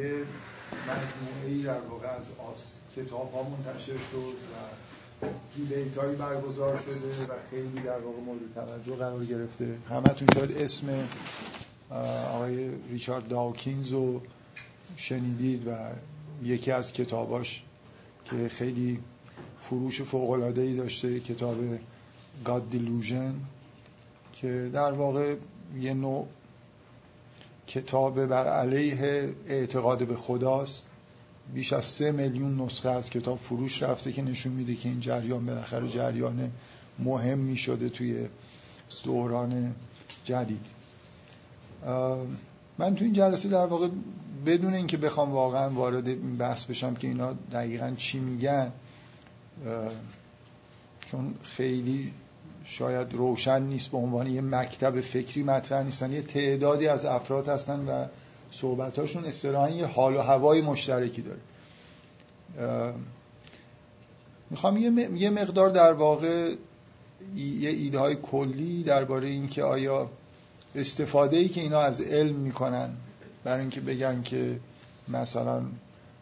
یه مجموعه ای در واقع از کتاب ها منتشر شد و دیبیت هایی برگزار شده و خیلی در واقع مورد توجه قرار گرفته. همتون شاید اسم آقای ریچارد داوکینز رو شنیدید و یکی از کتاباش که خیلی فروش فوق ای داشته کتاب God Delusion که در واقع یه نوع کتاب بر علیه اعتقاد به خداست. بیش از سه میلیون نسخه از کتاب فروش رفته که نشون میده که این جریان بالاخره جریان مهمی شده توی دوران جدید. من تو این جلسه در واقع بدون اینکه بخوام واقعا وارد این بحث بشم که اینا دقیقا چی میگن چون خیلی شاید روشن نیست به عنوان یه مکتب فکری مطرح نیستن. یه تعدادی از افراد هستن و صحبتاشون اصطلاحا یه حال و هوای مشترکی داره. می‌خوام یه مقدار در واقع یه ایده های کلی درباره اینکه آیا استفاده ای که اینا از علم می‌کنن برای اینکه بگن که مثلا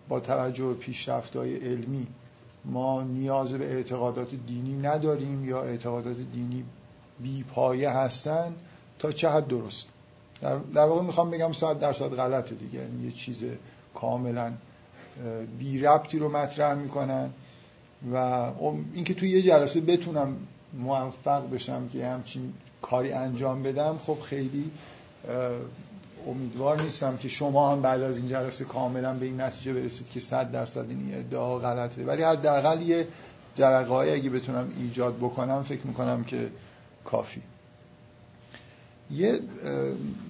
با توجه به پیشرفت های علمی ما نیاز به اعتقادات دینی نداریم یا اعتقادات دینی بی پایه هستن تا چه حد درست. در, در واقع می‌خوام بگم صد درصد غلطه دیگه. یعنی یه چیز کاملا بی ربطی رو مطرح می‌کنن و اینکه توی یه جلسه بتونم موفق بشم که همچین کاری انجام بدم خب خیلی امیدوار نیستم که شما هم بعد از این جلسه کاملا به این نتیجه برسید که صد درصد این ادعا غلطه. ولی حداقل یه جرقه اگه بتونم ایجاد بکنم فکر می‌کنم که کافی. یه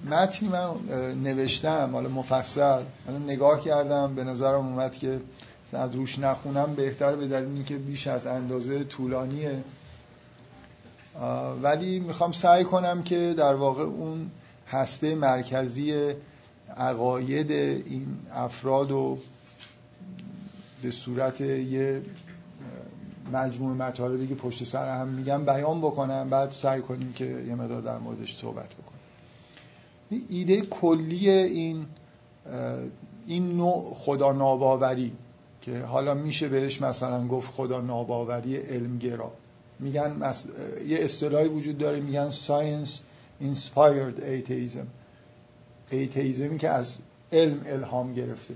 متنی من نوشتم حالا مفصل من نگاه کردم به نظرم اومد که از روش نخونم بهتر به دلیل اینکه بیش از اندازه طولانیه. ولی می‌خوام سعی کنم که در واقع اون هسته مرکزی عقاید این افراد رو به صورت یه مجموع مطالبی که پشت سر هم میگم بیان بکنم بعد سعی کنیم که یه مقدار در موردش صحبت بکنیم. ایده کلی این این نوع خدا ناباوری که حالا میشه بهش مثلا گفت خدا ناباوری علمگرا. میگن یه اصطلاحی وجود داره میگن ساینس inspired atheism. ایتیزمی که از علم الهام گرفته.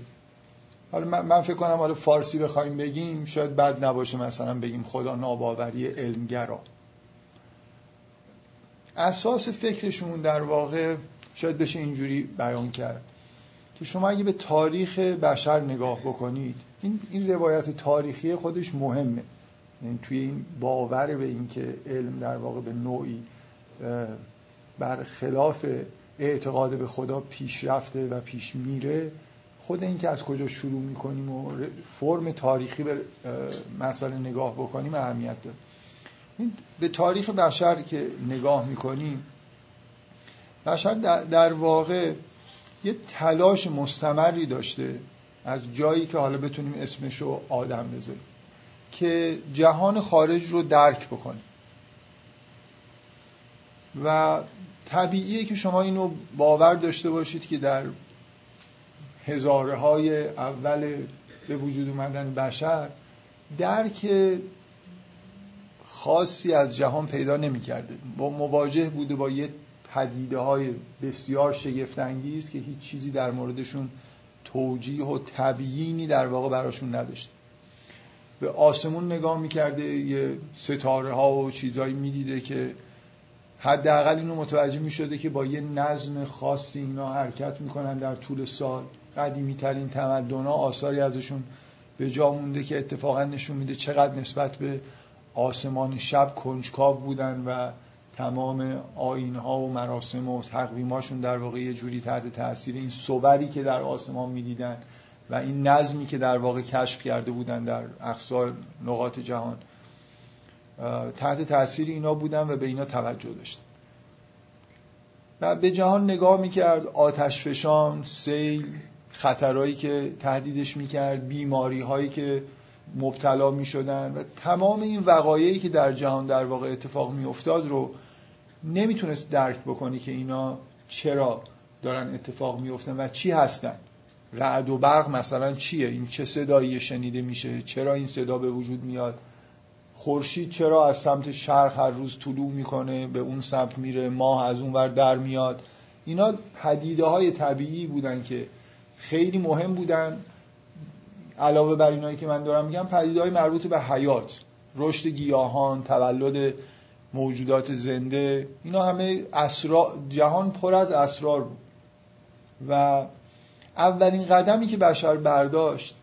حالا من فکر کنم حالا فارسی بخوایم بگیم شاید بد نباشه مثلا بگیم خدا ناباوری علمگرا. اساس فکرشون در واقع شاید بشه اینجوری بیان کرد که شما اگه به تاریخ بشر نگاه بکنید این, این روایت تاریخی خودش مهمه. یعنی توی این باور به اینکه علم در واقع به نوعی بر خلاف اعتقاد به خدا پیشرفته و پیش میره خود این که از کجا شروع می‌کنیم و فرم تاریخی به مسئله نگاه بکنیم اهمیت داره. به تاریخ بشر که نگاه می‌کنیم بشر در واقع یه تلاش مستمری داشته از جایی که حالا بتونیم اسمش رو آدم بذاریم که جهان خارج رو درک بکنه. و طبیعیه که شما اینو باور داشته باشید که در هزاره های اول به وجود اومدن بشر درک خاصی از جهان پیدا نمی کرده با مواجه بوده با یه پدیده های بسیار شگفتانگیز که هیچ چیزی در موردشون توجیه و تبیینی در واقع براشون نداشته به آسمون نگاه می‌کرده یه ستاره ها و چیزهایی می‌دیده که حداقل اینو متوجه می‌شده که با یه نظم خاصی اینا حرکت می‌کنن در طول سال. قدیمی ترین تمدن ها آثاری ازشون به جا مونده که اتفاقا نشون میده چقدر نسبت به آسمان شب کنجکاو بودن و تمام آین ها و مراسم و تقویماشون در واقع یه جوری تحت تاثیر این صوری که در آسمان می‌دیدن و این نظمی که در واقع کشف کرده بودن در اقصا نقاط جهان تحت تاثیر اینا بودن و به اینا توجه داشتن. و به جهان نگاه می‌کرد آتش فشان سیل خطرهایی که تهدیدش می‌کرد بیماری هایی که مبتلا می‌شدن و تمام این وقایعی که در جهان در واقع اتفاق میافتاد رو نمی‌تونست درک بکنی که اینا چرا دارن اتفاق میفتن و چی هستن. رعد و برق مثلا چیه؟ این چه صدایی شنیده میشه؟ چرا این صدا به وجود میاد؟ خورشید چرا از سمت شرق هر روز طلوع می‌کنه به اون سمت میره ماه از اون ور در میاد؟ اینا پدیده های طبیعی بودن که خیلی مهم بودن. علاوه بر اینایی که من دارم میگم پدیده های مربوط به حیات رشد گیاهان تولد موجودات زنده اینا همه اسرار جهان پر از اسرار بود. و اولین قدمی که بشر برداشت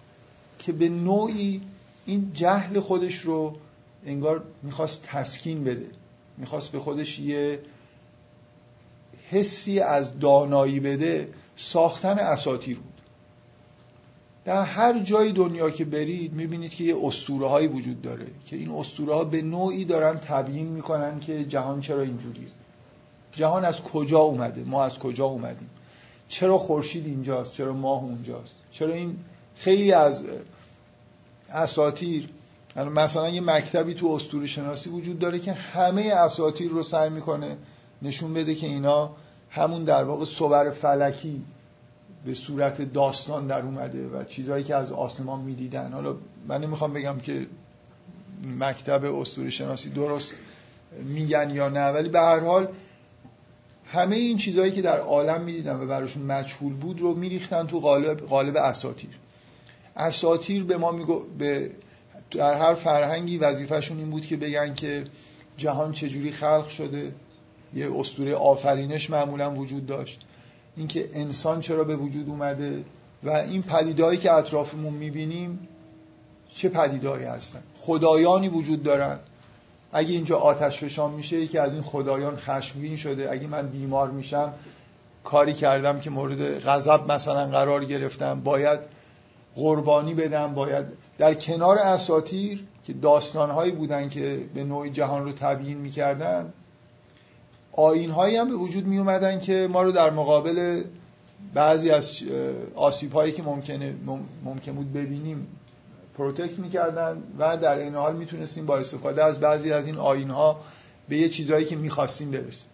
که به نوعی این جهل خودش رو انگار می‌خواست تسکین بده. می‌خواست به خودش یه حسی از دانایی بده. ساختن اساتیر بود. در هر جای دنیا که برید می‌بینید که یه اسطوره هایی وجود داره که این اسطوره ها به نوعی دارن تبیین می‌کنن که جهان چرا اینجوریه. جهان از کجا اومده؟ ما از کجا اومدیم؟ چرا خورشید اینجاست؟ چرا ماه اونجاست؟ چرا این خیلی از اساتیر مثلا یه مکتبی تو اسطوره شناسی وجود داره که همه اساتیر رو سعی می‌کنه نشون بده که اینا همون در واقع صور فلکی به صورت داستان در اومده و چیزهایی که از آسمان می‌دیدن. حالا من نمی‌خوام بگم که مکتب اسطوره شناسی درست میگن یا نه ولی به هر حال همه این چیزهایی که در عالم می‌دیدن و براشون مجهول بود رو میریختن تو قالب, قالب اساتیر. اساتیر به ما میگو به در هر فرهنگی وظیفهشون این بود که بگن که جهان چجوری خلق شده. یه اسطوره آفرینش معمولا وجود داشت. اینکه انسان چرا به وجود اومده و این پدیدهایی که اطرافمون می‌بینیم چه پدیدهایی هستن؟ خدایانی وجود دارن. اگه اینجا آتش فشان میشه یکی از این خدایان خشمگین شده. اگه من بیمار میشم کاری کردم که مورد غضب مثلا قرار گرفتم. باید قربانی بدم باید در کنار اساطیر که داستانهایی بودن که به نوعی جهان رو تبیین می‌کردن آیین هایی هم به وجود می اومدن که ما رو در مقابل بعضی از آسیب هایی که ممکنه ممکن بود ببینیم protect می‌کردن و در این حال می‌تونستیم با استفاده از بعضی از این آیین ها به یه چیزهایی که می‌خواستیم برسیم.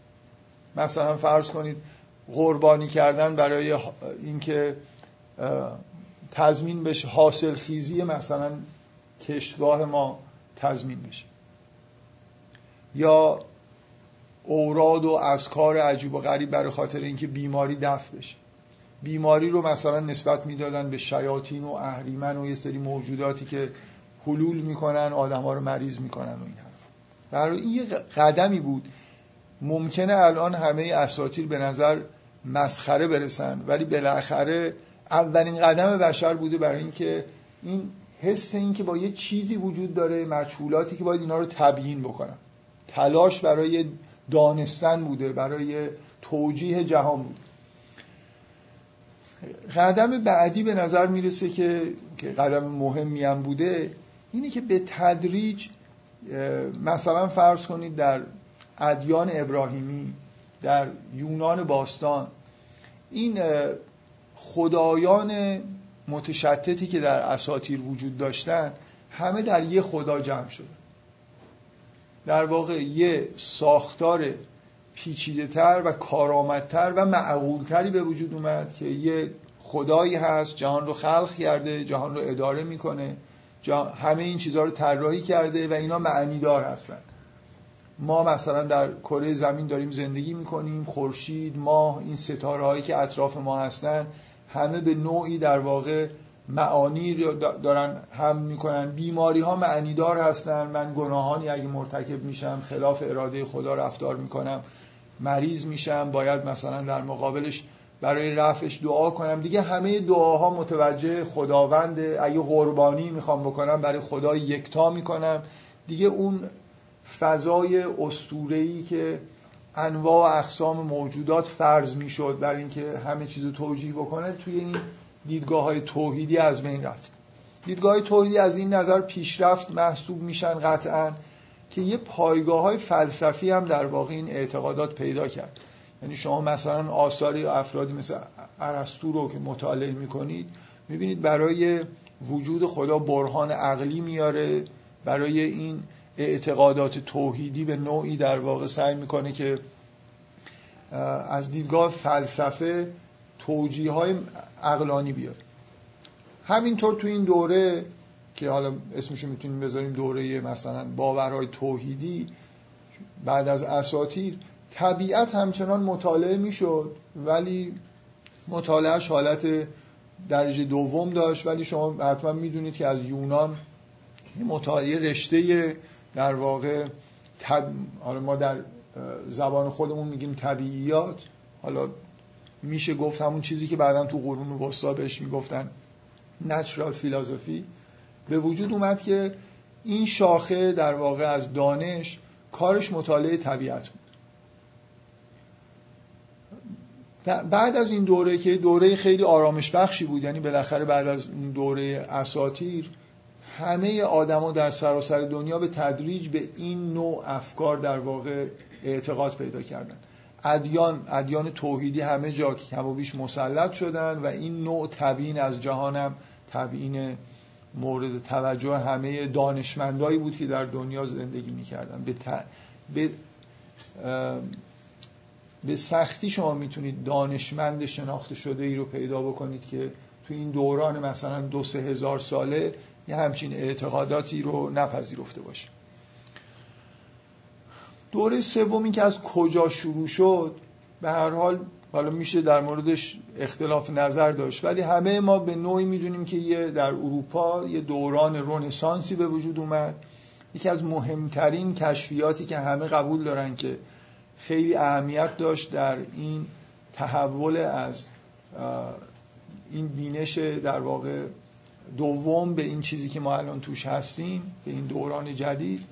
مثلا فرض کنید قربانی کردن برای اینکه تضمین بشه. حاصل خیزی مثلا کشتگاه ما تضمین بشه. یا اوراد و کار عجیب و غریب برای خاطر اینکه بیماری دفع بشه. بیماری رو مثلا نسبت می‌دادن به شیاطین و اهریمن و یه سری موجوداتی که حلول می‌کنن آدم ها رو مریض می‌کنن و این حرف. برای این یه قدمی بود. ممکنه الان همه اساتیر به نظر مسخره برسن ولی بالاخره اولین قدم بشر بوده برای اینکه این حس این که با یه چیزی وجود داره مجهولاتی که باید اینا رو تبیین بکنن. تلاش برای دانستن بوده برای توجیه جهان بوده. قدم بعدی به نظر می‌رسه که که قدم مهمی هم بوده اینه که به تدریج مثلا فرض کنید در ادیان ابراهیمی در یونان باستان این خدایان متشتتی که در اساتیر وجود داشتن همه در یه خدا جمع شده در واقع یه ساختار پیچیده تر و کارآمدتر و معقولتری به وجود اومد که یه خدایی هست جهان رو خلق کرده جهان رو اداره می‌کنه همه این چیزها رو طراحی کرده و اینا معنیدار هستن. ما مثلا در کره زمین داریم زندگی می‌کنیم خورشید ماه این ستاره هایی که اطراف ما هستن همه به نوعی در واقع معانی دارن هم می‌کنن. بیماری ها معنیدار هستن. من گناهانی اگه مرتکب میشم خلاف اراده خدا رفتار می‌کنم مریض میشم باید مثلا در مقابلش برای رفعش دعا کنم. دیگه همه دعاها متوجه خداونده. اگه قربانی می‌خوام بکنم برای خدا یکتا می‌کنم. دیگه اون فضای استورهی که انواع و اقسام موجودات فرض می‌شد برای اینکه همه چیز رو توجیه بکنه توی این دیدگاه های توحیدی از بین رفت. دیدگاه های توحیدی از این نظر پیشرفت محسوب میشن قطعا که یه پایگاه های فلسفی هم در واقع این اعتقادات پیدا کرد. یعنی شما مثلا آثاری افرادی مثل ارسطو رو که مطالعه می‌کنید می‌بینید برای وجود خدا برهان عقلی میاره برای این اعتقادات توحیدی به نوعی در واقع سعی می‌کنه که از دیدگاه فلسفه توجیه های عقلانی بیاره. همینطور تو این دوره که حالا اسمشو می‌تونیم بذاریم دوره مثلا باورهای توحیدی بعد از اساتیر طبیعت همچنان مطالعه می‌شد ولی مطالعهش حالت درجه دوم داشت. ولی شما حتما می‌دونید که از یونان مطالعه رشته در واقع حالا ما در زبان خودمون میگیم طبیعیات حالا میشه گفت همون چیزی که بعدا تو قرون وسطا بهش می‌گفتن نچرال فیلاسوفی به وجود اومد که این شاخه در واقع از دانش کارش مطالعه طبیعت بود. بعد از این دوره که دوره خیلی آرامش بخشی بود یعنی بالاخره بعد از این دوره اساتیر همه آدما در سراسر دنیا به تدریج به این نوع افکار در واقع اعتقاد پیدا کردن. ادیان ادیان توحیدی همه جا کم و بیش مسلط شدن و این نوع تبیین از جهانم تبیین مورد توجه همه دانشمندایی بود که در دنیا زندگی می‌کردن. به, به... به سختی شما می‌تونید دانشمند شناخته شده ای رو پیدا بکنید که تو این دوران مثلا دو سه هزار ساله یه همچین اعتقاداتی رو نپذیرفته باشه. دوره سومی که از کجا شروع شد به هر حال حالا میشه در موردش اختلاف نظر داشت ولی همه ما به نوعی می‌دونیم که یه در اروپا یه دوران رونسانسی به وجود اومد. یکی از مهمترین کشفیاتی که همه قبول دارن که خیلی اهمیت داشت در این تحول از این بینش در واقع دوم به این چیزی که ما الان توش هستیم به این دوران جدید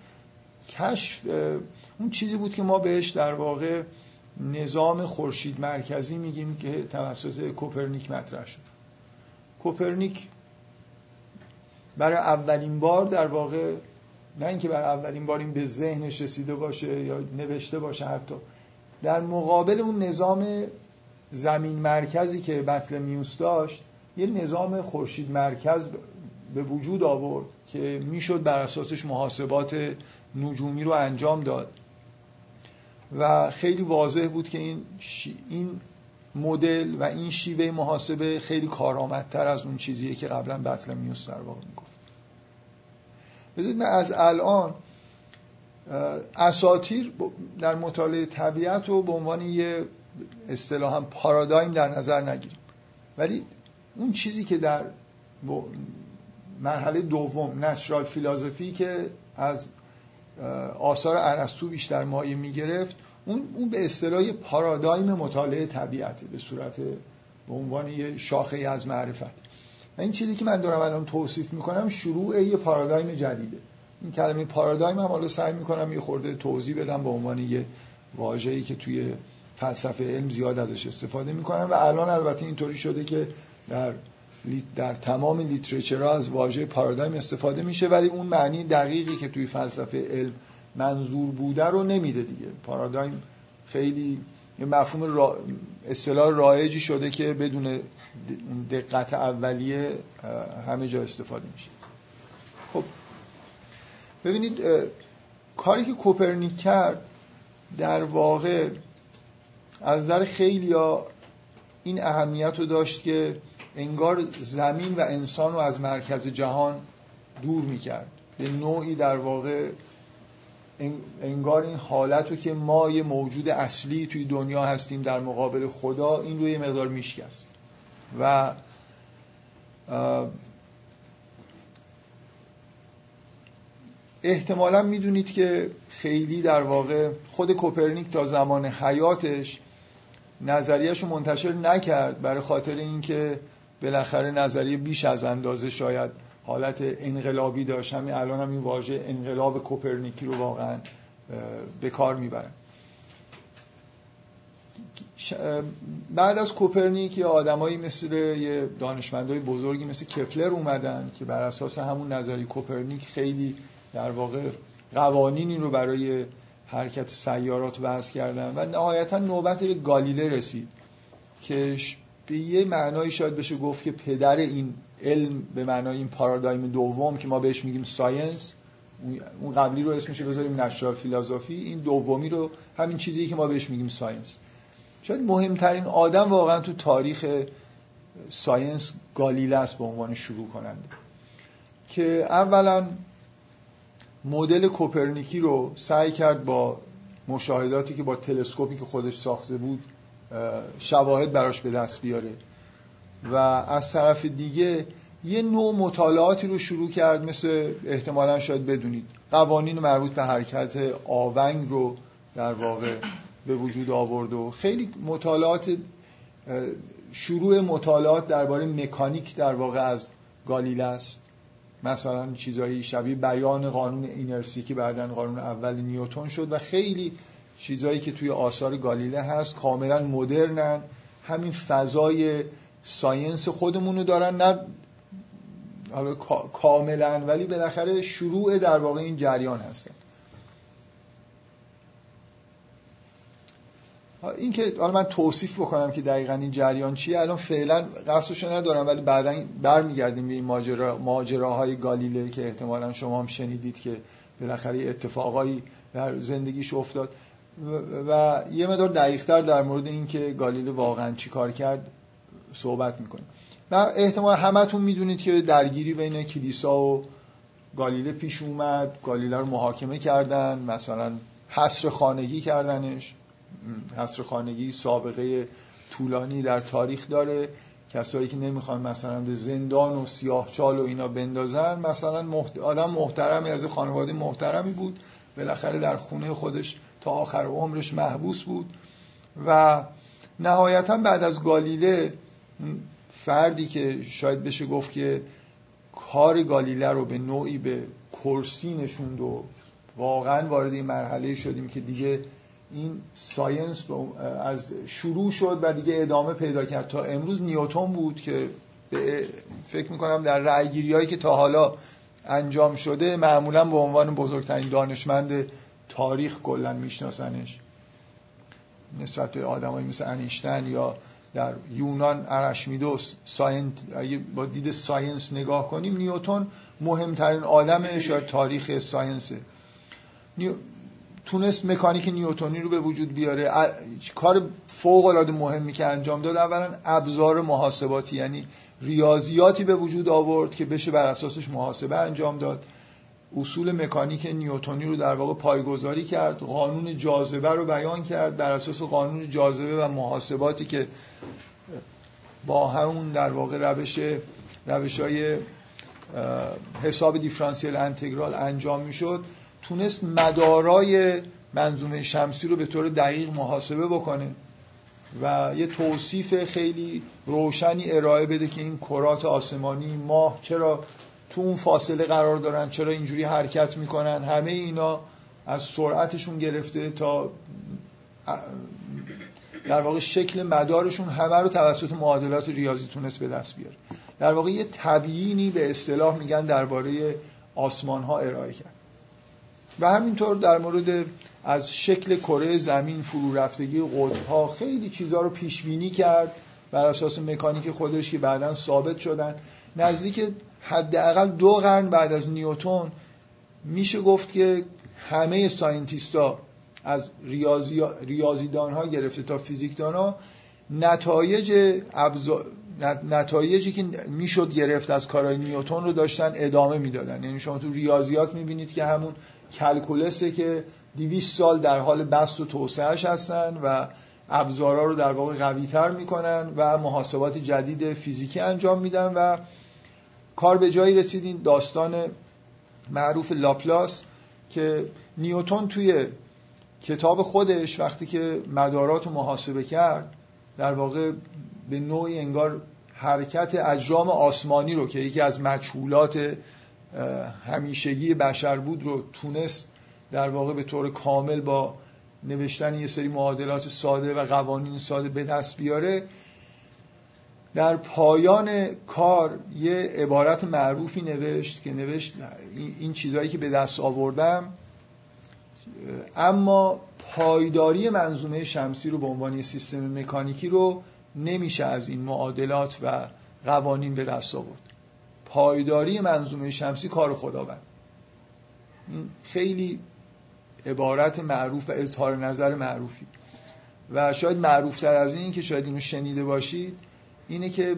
کشف اون چیزی بود که ما بهش در واقع نظام خورشید مرکزی میگیم که توسط کوپرنیک مطرح شد. کوپرنیک برای اولین بار در واقع نه اینکه برای اولین بار این به ذهنش رسیده باشه یا نوشته باشه حتی در مقابل اون نظام زمین مرکزی که بطلمیوس داشت یه نظام خورشید مرکز به وجود آورد که می‌شد بر اساسش محاسبات نجومی رو انجام داد. و خیلی واضح بود که این این مدل و این شیوه محاسبه خیلی کارآمدتر از اون چیزیه که قبلا بطلمیوس در واقع می‌گفت. بذارید من از الان اساتیر در مطالعه طبیعت رو به عنوان یه اصطلاحا پارادایم در نظر نگیریم. ولی اون چیزی که در مرحله دوم نچرال فیلازفی که از آثار ارسطو بیشتر مایه می‌گرفت اون اون به اصطلاح پارادایم مطالعه طبیعت به صورت به عنوان یه شاخه از معرفت. این چیزی که من دارم الان توصیف می‌کنم شروع یه پارادایم جدیده. این کلمه پارادایم هم حالا سعی می‌کنم یه خورده توضیح بدم به عنوان یه واژه‌ای که توی فلسفه علم زیاد ازش استفاده می‌کنم. و الان البته اینطوری شده که در در تمام لیترچرها از واژه پارادایم استفاده میشه ولی اون معنی دقیقی که توی فلسفه علم منظور بوده رو نمیده دیگه. پارادایم خیلی یه مفهوم را... اصطلاح رایجی شده که بدون دقت اولیه همه جا استفاده میشه. خب ببینید کاری که کوپرنیک کرد در واقع از نظر خیلی این اهمیت رو داشت که انگار زمین و انسان رو از مرکز جهان دور می‌کرد. به نوعی در واقع انگار این حالت رو که ما یه موجود اصلی توی دنیا هستیم در مقابل خدا این رو یه مقدار میشکست. و احتمالا می‌دونید که خیلی در واقع خود کوپرنیک تا زمان حیاتش نظریهش رو منتشر نکرد برای خاطر اینکه بالاخره نظریه بیش از اندازه شاید حالت انقلابی داشت. همین الان هم این واژه انقلاب کوپرنیکی رو واقعا به کار می‌برن بعد از کوپرنیک یه آدمایی مثل یه دانشمندای بزرگی مثل کپلر اومدن که بر اساس همون نظری کوپرنیک خیلی در واقع قوانینی رو برای حرکت سیارات وضع کردن و نهایتا نوبت به گالیله رسید که به یه معنایی شاید بشه گفت که پدر این علم به معنای این پارادایم دوم که ما بهش میگیم science اون قبلی رو اسمش بذاریم natural philosophy این دومی رو همین چیزی که ما بهش میگیم science. شاید مهمترین آدم واقعا تو تاریخ science گالیله است به عنوان شروع کننده که اولا مدل کوپرنیکی رو سعی کرد با مشاهداتی که با تلسکوپی که خودش ساخته بود شواهد براش به دست بیاره. و از طرف دیگه یه نوع مطالعاتی رو شروع کرد مثل احتمالا شاید بدونید. قوانین مربوط به حرکت آونگ رو در واقع به وجود آورد و خیلی مطالعات شروع مطالعات درباره مکانیک در واقع از گالیله است. مثلا چیزایی شبیه بیان قانون اینرسی که بعدا قانون اول نیوتون شد و خیلی چیزایی که توی آثار گالیله هست کاملا مدرنن. همین فضای ساینس خودمونو دارن نه حالا کاملا ولی بالاخره شروع در واقع این جریان هستن. این که حالا من توصیف بکنم که دقیقا این جریان چیه. الان فعلا قصدشو ندارم ولی بعدا برمیگردیم به این ماجرا ماجراهای گالیله که احتمالا شما هم شنیدید که بالاخره اتفاقایی در زندگیش افتاد. و یه مدار دقیقتر در مورد این که گالیله واقعا چی کار کرد صحبت می‌کنیم. و احتمال همتون می‌دونید که درگیری بین کلیسا و گالیله پیش اومد. گالیله رو محاکمه کردن مثلا حصر خانگی کردنش. حصر خانگی سابقه طولانی در تاریخ داره. کسایی که نمی‌خوان مثلا به زندان و سیاه چال و اینا بندازن مثلا محت... آدم محترمی از خانواده محترمی بود. بالاخره در خونه خودش تا آخر عمرش محبوس بود. و نهایتا بعد از گالیله فردی که شاید بشه گفت که کار گالیله رو به نوعی به کرسی نشوند و واقعا وارد این مرحله شدیم که دیگه این ساینس از شروع شد و دیگه ادامه پیدا کرد. تا امروز نیوتون بود که فکر می‌کنم در رعیگیری هایی که تا حالا انجام شده معمولا به عنوان بزرگترین دانشمند تاریخ کلا میشناسنش. نسبت به آدمایی مثل انیشتن یا در یونان ارشمیدس science اگه با دید science نگاه کنیم نیوتون مهمترین آدم شاید تاریخ science ه. تونست مکانیک نیوتونی رو به وجود بیاره. کار فوق العاده مهمی که انجام داد اولا ابزار محاسباتی یعنی ریاضیاتی به وجود آورد که بشه بر اساسش محاسبه انجام داد. اصول مکانیک نیوتونی رو در واقع پایگذاری کرد قانون جاذبه رو بیان کرد بر اساس قانون جاذبه و محاسباتی که با همون در واقع روش روش های حساب دیفرانسیل انتگرال انجام می‌شد. تونست مدارای منظومه شمسی رو به طور دقیق محاسبه بکنه و یه توصیف خیلی روشنی ارائه بده که این کرات آسمانی ماه چرا تو اون فاصله قرار دارن چرا اینجوری حرکت می‌کنن؟ همه اینا از سرعتشون گرفته تا در واقع شکل مدارشون همه رو توسط معادلات ریاضی تونست به دست بیاره. در واقع یه تبیینی به اصطلاح میگن درباره آسمان ها ارائه کرد. و همینطور در مورد از شکل کره زمین فرو رفتگی قطب ها خیلی چیزها رو پیش بینی کرد بر اساس مکانیک خودش که بعدا ثابت شدن. نزدیک حداقل دو قرن بعد از نیوتون میشه گفت که همه ساینتیستا از ریاضی ریاضیدان ها گرفته تا فیزیکدان ها نتایج نتایجی که می‌شد گرفت از کارهای نیوتون رو داشتن ادامه می‌دادن. یعنی شما تو ریاضیات می‌بینید که همون کلکولسه که 200 سال در حال بست و توسعهش هستن و ابزارها رو در واقع قوی تر می‌کنن و محاسبات جدید فیزیکی انجام میدن و کار به جایی رسیدین داستان معروف لاپلاس که نیوتون توی کتاب خودش وقتی که مدارات رو محاسبه کرد در واقع به نوعی انگار حرکت اجرام آسمانی رو که یکی از مجهولات همیشگی بشر بود رو تونست در واقع به طور کامل با نوشتن یه سری معادلات ساده و قوانین ساده به دست بیاره. در پایان کار یه عبارت معروفی نوشت که نوشت این چیزهایی که به دست آوردم اما پایداری منظومه شمسی رو به عنوان سیستم مکانیکی رو نمیشه از این معادلات و قوانین به دست آورد. پایداری منظومه شمسی کار خداوند. این خیلی عبارت معروف و اظهار نظر معروفی. و شاید معروفتر از این که شاید اینو شنیده باشید. اینه که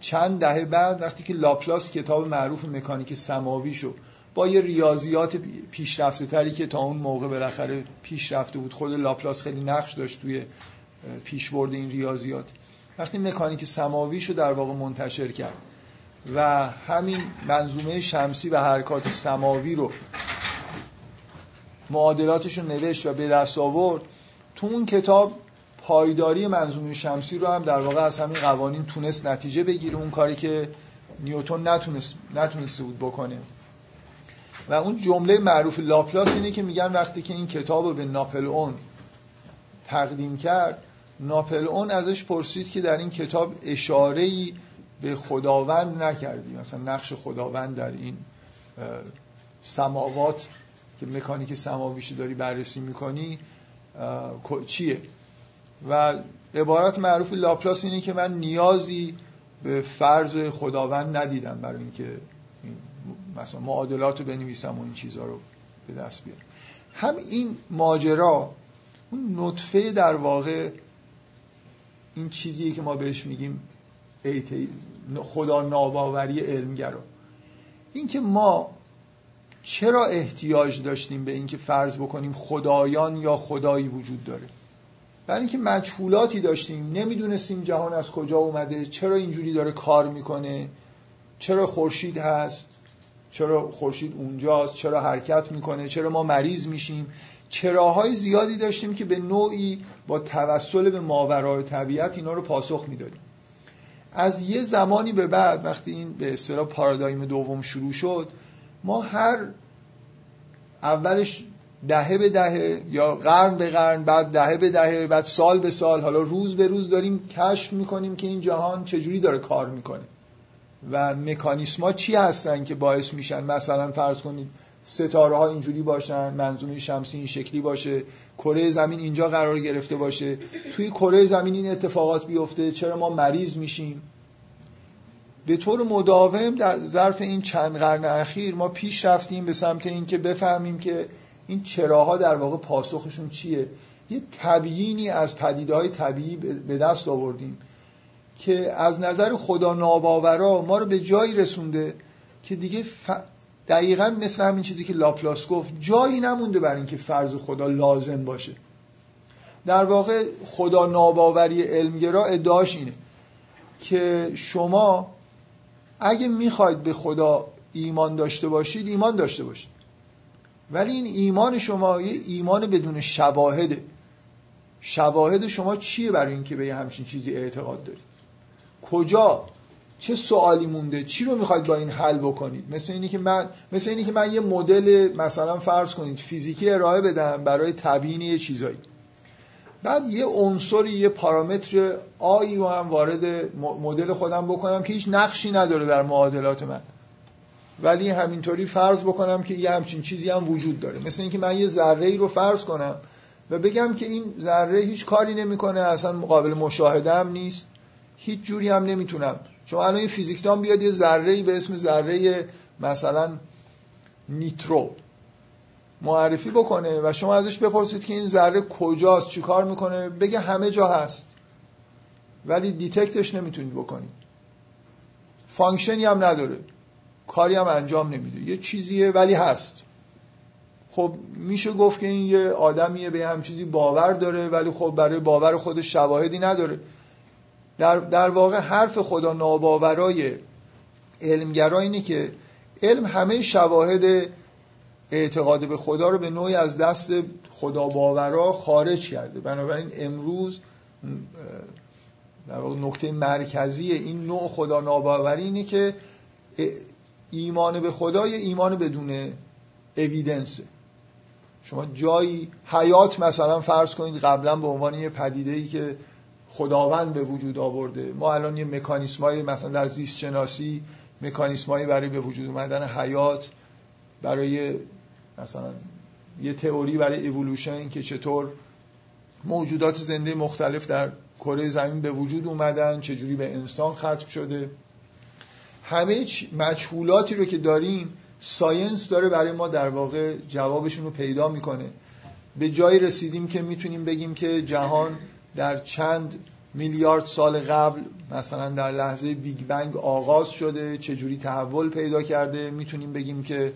چند دهه بعد وقتی که لاپلاس کتاب معروف مکانیک سماوی شد با یه ریاضیات پیشرفته تری که تا اون موقع بالاخره پیشرفته بود خود لاپلاس خیلی نقش داشت توی پیشبرد این ریاضیات. وقتی مکانیک سماوی شو در واقع منتشر کرد و همین منظومه شمسی و حرکات سماوی رو معادلاتش رو نوشت و به دست آورد تو اون کتاب پایداری منظومه شمسی رو هم در واقع از همین قوانین تونست نتیجه بگیره اون کاری که نیوتن نتونست نتونسته بود بکنه. و اون جمله معروف لاپلاس اینه که میگن وقتی که این کتاب رو به ناپلئون تقدیم کرد ناپلئون ازش پرسید که در این کتاب اشاره ای به خداوند نکردی. مثلا نقش خداوند در این سماوات که مکانیک سماویشو داری بررسی می‌کنی چیه؟ و عبارت معروف لاپلاس اینه که من نیازی به فرض خداوند ندیدم برای اینکه مثلا معادلات رو بنویسم و این چیزها رو به دست بیارم. هم این ماجرا اون نطفه در واقع این چیزیه که ما بهش میگیم خدا ناباوری علمگرا. اینکه ما چرا احتیاج داشتیم به اینکه فرض بکنیم خدایان یا خدایی وجود داره؟ برای اینکه مجهولاتی داشتیم. نمی‌دونستیم جهان از کجا اومده چرا اینجوری داره کار می‌کنه چرا خورشید هست چرا خورشید اونجاست چرا حرکت می‌کنه چرا ما مریض میشیم. چراهای زیادی داشتیم که به نوعی با توسل به ماورای طبیعت اینا رو پاسخ می‌دادیم. از یه زمانی به بعد وقتی این به اصطلاح پارادایم دوم شروع شد ما هر اولش دهه به دهه یا قرن به قرن بعد دهه به دهه بعد سال به سال حالا روز به روز داریم کشف می‌کنیم که این جهان چجوری داره کار می‌کنه. و مکانیسما چی هستن که باعث میشن؟ مثلا فرض کنید ستاره ها اینجوری باشن منظومه شمسی این شکلی باشه کره زمین اینجا قرار گرفته باشه. توی کره زمین این اتفاقات بیفته چرا ما مریض میشیم؟ به طور مداوم در ظرف این چند قرن اخیر ما پیش رفتیم به سمت اینکه بفهمیم که این چراها در واقع پاسخشون چیه؟ یه تبیینی از پدیده های طبیعی به دست آوردیم که از نظر خدا ناباورا ما رو به جایی رسونده که دیگه ف... دقیقا مثل همین چیزی که لاپلاس گفت جایی نمونده برای اینکه فرض خدا لازم باشه. در واقع خدا ناباوری علمگرا ادعاش اینه که شما اگه می‌خواید به خدا ایمان داشته باشید ایمان داشته باشید. ولی این ایمان شما یه ایمان بدون شواهده شواهد شما چیه برای اینکه به یه همچین چیزی اعتقاد دارید؟ کجا؟ چه سوالی مونده؟ چی رو می‌خواید با این حل بکنید؟ مثل اینی که من مثل اینی که من یه مدل مثلا فرض کنید فیزیکی ارائه بدم برای تبیین یه چیزایی. بعد یه عنصری یه پارامتر آیی رو هم وارد مدل خودم بکنم که هیچ نقشی نداره در معادلات من. ولی همینطوری فرض بکنم که یه همچین چیزی هم وجود داره. مثل اینکه من یه ذره ای رو فرض کنم و بگم که این ذره هیچ کاری نمی‌کنه اصلا قابل مشاهده هم نیست. هیچ جوری هم نمی‌تونم. چون الان یه فیزیکدان بیاد یه ذره به اسم ذره مثلا نیترو معرفی بکنه و شما ازش بپرسید که این ذره کجاست چیکار می‌کنه؟ بگه همه جا هست. ولی detect ش نمی‌تونید بکنید. function ی هم نداره. کاری هم انجام نمیده. یه چیزیه ولی هست. خب میشه گفت که این یه آدمیه به هم چیزی باور داره ولی خب برای باور خودش شواهدی نداره. در, در واقع حرف خدا ناباورای علمگرا اینه که علم همه شواهد اعتقاد به خدا رو به نوعی از دست خدا باورا خارج کرده. بنابراین امروز در واقع نکته مرکزی این نوع خدا ناباوری اینه که ایمان به خدا یه ایمان بدون اویدنسه شما جایی حیات مثلا فرض کنید قبلا به عنوان یه پدیده ای که خداوند به وجود آورده. ما الان یه مکانیسمایی مثلا در زیست شناسی مکانیسمایی برای به وجود اومدن حیات برای مثلا یه تئوری برای ایولوشن که چطور موجودات زنده مختلف در کره زمین به وجود اومدن چجوری به انسان ختم شده. همه مجهولاتی رو که داریم science داره برای ما در واقع جوابشون رو پیدا می‌کنه. به جایی رسیدیم که می‌تونیم بگیم که جهان در چند میلیارد سال قبل مثلا در لحظه بیگ بنگ آغاز شده چجوری تحول پیدا کرده می‌تونیم بگیم که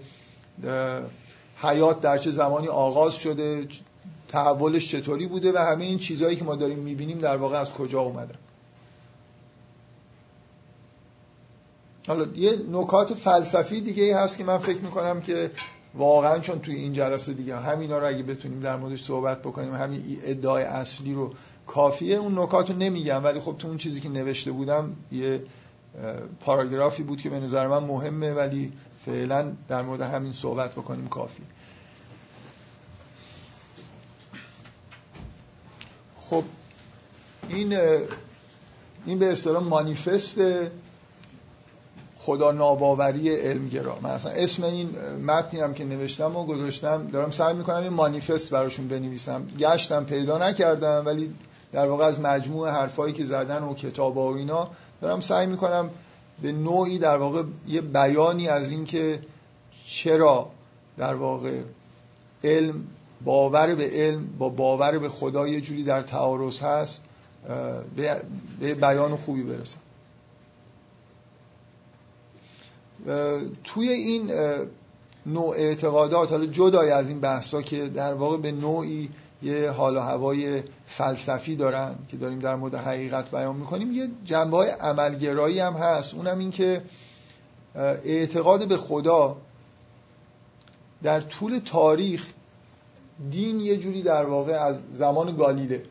حیات در چه زمانی آغاز شده تحولش چطوری بوده و همه این چیزهایی که ما داریم می‌بینیم در واقع از کجا اومدن. حالا یه نکات فلسفی دیگه ای هست که من فکر می‌کنم که واقعا چون توی این جلسه دیگه همینا رو اگه بتونیم در موردش صحبت بکنیم همین ادعای اصلی رو کافیه. اون نکات رو نمیگم ولی خب تو اون چیزی که نوشته بودم یه پاراگرافی بود که به نظر من مهمه ولی فعلا در مورد همین صحبت بکنیم کافی خب این این به اصطلاح مانیفست خدا ناباوری علمگرا من اصلا اسم این متنی هم که نوشتم و گذاشتم دارم سعی می‌کنم این مانیفست براشون بنویسم. گشتم پیدا نکردم ولی در واقع از مجموع حرفایی که زدن و کتاب و اینا دارم سعی می‌کنم به نوعی در واقع یه بیانی از این که چرا در واقع علم باور به علم با باور به خدا یه جوری در تعارض هست به بیان خوبی برسم توی این نوع اعتقادات حالا جدای از این بحثا که در واقع به نوعی یه حال و هوای فلسفی دارن که داریم در مورد حقیقت بیان می‌کنیم یه جنبه های عملگرایی هم هست. اونم این که اعتقاد به خدا در طول تاریخ دین یه جوری در واقع از زمان گالیله.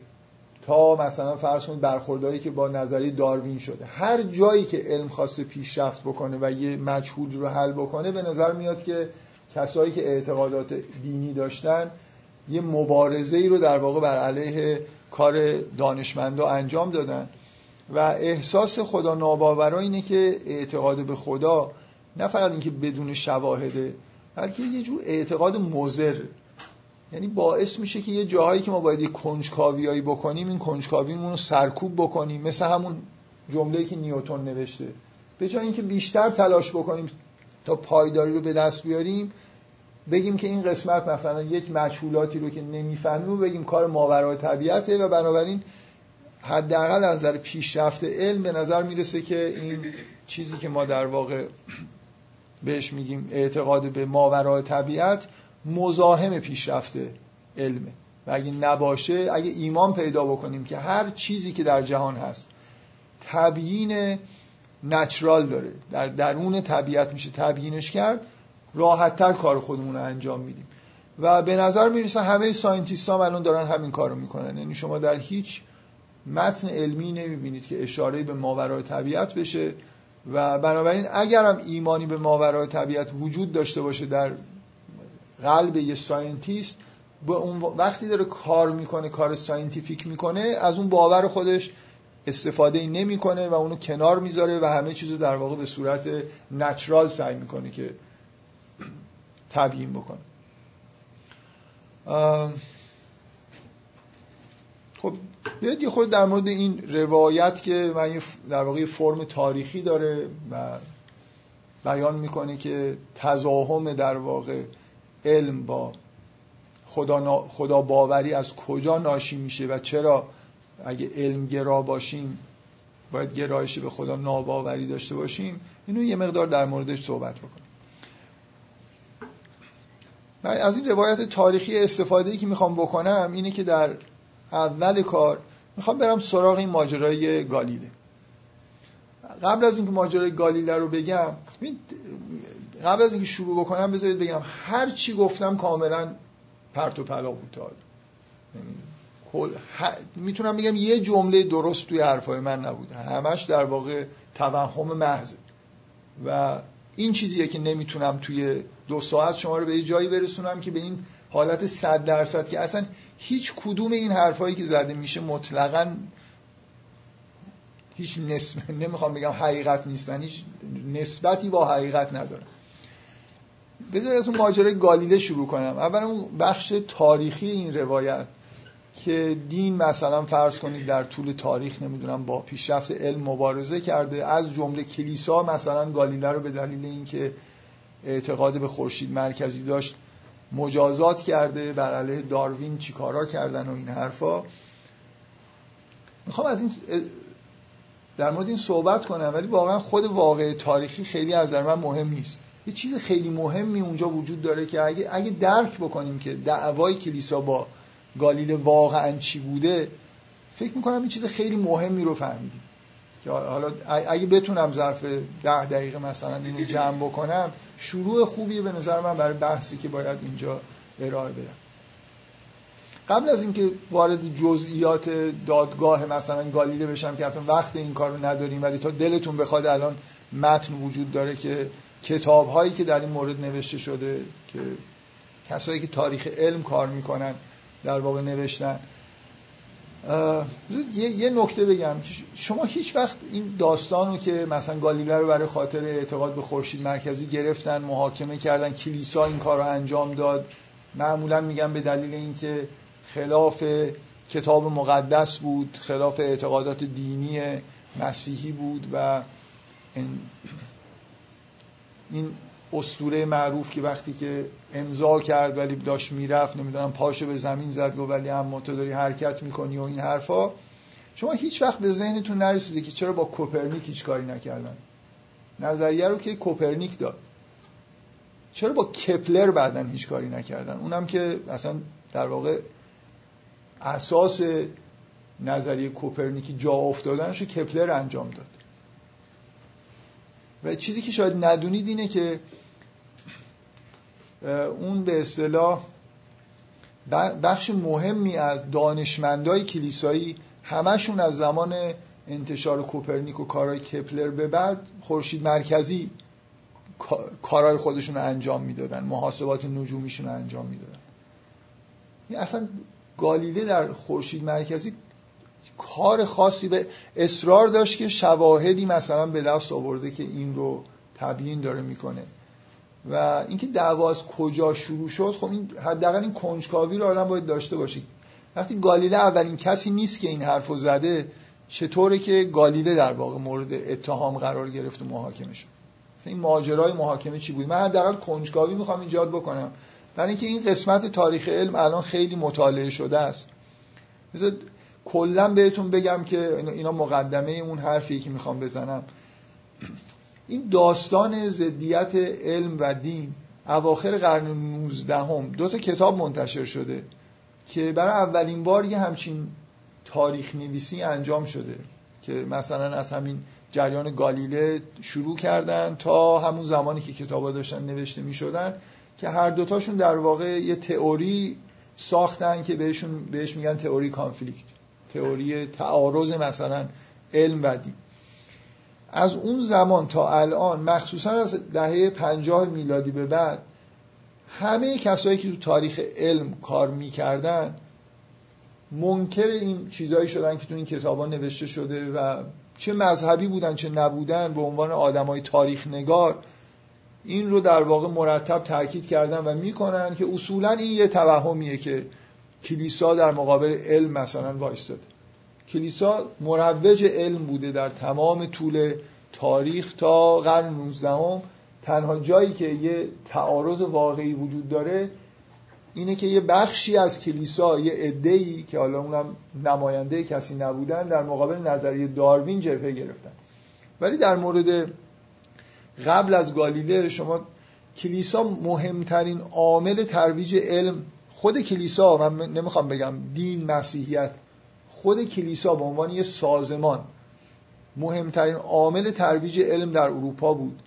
تا مثلا فرض کنید برخوردهایی که با نظریه داروین شده. هر جایی که علم خواسته پیشرفت بکنه و یه مجهول رو حل بکنه به نظر میاد که کسایی که اعتقادات دینی داشتن یه مبارزه ای رو در واقع بر علیه کار دانشمندا انجام دادن. و احساس خدا ناباورا اینه که اعتقاد به خدا نه فقط اینکه بدون شواهده بلکه یه جور اعتقاد مزر یعنی باعث میشه که یه جاهایی که ما باید یه کنجکاویایی بکنیم این کنجکاویمون رو سرکوب بکنیم. مثل همون جمله که نیوتون نوشته. به جای اینکه بیشتر تلاش بکنیم تا پایداری رو به دست بیاریم بگیم که این قسمت مثلا یک مجهولاتی رو که نمی‌فهمیم بگیم کار ماورای طبیعته و بنابراین حداقل از نظر پیشرفت علم به نظر می‌رسه که این چیزی که ما در واقع بهش میگیم اعتقاد به ماورای طبیعت مزاحم پیشرفت علمه و اگه نباشه اگه ایمان پیدا بکنیم که هر چیزی که در جهان هست تبیین natural داره. در درون طبیعت میشه تبیینش کرد راحتتر کار خودمون رو انجام میدیم. و به نظر می‌رسه همه scientist هم الان دارن همین کارو می‌کنن. یعنی شما در هیچ متن علمی نمی‌بینید که اشاره به ماورای طبیعت بشه. و بنابراین اگرم ایمانی به ماورای طبیعت وجود داشته باشه در قلب یه scientist به اون وقتی داره کار می‌کنه کار scientific می‌کنه از اون باور خودش استفاده نمی‌کنه و اونو کنار می‌ذاره و همه چیزو در واقع به صورت natural سعی می‌کنه که تبیین بکنه. خب بیاید یه خود در مورد این روایت که من در واقع فرم تاریخی داره و بیان می‌کنه که تزاهم در واقع علم با خدا, خدا باوری از کجا ناشی میشه و چرا اگه علم گرا باشیم باید گرایش به خدا ناباوری داشته باشیم؟ اینو یه مقدار در موردش صحبت بکنیم. من از این روایت تاریخی استفاده ای که می‌خوام بکنم اینه که در اول کار می‌خوام برم سراغ این ماجرای گالیله. قبل از اینکه ماجرای گالیله رو بگم قبل از اینکه شروع بکنم بذارید بگم هر چی گفتم کاملا پرت و پلا بود تا می‌تونم بگم یه جمله درست توی حرفای من نبوده همش در واقع توهم محض. و این چیزیه که نمی‌تونم توی دو ساعت شما رو به یه جایی برسونم که به این حالت صد درصد که اصلا هیچ کدوم این حرفایی که زده میشه مطلقا هیچ نسبت نمی‌خوام بگم حقیقت نیستن. هیچ نسبتی با حقیقت ندارن. بذارید از اون ماجرای گالیله شروع کنم. اولا اون بخش تاریخی این روایت که دین مثلا فرض کنید در طول تاریخ نمی‌دونم با پیشرفت علم مبارزه کرده از جمله کلیسا مثلا گالیله رو به دلیل اینکه اعتقاد به خورشید مرکزی داشت مجازات کرده بر علیه داروین چیکارا کردن و این حرفا. می‌خوام از این در مورد این صحبت کنم ولی واقعا خود واقع تاریخی خیلی از در من مهم نیست. یه چیز خیلی مهمی اونجا وجود داره که اگه, اگه درک بکنیم که دعوای کلیسا با گالیله واقعا چی بوده فکر می‌کنم این چیز خیلی مهمی رو فهمیدیم. که حالا اگه بتونم ظرف ده دقیقه مثلا اینو جمع بکنم شروع خوبیه به نظر من برای بحثی که باید اینجا ارائه بدم. قبل از اینکه وارد جزئیات دادگاه مثلا گالیله بشم که اصلا وقت این کار نداریم ولی تا دلتون بخواد الان متن وجود داره که کتاب هایی که در این مورد نوشته شده که کسایی که تاریخ علم کار می‌کنن در واقع نوشتن. یه, یه نکته بگم. شما هیچ وقت این داستان رو که مثلا گالیله رو برای خاطر اعتقاد به خورشید مرکزی گرفتن محاکمه کردن کلیسا این کار رو انجام داد معمولا میگن به دلیل اینکه خلاف کتاب مقدس بود خلاف اعتقادات دینی مسیحی بود و این اسطوره معروف که وقتی که امضا کرد ولی داشت می‌رفت نمی‌دونم پاشو به زمین زد گفت ولی اما تو داری حرکت می‌کنی و این حرفا. شما هیچ وقت به ذهنتون نرسیده که چرا با کوپرنیک هیچ کاری نکردن؟ نظریه رو که کوپرنیک داد. چرا با کپلر بعدا هیچ کاری نکردن؟ اونم که اصلا در واقع اساس نظریه کوپرنیکی جا افتادنش رو کپلر انجام داد. و چیزی که شاید ندونید اینه که اون به اصطلاح بخش مهمی از دانشمندای کلیسایی همشون از زمان انتشار کوپرنیک و کارهای کپلر به بعد خورشید مرکزی کارهای خودشون رو انجام می‌دادن محاسبات نجومیشون رو انجام می‌دادن. اصلا گالیله در خورشید مرکزی کار خاصی به اصرار داشت که شواهدی مثلا به دست آورده که این رو تبیین داره می‌کنه. و اینکه دعوا از کجا شروع شد خب این حداقل این کنجکاوی رو آدم باید داشته باشید وقتی گالیله اولین کسی نیست که این حرفو زده چطوره که گالیله در واقع مورد اتهام قرار گرفت و محاکمه شد این ماجرای محاکمه چی بود؟ من حداقل کنجکاوی می‌خوام ایجاد بکنم. برای اینکه این قسمت تاریخ علم الان خیلی مطالعه شده است. مثلا کلا بهتون بگم که اینا مقدمه اون حرفی که می‌خوام بزنم. این داستان زدیت علم و دین اواخر قرن 19 هم دو تا کتاب منتشر شده که برای اولین بار یه همچین تاریخ نویسی انجام شده که مثلا از همین جریان گالیله شروع کردن تا همون زمانی که کتابا داشتن نوشته می شدن که هر دوتاشون در واقع یه تئوری ساختن که بهشون بهش میگن تئوری کانفلیکت. تئوری تعارض مثلا علم و دین. از اون زمان تا الان مخصوصا از دهه پنجاه میلادی به بعد همه کسایی که تو تاریخ علم کار می‌کردن منکر این چیزهایی شدن که تو این کتابا نوشته شده و چه مذهبی بودن چه نبودن به عنوان آدمای تاریخ نگار این رو در واقع مرتب تاکید کردن و می‌کنن که اصولا این یه توهمیه که کلیسا در مقابل علم مثلا وایستاده. کلیسا مروج علم بوده در تمام طول تاریخ تا قرن 19 تنها جایی که یه تعارض واقعی وجود داره اینه که یه بخشی از کلیسا یه عده‌ای که حالا اونم نماینده کسی نبودن در مقابل نظریه داروین جبهه گرفتن. ولی در مورد قبل از گالیله شما کلیسا مهمترین عامل ترویج علم خود کلیسا من نمی‌خوام بگم دین مسیحیت خود کلیسا به عنوان یه سازمان مهمترین عامل ترویج علم در اروپا بود.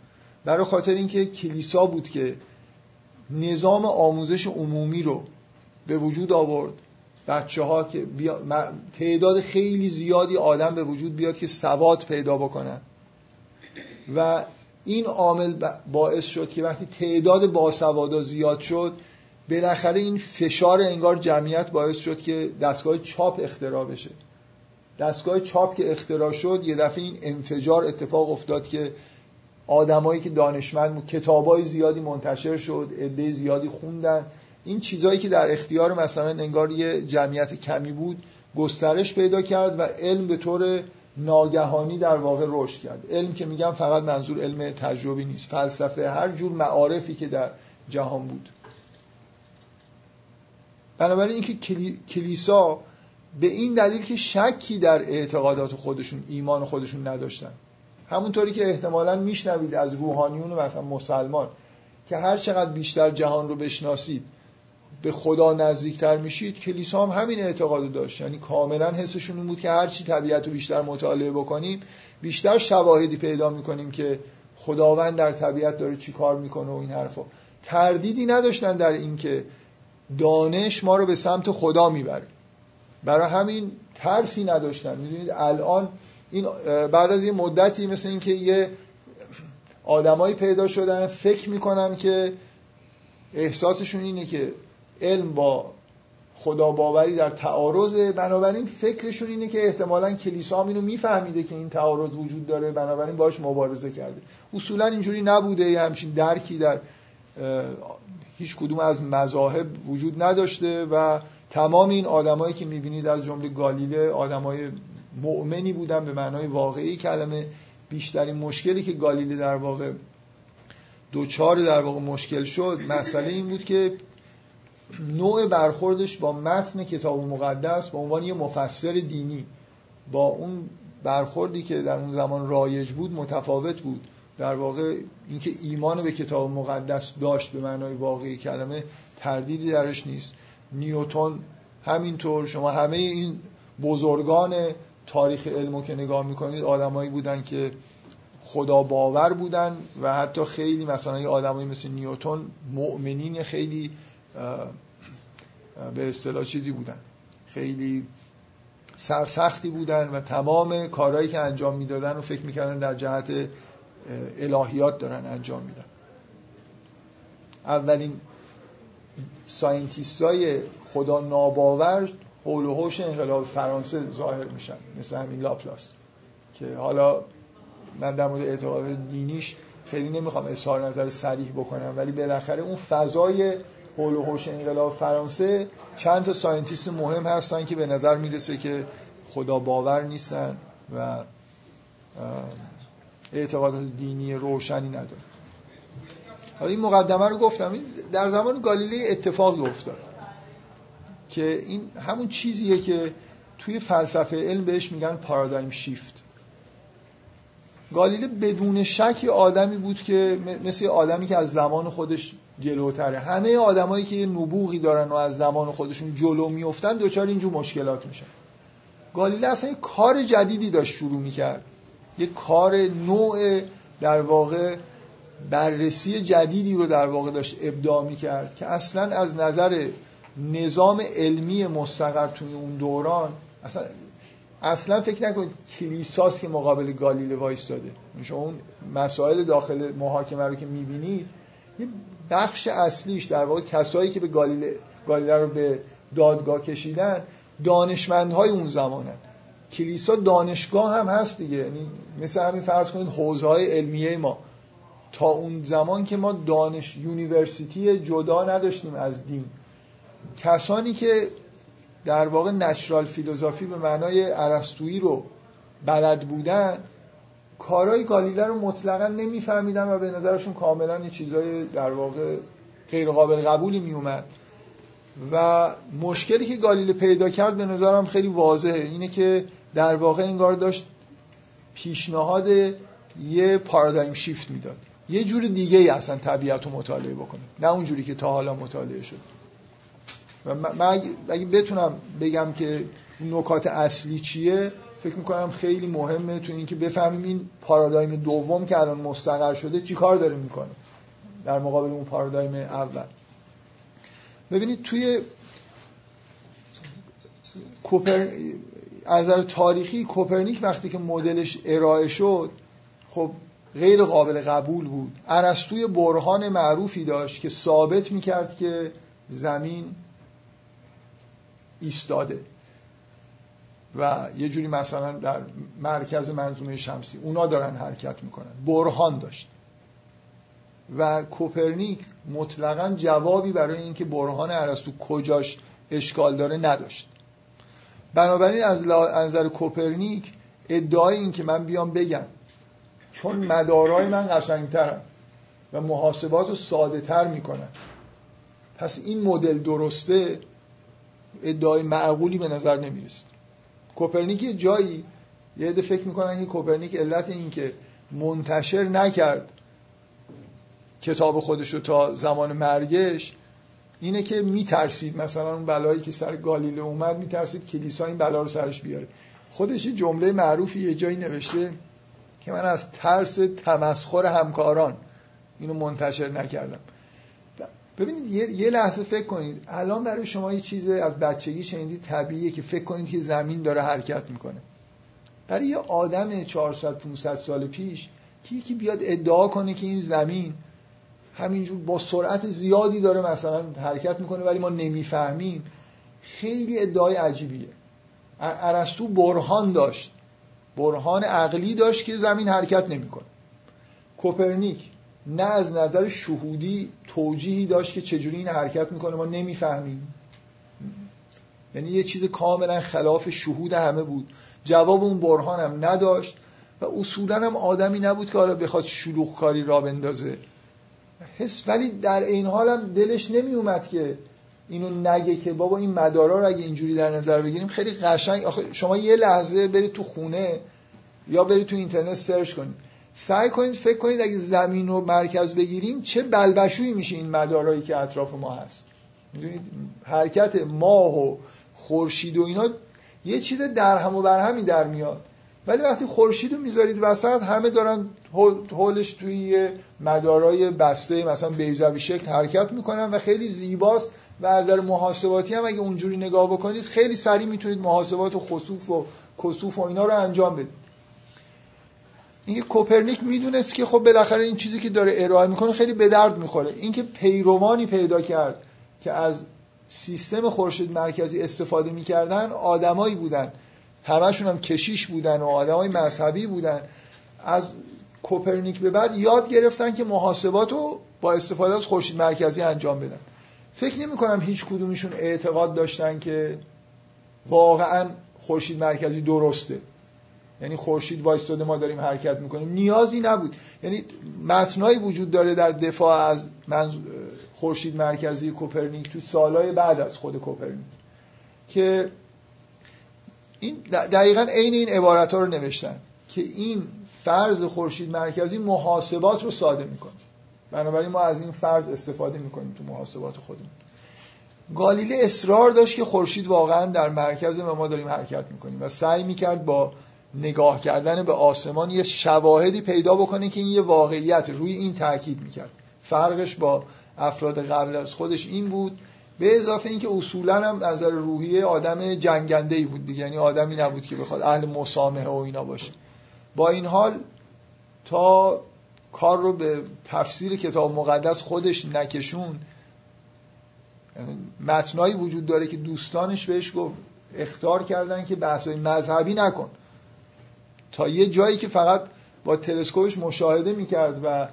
برای خاطر اینکه کلیسا بود که نظام آموزش عمومی رو به وجود آورد. بچه ها که تعداد خیلی زیادی آدم به وجود بیاد که سواد پیدا بکنن. و این عامل باعث شد که وقتی تعداد باسوادا زیاد شد بالاخره این فشار انگار جمعیت باعث شد که دستگاه چاپ اختراع بشه. دستگاه چاپ که اختراع شد یه دفعه این انفجار اتفاق افتاد که آدمایی که دانشمند بود کتابای زیادی منتشر شد عده زیادی خوندن. این چیزایی که در اختیار مثلا انگار یه جمعیت کمی بود گسترش پیدا کرد و علم به طور ناگهانی در واقع رشد کرد. علم که میگم فقط منظور علم تجربی نیست فلسفه هر جور معارفی که در جهان بود. بنابراین اینکه کلیسا به این دلیل که شکی در اعتقادات خودشون ایمان خودشون نداشتن. همونطوری که احتمالا میشنوید از روحانیون و مثلا مسلمان که هر چقدر بیشتر جهان رو بشناسید به خدا نزدیکتر میشید کلیسا هم همین اعتقاد داشت. یعنی کاملا حسشون این بود که هرچی طبیعت رو بیشتر مطالعه بکنیم بیشتر شواهدی پیدا می‌کنیم که خداوند در طبیعت داره چی کار می‌کنه و این حرفا. تردیدی نداشتن در اینکه دانش ما رو به سمت خدا می‌بره. برای همین ترسی نداشتن. می‌دونید الان این بعد از یه مدتی مثل اینکه یه آدمایی پیدا شدن فکر می‌کنن که احساسشون اینه که علم با خدا باوری در تعارض بنابراین فکرشون اینه که احتمالا کلیسا هم اینو میفهمیده که این تعارض وجود داره. بنابراین باش مبارزه کرده. اصولا اینجوری نبوده. یه همچین درکی در هیچ کدوم از مذاهب وجود نداشته و تمام این آدمایی که می‌بینید از جمله گالیله آدمای مؤمنی بودن به معنای واقعی کلمه بیشترین مشکلی که گالیله در واقع دوچار در واقع مشکل شد مسئله این بود که نوع برخوردش با متن کتاب مقدس به عنوان یه مفسر دینی با اون برخوردی که در اون زمان رایج بود متفاوت بود. در واقع اینکه ایمان به کتاب مقدس داشت به معنای واقعی کلمه تردیدی درش نیست. نیوتون همینطور شما همه این بزرگان تاریخ علمو که نگاه می‌کنید آدمایی بودن که خدا باور بودن و حتی خیلی مثلا یه آدمایی مثل نیوتون مؤمنین خیلی به اصطلاح چیزی بودن. خیلی سرسختی بودن و تمام کارهایی که انجام می‌دادن و فکر می‌کردن در جهت الهیات دارن انجام میدن. اولین scientist های خدا ناباور حول و حوش انقلاب فرانسه ظاهر میشن مثل همین لاپلاس. که حالا من در مورد اعتقاد دینیش خیلی نمی‌خوام اظهار نظر صریح بکنم ولی بالاخره اون فضای حول و حوش انقلاب فرانسه چند تا scientist مهم هستن که به نظر می‌رسه که خدا باور نیستن و اعتقادات دینی روشنی نداره. حالا این مقدمه رو گفتم. در زمان گالیله اتفاق افتاد که این همون چیزیه که توی فلسفه علم بهش میگن paradigm shift گالیله بدون شک آدمی بود که مثل آدمی که از زمان خودش جلوتره. همه آدمایی که یه نبوغی دارن و از زمان خودشون جلو میفتن دچار اینجور مشکلات میشن. گالیله اصلا یه کار جدیدی داشت شروع می‌کرد. یه کار نوع در واقع بررسی جدیدی رو در واقع داشت ابداع می‌کرد که اصلا از نظر نظام علمی مستقر توی اون دوران اصلا اصلا فکر نکنید کلیساست که مقابل گالیله وایستاده. شما اون مسائل داخل محاکمه رو که می‌بینید یه بخش اصلیش در واقع کسایی که به گالیله, گالیله رو به دادگاه کشیدن دانشمندهای اون زمانن. کلیسا دانشگاه هم هست دیگه. یعنی مثل همین فرض کنید حوزه های علمیه ما. تا اون زمان که ما دانش university جدا نداشتیم از دین. کسانی که در واقع natural philosophy به معنای ارسطویی رو بلد بودن کارهای گالیله رو مطلقا نمیفهمیدن و به نظرشون کاملا یه چیزای در واقع غیر قابل قبولی میومد و مشکلی که گالیله پیدا کرد به نظرم خیلی واضحه. اینه که در واقع انگار داشت پیشنهاد یه پارادایم شیفت می‌داد. یه جور دیگه ای اصلا طبیعت رو مطالعه بکنه. نه اون جوری که تا حالا مطالعه شد. و من اگه بتونم بگم که نکات اصلی چیه فکر می‌کنم خیلی مهمه تو اینکه بفهمیم این پارادایم دوم که الان مستقر شده چی کار داره می‌کنه در مقابل اون پارادایم اول. ببینید توی کوپر... از نظر تاریخی کوپرنیک وقتی که مدلش ارائه شد خب غیر قابل قبول بود. ارسطوی برهان معروفی داشت که ثابت می‌کرد که زمین ایستاده. و یه جوری مثلا در مرکز منظومه شمسی اونا دارن حرکت می‌کنن. برهان داشت. و کوپرنیک مطلقا جوابی برای اینکه برهان ارسطو کجاش اشکال داره نداشت. بنابراین از نظر کوپرنیک ادعای این که من بیام بگم. چون مدارای من قشنگترن و محاسبات رو ساده تر می‌کنن. پس این مدل درسته ادعای معقولی به نظر نمی‌رسه. کوپرنیک یه جایی یه عده فکر می‌کنن که کوپرنیک علت این که منتشر نکرد کتاب خودش رو تا زمان مرگش اینه که میترسید مثلا اون بلایی که سر گالیله اومد میترسید کلیسا این بلا رو سرش بیاره. خودش جمله معروفی یه جایی نوشته که من از ترس تمسخر همکاران اینو منتشر نکردم. ببینید یه لحظه فکر کنید. الان برای شما یه چیز از بچگی شنیدید طبیعیه که فکر کنید که زمین داره حرکت می‌کنه. برای یه آدم 400 500 سال پیش که یکی بیاد ادعا کنه که این زمین همینجور با سرعت زیادی داره مثلا حرکت می‌کنه ولی ما نمی‌فهمیم. خیلی ادعای عجیبیه. ارسطو برهان داشت. برهان عقلی داشت که زمین حرکت نمی‌کنه کوپرنیک نه از نظر شهودی توجیهی داشت که چجوری این حرکت می‌کنه ما نمی‌فهمیم. یعنی یه چیز کاملا خلاف شهود همه بود. جواب اون برهان هم نداشت و اصولا هم آدمی نبود که حالا بخواد شلوغ کاری را بندازه. حس ولی در این حال هم دلش نمی اومد که اینو نگه که بابا این مدارا رو اگه اینجوری در نظر بگیریم خیلی قشنگ. آخه شما یه لحظه برید تو خونه یا برید تو اینترنت سرچ کنید. سعی کنید فکر کنید اگه زمین رو مرکز بگیریم چه بلبشویی میشه این مدارایی که اطراف ما هست. می‌دونید؟ حرکت ماه و خورشید و اینا یه چیز در هم و بر همی در میاد. ولی وقتی خورشید رو می‌ذارید وسط همه دارن حولش توی مدارای بسته مثلا بیزوی شکل حرکت می‌کنن و خیلی زیباست و از نظر محاسباتی هم اگه اونجوری نگاه بکنید خیلی سریع می‌تونید محاسبات و خصوف و کسوف و اینا رو انجام بدید. اینکه کوپرنیک می‌دونست که خب بالاخره این چیزی که داره ارائه می‌کنه خیلی به درد می‌خوره. اینکه پیروانی پیدا کرد که از سیستم خورشید مرکزی استفاده می‌کردن آدمایی بودن همشون هم کشیش بودن و آدمای مذهبی بودن. از کوپرنیک به بعد یاد گرفتن که محاسبات رو با استفاده از خورشید مرکزی انجام بدن. فکر نمی کنم هیچ کدومشون اعتقاد داشتن که واقعا خورشید مرکزی درسته. یعنی خورشید وایستاده ما داریم حرکت می‌کنیم. نیازی نبود. یعنی متنایی وجود داره در دفاع از خورشید مرکزی کوپرنیک تو سالهای بعد از خود کوپرنیک که این دقیقا عین این عبارت ها رو نوشتن که این فرض خورشید مرکزی محاسبات رو ساده می‌کنه. بنابراین ما از این فرض استفاده می‌کنیم تو محاسبات خودمون. گالیله اصرار داشت که خورشید واقعا در مرکز ما داریم حرکت می‌کنیم و سعی می‌کرد با نگاه کردن به آسمان یه شواهدی پیدا بکنه که این یه واقعیت. روی این تاکید می‌کرد. فرقش با افراد قبل از خودش این بود به اضافه اینکه اصولا هم نظر روحیه آدم جنگنده ای بود دیگه. یعنی آدمی نبود که بخواد اهل مسامحه و اینا باشه. با این حال تا کار رو به تفسیر کتاب مقدس خودش نکشون متنایی وجود داره که دوستانش بهش گفت اختار کردن که بحثای مذهبی نکن. تا یه جایی که فقط با تلسکوپش مشاهده می‌کرد و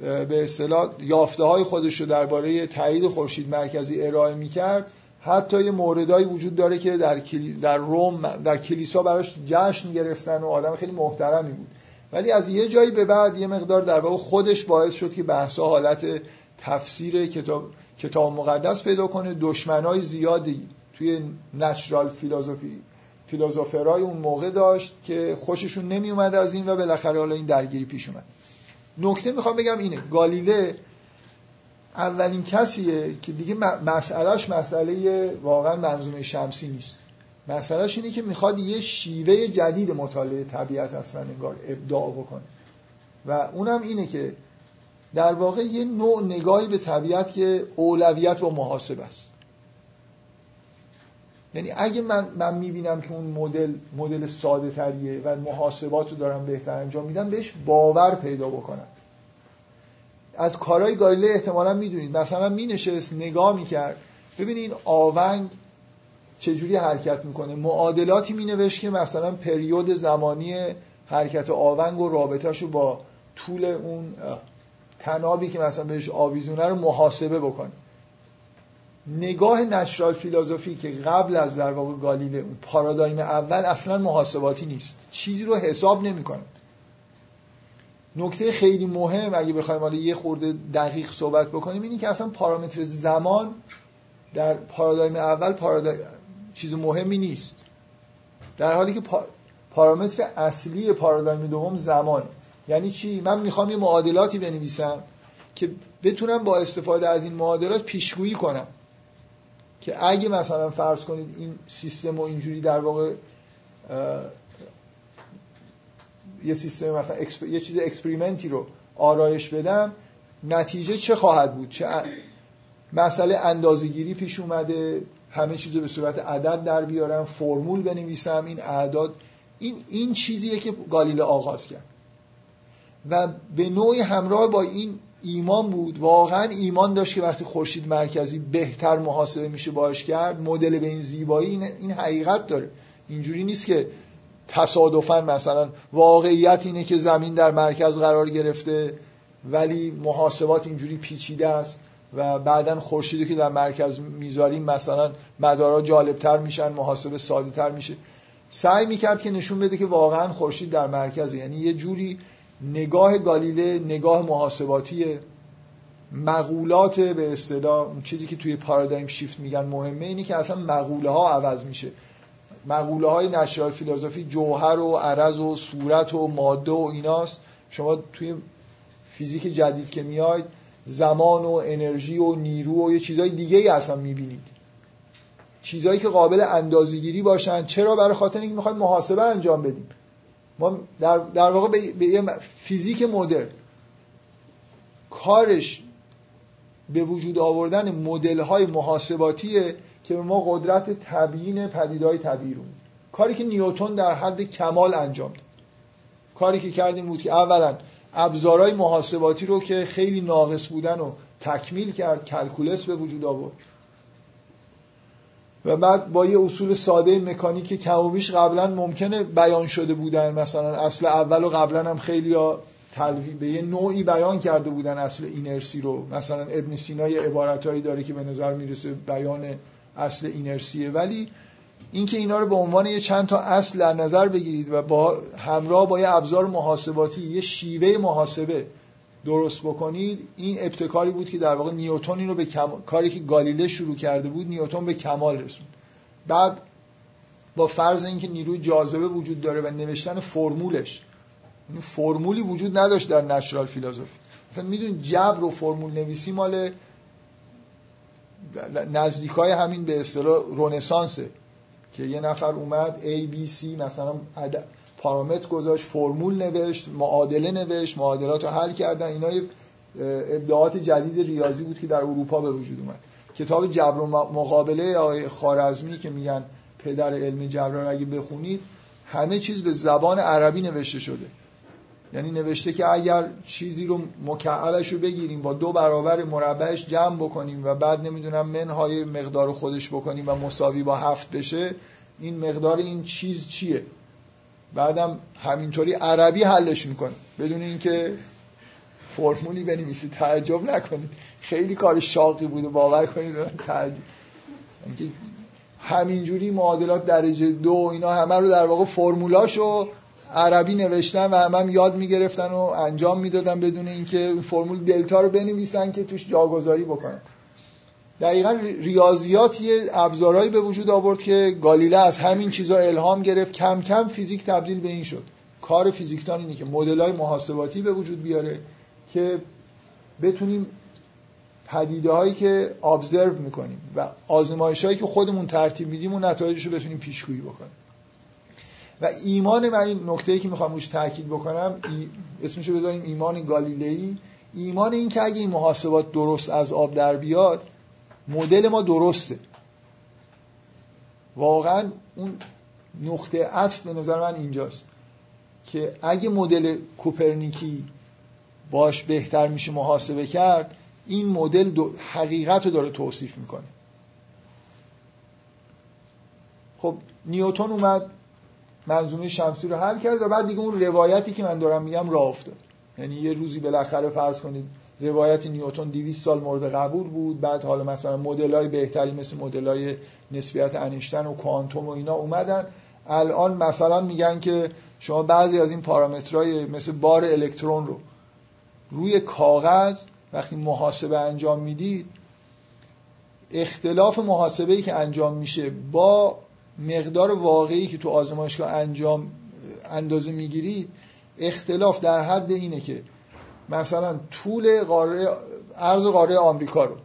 به اصطلاح یافته های خودش رو درباره تایید خورشید مرکزی ارائه می‌کرد. حتی یه موردایی وجود داره که در, در روم در کلیسا براش جشن گرفتن و آدم خیلی محترمی بود. ولی از یه جایی به بعد یه مقدار در واقع خودش باعث شد که بحثا حالت تفسیر کتاب کتاب مقدس پیدا کنه. دشمنای زیادی توی نچرال فیلوزوفی فیلوزوفرای اون موقع داشت که خوششون نمی اومد از این و بالاخره حالا این درگیری پیش اومد. نکته می‌خوام بگم اینه. گالیله اولین کسیه که دیگه مسئلهش مسئله واقعا منظومه شمسی نیست. مسئلهش اینه که می‌خواد یه شیوه جدید مطالعه طبیعت اصلا انگار ابداع بکنه. و اونم اینه که در واقع یه نوع نگاهی به طبیعت که اولویت با محاسب است. یعنی اگه من, من می‌بینم که اون مدل مدل ساده تریه و محاسبات رو دارم بهتر انجام میدم بهش باور پیدا بکنم. از کارهای گالیله احتمالا می‌دونید. مثلا مینشست نگاه می‌کرد. ببینید این آونگ چجوری حرکت می‌کنه. معادلاتی مینوشت که مثلا پریود زمانی حرکت آونگ و رابطهش رو با طول اون تنابی که مثلا بهش آویزونه رو محاسبه بکنه. نگاه نشرال فیلوزوفی که قبل از در واقع گالیله اون پارادایم اول اصلا محاسباتی نیست. چیزی رو حساب نمی‌کنه. نکته خیلی مهم اگه بخوایم حالا یه خورده دقیق صحبت بکنیم اینی که اصلا پارامتر زمان در پارادایم اول پارادایم چیز مهمی نیست. در حالی که پارامتر اصلی پارادایم دوم زمان. یعنی چی؟ من می‌خوام یه معادلاتی بنویسم که بتونم با استفاده از این معادلات پیشگویی کنم. که اگه مثلا فرض کنید این سیستم و اینجوری در واقع یه سیستم مثلا یه چیز اکسپریمنتی رو آرایش بدم نتیجه چه خواهد بود؟ چه مسئله اندازه‌گیری پیش اومده همه چیز رو به صورت عدد در بیارم فرمول بنویسم این اعداد این این چیزیه که گالیله آغاز کرد. و به نوعی همراه با این ایمان بود. واقعا ایمان داشت که وقتی خورشید مرکزی بهتر محاسبه میشه باش کرد مدل به این زیبایی این حقیقت داره. اینجوری نیست که تصادفا مثلا واقعیت اینه که زمین در مرکز قرار گرفته ولی محاسبات اینجوری پیچیده است و بعدا خورشیدی که در مرکز می‌ذاریم مثلا مدارا جالبتر میشن محاسبه ساده تر میشه. سعی می‌کرد که نشون بده که واقعا خورشید در مرکزه. یعنی یه جوری نگاه گالیله نگاه محاسباتی مقولات به اصطلاح چیزی که توی پارادایم شیفت میگن مهمه اینه که اصلا مقوله ها عوض میشه. مقوله های نچرال فیلوزافی جوهر و عرض و صورت و ماده و ایناست. شما توی فیزیک جدید که میاید زمان و انرژی و نیرو و یه چیزای دیگه ای اصلا می‌بینید. چیزهایی که قابل اندازه‌گیری باشن. چرا؟ برای خاطر اینکه می‌خوایم محاسبه انجام بدیم. ما در, در واقع به, یه فیزیک مدرن کارش به وجود آوردن مدل های محاسباتیه که به ما قدرت تبیین پدیدهای طبیعی رو میده. کاری که نیوتون در حد کمال انجام داد. کاری که کردیم بود که اولا ابزارهای محاسباتی رو که خیلی ناقص بودن و تکمیل کرد کلکولس به وجود آورد. و بعد با یه اصول ساده مکانیک کم قبلا ممکنه بیان شده بودن مثلا اصل اول و قبلا هم خیلی ها به یه نوعی بیان کرده بودن اصل اینرسی رو. مثلا ابن سینا یه عبارتهایی داره که به نظر می‌رسه بیان اصل اینرسیه. ولی اینکه اینا رو به عنوان یه چند تا اصل در نظر بگیرید و با همراه با یه ابزار محاسباتی یه شیوه محاسبه درست بکنید این ابتکاری بود که در واقع نیوتن این رو به کاری که گالیله شروع کرده بود نیوتن به کمال رسوند. بعد با فرض اینکه نیروی جاذبه وجود داره و نوشتن فرمولش این فرمولی وجود نداشت در نچرال فیلسوفی مثلا می‌دونید جبر و فرمول نویسی مال نزدیکای همین به اصطلاح رنسانسه که یه نفر اومد A B C مثلا پارامتر گذاشت فرمول نوشت معادله نوشت معادلات رو حل کردن. اینا ابداعات جدید ریاضی بود که در اروپا به وجود اومد. کتاب جبر و مقابله آقای خارزمی که میگن پدر علم جبر رو اگه بخونید همه چیز به زبان عربی نوشته شده. یعنی نوشته که اگر چیزی رو مکعبش رو بگیریم با دو برابر مربعش جمع بکنیم و بعد نمی‌دونم منهای مقدار خودش بکنیم و مساوی با هفت بشه این مقدار این چیز چیه؟ بعدم همینطوری عربی حلش می‌کنه. بدون اینکه فرمولی بنویسید تعجب نکنید. خیلی کار شاقی بوده باور کنید. تعجب. همینجوری معادلات درجه دو اینا همه رو در واقع فرمولاشو عربی نوشتن و همه هم یاد می‌گرفتن و انجام می‌دادن بدون اینکه فرمول دلتا رو بنویسن که توش جاگذاری بکنن. دقیقا ریاضیات یه ابزارهایی به وجود آورد که گالیله از همین چیزا الهام گرفت. کم کم فیزیک تبدیل به این شد. کار فیزیکدان اینه که مدل محاسباتی به وجود بیاره که بتونیم پدیده هایی که ابزرو می‌کنیم و آزمایش هایی که خودمون ترتیب میدیم و نتایجش رو بتونیم پیشگویی بکنیم. و ایمان من این نکته ای که می‌خوام روش تاکید بکنم ای... اسمشو بذاریم ایمان گالیلئی ایمان این که اگه این محاسبات درست از آب در بیاد مدل ما درسته. واقعا اون نقطه عطف به نظر من اینجاست که اگه مدل کوپرنیکی باش بهتر میشه محاسبه کرد این مدل حقیقت رو داره توصیف می‌کنه. خب نیوتون اومد منظومه شمسی رو حل کرد و بعد دیگه اون روایتی که من دارم میگم راه افتاد. یعنی یه روزی بالاخره فرض کنید روایت نیوتن 200 سال مورد قبول بود. بعد حالا مثلا مدلای بهتری مثل مدلای نسبیت انیشتن و کوانتوم و اینا اومدن. الان مثلا میگن که شما بعضی از این پارامترهای مثل بار الکترون رو روی کاغذ وقتی محاسبه انجام می‌دید اختلاف محاسبه ای که انجام میشه با مقدار واقعی که تو آزمایشگاه انجام اندازه می‌گیرید اختلاف در حد اینه که مثلا طول قاره عرض قاره آمریکا رو.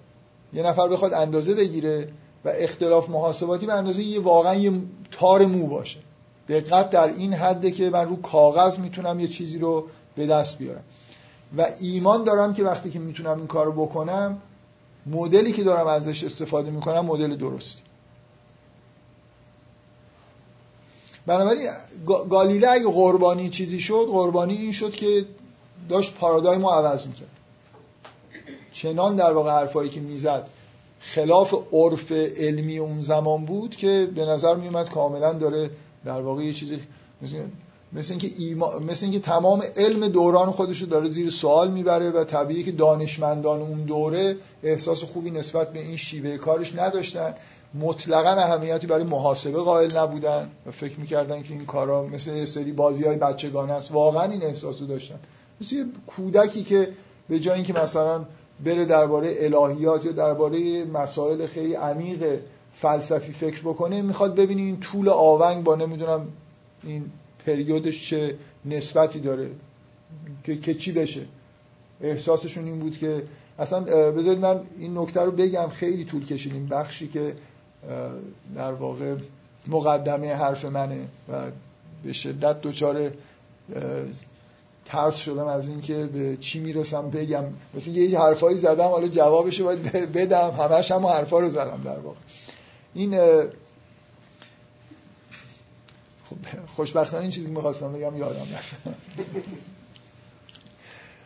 یه نفر بخواد اندازه بگیره و اختلاف محاسباتی به اندازه یه واقعا یه تار مو باشه. دقت در این حده که من رو کاغذ می‌تونم یه چیزی رو به دست بیارم. و ایمان دارم که وقتی که می‌تونم این کارو بکنم مدلی که دارم ازش استفاده می‌کنم مدل درستی. بنابراین گالیله اگه قربانی چیزی شد قربانی این شد که داشت پارادایم رو عوض می‌کرد. چنان در واقع حرفایی که می‌زد خلاف عرف علمی اون زمان بود که به نظر میومد کاملا داره در واقع یه چیزی مثل اینکه, ایما... مثل اینکه تمام علم دوران خودش رو داره زیر سوال می‌بره و طبیعی که دانشمندان اون دوره احساس خوبی نسبت به این شیوه کارش نداشتن. مطلقا اهمیتی برای محاسبه قائل نبودن و فکر می‌کردن که این کارا مثل سری بازی های بچگانه است. واقعا این احساسو داشتن. مثل یه کودکی که به جای اینکه مثلا بره درباره الهیات یا درباره مسائل خیلی عمیق فلسفی فکر بکنه می‌خواد ببینی این طول آونگ با نمی‌دونم این پریودش چه نسبتی داره که, که چی بشه. احساسشون این بود که اصلا بذارید من این نکته رو بگم. خیلی طول کشیدیم بخشی که در واقع مقدمه حرف منه و به شدت دچار ترس شدم از اینکه به چی می‌رسم بگم. مثل یه حرفایی زدم حالا جوابش باید بدم. همش هم حرفا رو زدم در واقع. این خب خوشبختانه این چیزی می‌خواستم بگم یادم رفت.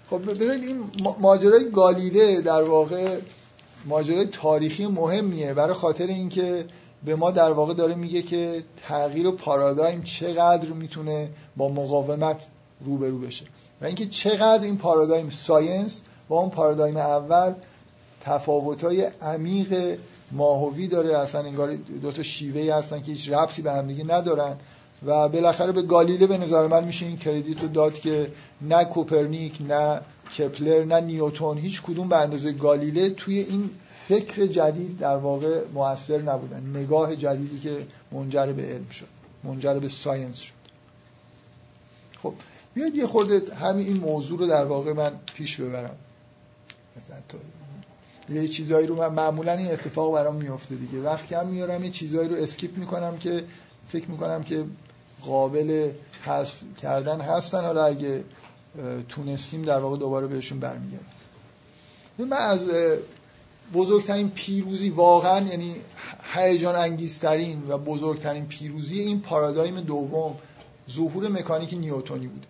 خب ببینید این ماجرای گالیله در واقع ماجرای تاریخی مهمیه. برای خاطر اینکه به ما در واقع داره میگه که تغییر پارادایم چقدر می‌تونه با مقاومت روبرو بشه. و اینکه چقدر این پارادایم ساینس با اون پارادایم اول تفاوت‌های عمیق ماهوی داره. اصلا انگار دو تا شیوه هستن که هیچ ربطی به هم دیگه ندارن. و بالاخره به گالیله به نظر من میشه این credit رو داد که نه کوپرنیک نه کپلر نه نیوتون هیچ کدوم به اندازه گالیله توی این فکر جدید در واقع موثر نبودن. نگاه جدیدی که منجر به علم شد منجر به science شد. خب بیاید یه خورده همین این موضوع رو در واقع من پیش ببرم. یه چیزایی رو من معمولا این اتفاق برام میفته دیگه. وقتی هم میارم یه چیزایی رو اسکیپ می‌کنم که فکر می‌کنم که قابل حذف کردن هستن. حالا اگه تونستیم در واقع دوباره بهشون برمیگردیم. من از بزرگترین پیروزی واقعا یعنی هیجان انگیزترین و بزرگترین پیروزی این پارادایم دوم ظهور مکانیک نیوتونی بود.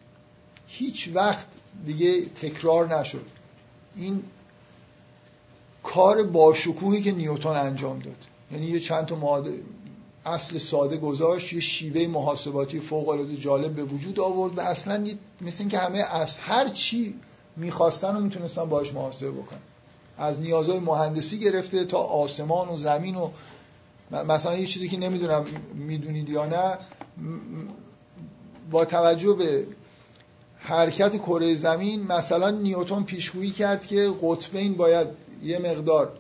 هیچ وقت دیگه تکرار نشد. این کار باشکوهی که نیوتون انجام داد. یعنی یه چند تا اصل ساده گذاشت یه شیوه محاسباتی فوق العاده جالب به وجود آورد و اصلا مثل اینکه همه از هر چی می‌خواستن و می‌تونستن باش محاسبه بکنن. از نیازهای مهندسی گرفته تا آسمان و زمین و مثلا یه چیزی که نمی‌دونم می‌دونید یا نه با توجه به حرکت کره زمین مثلا نیوتن پیشگویی کرد که قطبین باید یه مقدار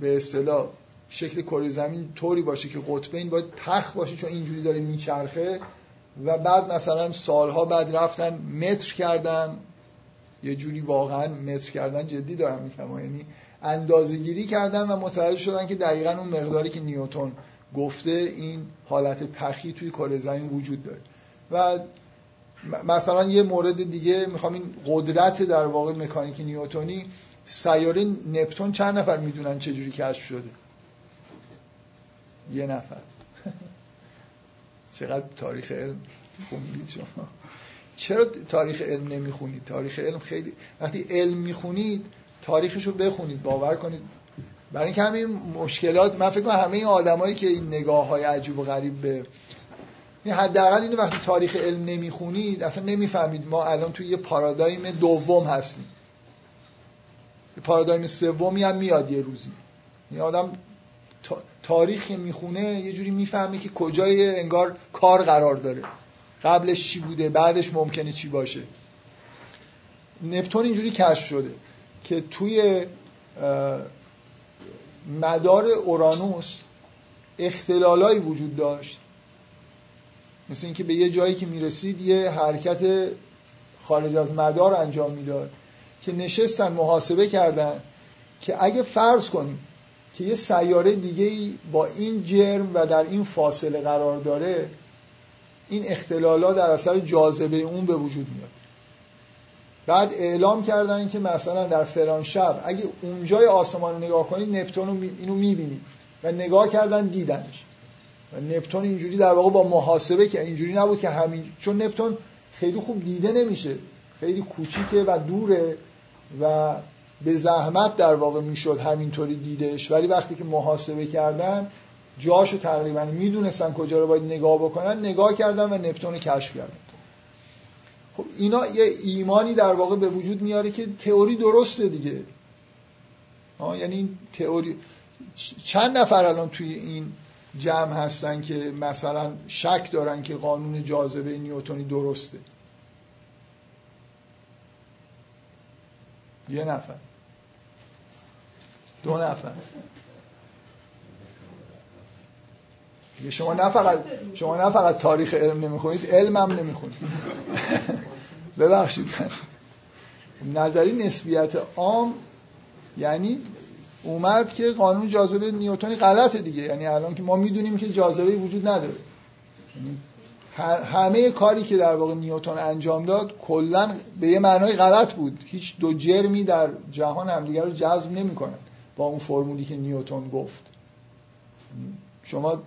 به اصطلاح شکل کره زمین طوری باشه که قطبین باید پخ باشه چون اینجوری داره میچرخه و بعد مثلا سالها بعد رفتن متر کردن. یه جوری واقعا متر کردن جدی دارم میگم یعنی اندازه گیری کردن و متوجه شدن که دقیقا اون مقداری که نیوتن گفته این حالت پخی توی کره زمین وجود داره. و مثلا یه مورد دیگه می‌خوام این قدرت در واقع مکانیک نیوتونی سیاره نپتون چند نفر می‌دونن چجوری کشف شده؟ یه نفر. چقدر تاریخ علم خوندید شما. چرا تاریخ علم نمی‌خونید؟ تاریخ علم خیلی وقتی علم می‌خونید تاریخش رو بخونید باور کنید. برای اینکه همین مشکلات من فکر کنم همه این آدمایی که این نگاه های عجیب و غریب به حداقل اینو وقتی تاریخ علم نمی‌خونید اصلا نمی‌فهمید ما الان توی یه پارادایم دوم هستیم. پارادایم سومی هم میاد یه روزی. این آدم تاریخ می‌خونه یه جوری می‌فهمه که کجای انگار کار قرار داره. قبلش چی بوده بعدش ممکنه چی باشه. نپتون اینجوری کشف شده که توی مدار اورانوس اختلالایی وجود داشت. مثل اینکه به یه جایی که می‌رسید یه حرکت خارج از مدار انجام می‌داد که نشستن محاسبه کردن که اگه فرض کنیم که یه سیاره دیگه با این جرم و در این فاصله قرار داره این اختلالات در اثر جاذبه اون به وجود میاد. بعد اعلام کردن که مثلا در فلان شب اگه اونجای آسمان رو نگاه کنید نپتون رو اینو می‌بینید و نگاه کردن دیدنش. و نپتون اینجوری در واقع با محاسبه که اینجوری نبود که همین چون نپتون خیلی خوب دیده نمیشه. خیلی کوچیکه و دوره و به زحمت در واقع می‌شد همینطوری دیدش ولی وقتی که محاسبه کردن جاشو تقریبا می‌دونستن کجا رو باید نگاه بکنن نگاه کردن و نپتون رو کشف کردن. خب اینا یه ایمانی در واقع به وجود میاره که تئوری درسته دیگه. یعنی تئوری چند نفر الان توی این جمع هستن که مثلا شک دارن که قانون جاذبه نیوتونی درسته. یه نفر. دو نفر. شما نه فقط شما نه فقط تاریخ علم نمی‌خونید علم هم نمی‌خونید. ببخشید. نظری نسبیت عام یعنی اومد که قانون جاذبه نیوتنی غلطه دیگه. یعنی الان که ما می‌دونیم که جاذبه وجود نداره. یعنی همه کاری که در واقع نیوتن انجام داد کلا به یه معنای غلط بود. هیچ دو جرمی در جهان همدیگر رو جذب نمی‌کنن با اون فرمولی که نیوتن گفت. شما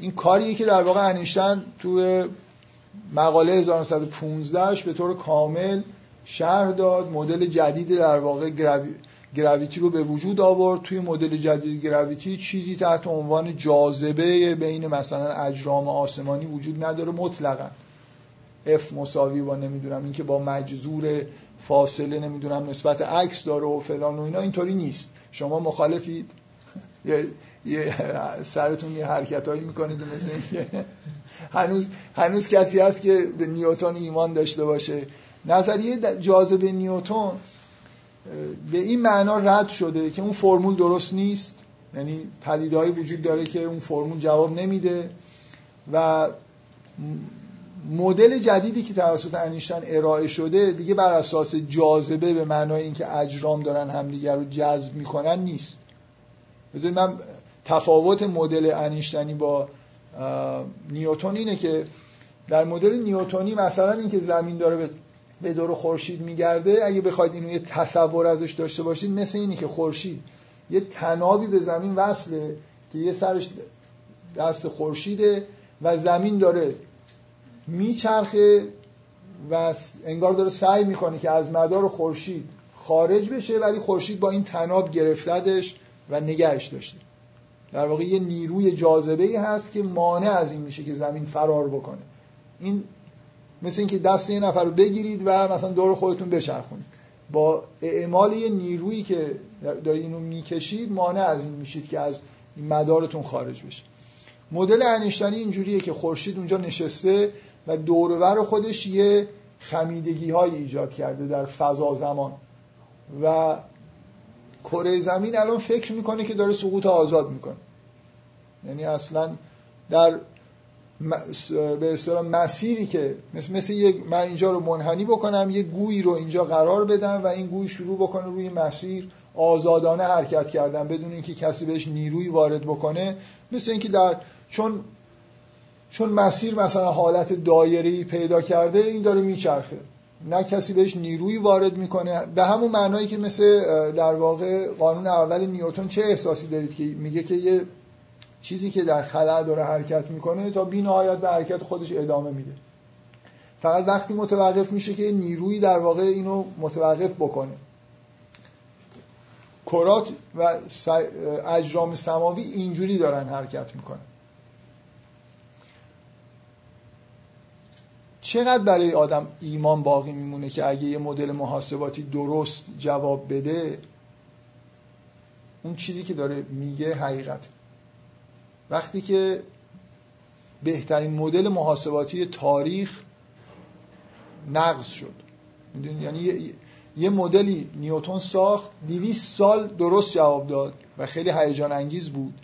این کاریه که در واقع انیشتن تو مقاله 1915 به طور کامل شرح داد. مدل جدید در واقع گراویتی رو به وجود آورد. توی مدل جدید گراویتی چیزی تحت عنوان جاذبه بین مثلا اجرام آسمانی وجود نداره مطلقا. F مساوی با نمی‌دونم اینکه با مجذور فاصله نمی‌دونم نسبت عکس داره و فلان و اینا اینطوری نیست. شما مخالفید. یه سرتون یه حرکت هایی می‌کنید مثل هنوز هنوز کسی هست که به نیوتن ایمان داشته باشه. نظریه جاذبه نیوتن به این معنا رد شده که اون فرمول درست نیست. یعنی پدیدهایی وجود داره که اون فرمول جواب نمیده و مدل جدیدی که توسط انیشتن ارائه شده دیگه بر اساس جاذبه به معنای اینکه اجرام دارن همدیگر رو جذب می‌کنن نیست. بذارید من تفاوت مدل انیشتنی با نیوتون اینه که در مدل نیوتونی مثلا اینکه زمین داره به دور خورشید میگرده اگه بخواید اینو یه تصور ازش داشته باشید مثل اینی که خورشید یه تنابی به زمین وصله که یه سرش دست خورشیده و زمین داره میچرخه و انگار داره سعی می‌کنه که از مدار خورشید خارج بشه ولی خورشید با این تناب گرفتدش و نگهش داشته. در واقع یه نیروی جاذبه ای هست که مانع از این میشه که زمین فرار بکنه. این مثل اینکه دست یه نفر رو بگیرید و مثلا دور خودتون بچرخونید. با اعمال یه نیرویی که دارید اینو می‌کشید مانع از این میشید که از این مدارتون خارج بشه. مدل انیشتنی اینجوریه که خورشید اونجا نشسته و دورور خودش یه خمیدگی های ایجاد کرده در فضا زمان. و کره زمین الان فکر می‌کنه که داره سقوط آزاد می‌کنه. یعنی اصلا در به اصطلاح مسیری که مثل, مثل یک من اینجا رو منحنی بکنم یه گویی رو اینجا قرار بدم و این گوی شروع بکنه روی مسیر آزادانه حرکت کردن بدون اینکه کسی بهش نیروی وارد بکنه. مثل اینکه در چون چون مسیر مثلا حالت دایره‌ای پیدا کرده این داره میچرخه. نه کسی بهش نیروی وارد می‌کنه. به همون معنایی که مثل در واقع قانون اول نیوتن چه احساسی دارید که میگه که یه چیزی که در خلا داره حرکت می‌کنه تا بی نهایت به حرکت خودش ادامه میده. فقط وقتی متوقف میشه که نیروی در واقع اینو متوقف بکنه. کرات و اجرام سماوی اینجوری دارن حرکت می‌کنن. چقدر برای آدم ایمان باقی میمونه که اگه یه مدل محاسباتی درست جواب بده؟ اون چیزی که داره میگه حقیقت وقتی که بهترین مدل محاسباتی تاریخ نقض شد. یعنی یه, یه مدلی نیوتون ساخت 200 سال درست جواب داد و خیلی هیجان انگیز بود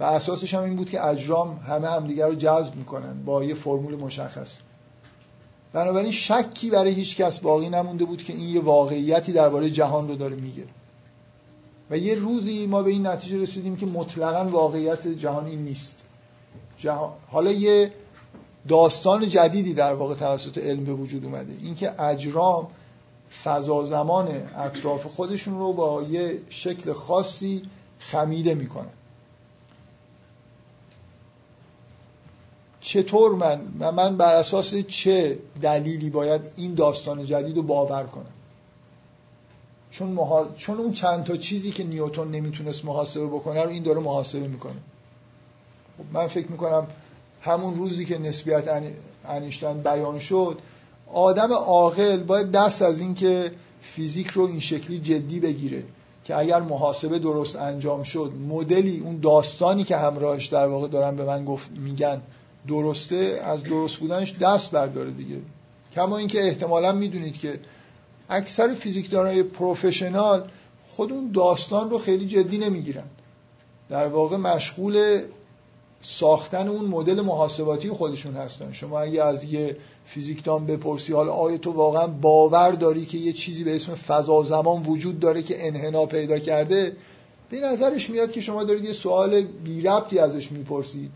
و اساسش هم این بود که اجرام همه همدیگر رو جذب می‌کنن با یه فرمول مشخص. بنابراین شکی برای هیچ کس باقی نمونده بود که این یه واقعیتی درباره جهان رو داره میگه. و یه روزی ما به این نتیجه رسیدیم که مطلقا واقعیت جهان این نیست. جهان... حالا یه داستان جدیدی در واقع توسط علم به وجود اومده. اینکه اجرام فضا زمان اطراف خودشون رو با یه شکل خاصی خمیده می‌کنن چطور من من بر اساس چه دلیلی باید این داستان جدید رو باور کنم؟ چون, محا... چون اون چند تا چیزی که نیوتون نمی‌تونست محاسبه بکنه رو این داره محاسبه می‌کنه. خب من فکر می‌کنم همون روزی که نسبیت انیشتین بیان شد آدم عاقل باید دست از این که فیزیک رو این شکلی جدی بگیره که اگر محاسبه درست انجام شد مدلی اون داستانی که همراهش در واقع دارن به من گفت میگن درسته از درست بودنش دست برداره دیگه. کما اینکه احتمالا می‌دونید که اکثر فیزیکدانای پروفشنال خود اون داستان رو خیلی جدی نمی‌گیرن. در واقع مشغول ساختن اون مدل محاسباتی خودشون هستن. شما اگه از یه فیزیکدان بپرسی حالا آیا تو واقعا باور داری که یه چیزی به اسم فضا زمان وجود داره که انحنا پیدا کرده؟ به نظرش میاد که شما دارید یه سوال بی ربطی ازش می‌پرسید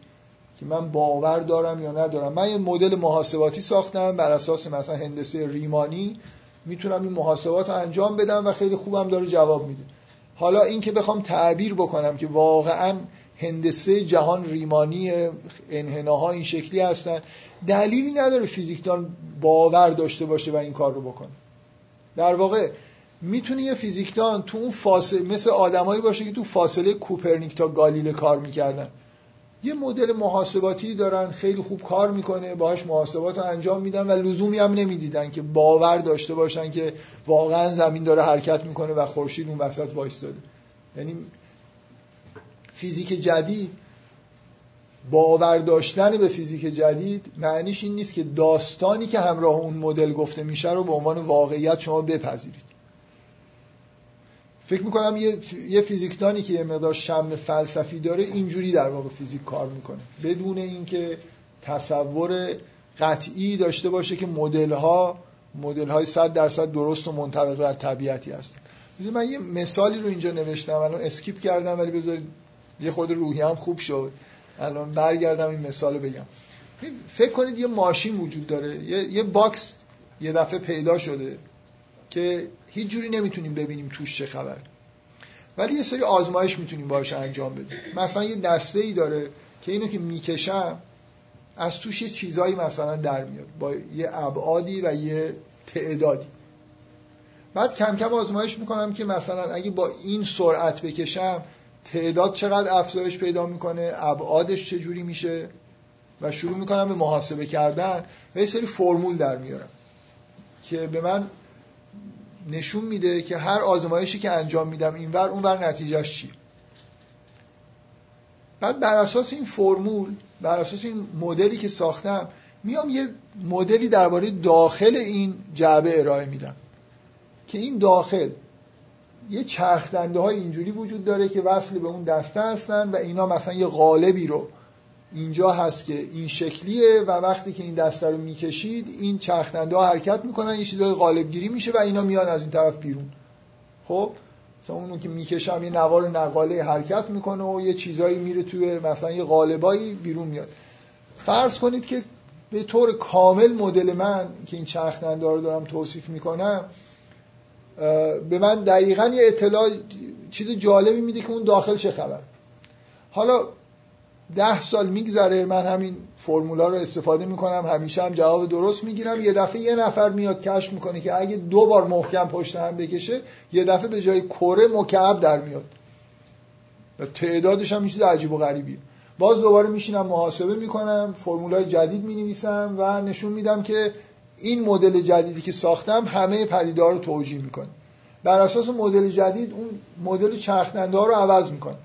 که من باور دارم یا ندارم. من یه مدل محاسباتی ساختم بر اساس مثلا هندسه ریمانی. می‌تونم این محاسبات رو انجام بدم و خیلی خوبم داره جواب میده. حالا این که بخوام تعبیر بکنم که واقعا هندسه جهان ریمانی انحناها این شکلی هستن دلیلی نداره فیزیکدان باور داشته باشه و این کار رو بکنه. در واقع می‌تونه یه فیزیکدان تو اون فاصله مثل آدمایی باشه که تو فاصله کوپرنیک تا گالیله کار می‌کردن. یه مدل محاسباتی دارن خیلی خوب کار می‌کنه باهاش محاسبات رو انجام میدن و لزومی هم نمی‌دیدن که باور داشته باشن که واقعا زمین داره حرکت می‌کنه و خورشید اون وسط وایستاده. یعنی فیزیک جدید باور داشتن به فیزیک جدید معنیش این نیست که داستانی که همراه اون مدل گفته میشه رو به عنوان واقعیت شما بپذیرید. فکر می‌کنم یه, فیزیکدانی که یه مقدار شم فلسفی داره اینجوری در واقع فیزیک کار می‌کنه. بدون اینکه تصور قطعی داشته باشه که مدل ها مدل های 100 درصد درست و منطبق بر طبیعتی هستن. من یه مثالی رو اینجا نوشتم الان skip کردم ولی بذارید یه روحی هم خوب شد. الان برگردم این مثال رو بگم. فکر کنید یه ماشین وجود داره. یه, یه box یه دفعه پیدا شده که هیچ جوری نمی‌تونیم ببینیم توش چه خبر. ولی یه سری آزمایش می‌تونیم باش انجام بدیم. مثلا یه دسته ای داره که اینو که می‌کشم از توش یه چیزایی مثلا در میاد با یه ابعادی و یه تعدادی. بعد کم کم آزمایش می‌کنم که مثلا اگه با این سرعت بکشم تعداد چقدر افزایش پیدا می‌کنه ابعادش چجوری میشه؟ و شروع می‌کنم به محاسبه کردن و یه سری فرمول در میارم که به من نشون میده که هر آزمایشی که انجام میدم اینور اونور نتیجهش چی بعد بر اساس این فرمول بر اساس این مدلی که ساختم میام یه مدلی درباره داخل این جعبه ارائه میدم که این داخل یه چرخدنده های اینجوری وجود داره که وصل به اون دسته هستن و اینا مثلا یه قالبی رو اینجا هست که این شکلیه و وقتی که این دسته رو می‌کشید این چرخدنده ها حرکت می‌کنن یه چیزای قالب گیری میشه و اینا میان از این طرف بیرون. خب؟ مثلا اونو که می‌کشم یه نوار نقاله حرکت می‌کنه و یه چیزایی میره توی مثلا یه قالبایی بیرون میاد. فرض کنید که به طور کامل مدل من که این چرخدنده رو دارم توصیف می‌کنم به من دقیقا یه اطلاع چیز جالبی میده که اون داخل چه خبر. حالا ده سال میگذره من همین فرمولا رو استفاده می‌کنم همیشه هم جواب درست می‌گیرم. یه دفعه یه نفر میاد کشف می‌کنه که اگه دو بار محکم پشت هم بکشه یه دفعه به جای کره مکعب در میاد. و تعدادش هم چیز عجیب و غریبیه. باز دوباره میشینم محاسبه می‌کنم فرمولای جدید می‌نویسم و نشون میدم که این مدل جدیدی که ساختم همه پدیدار رو توجیه می‌کنه. بر اساس مدل جدید اون مدل چرخنده رو عوض می‌کنه.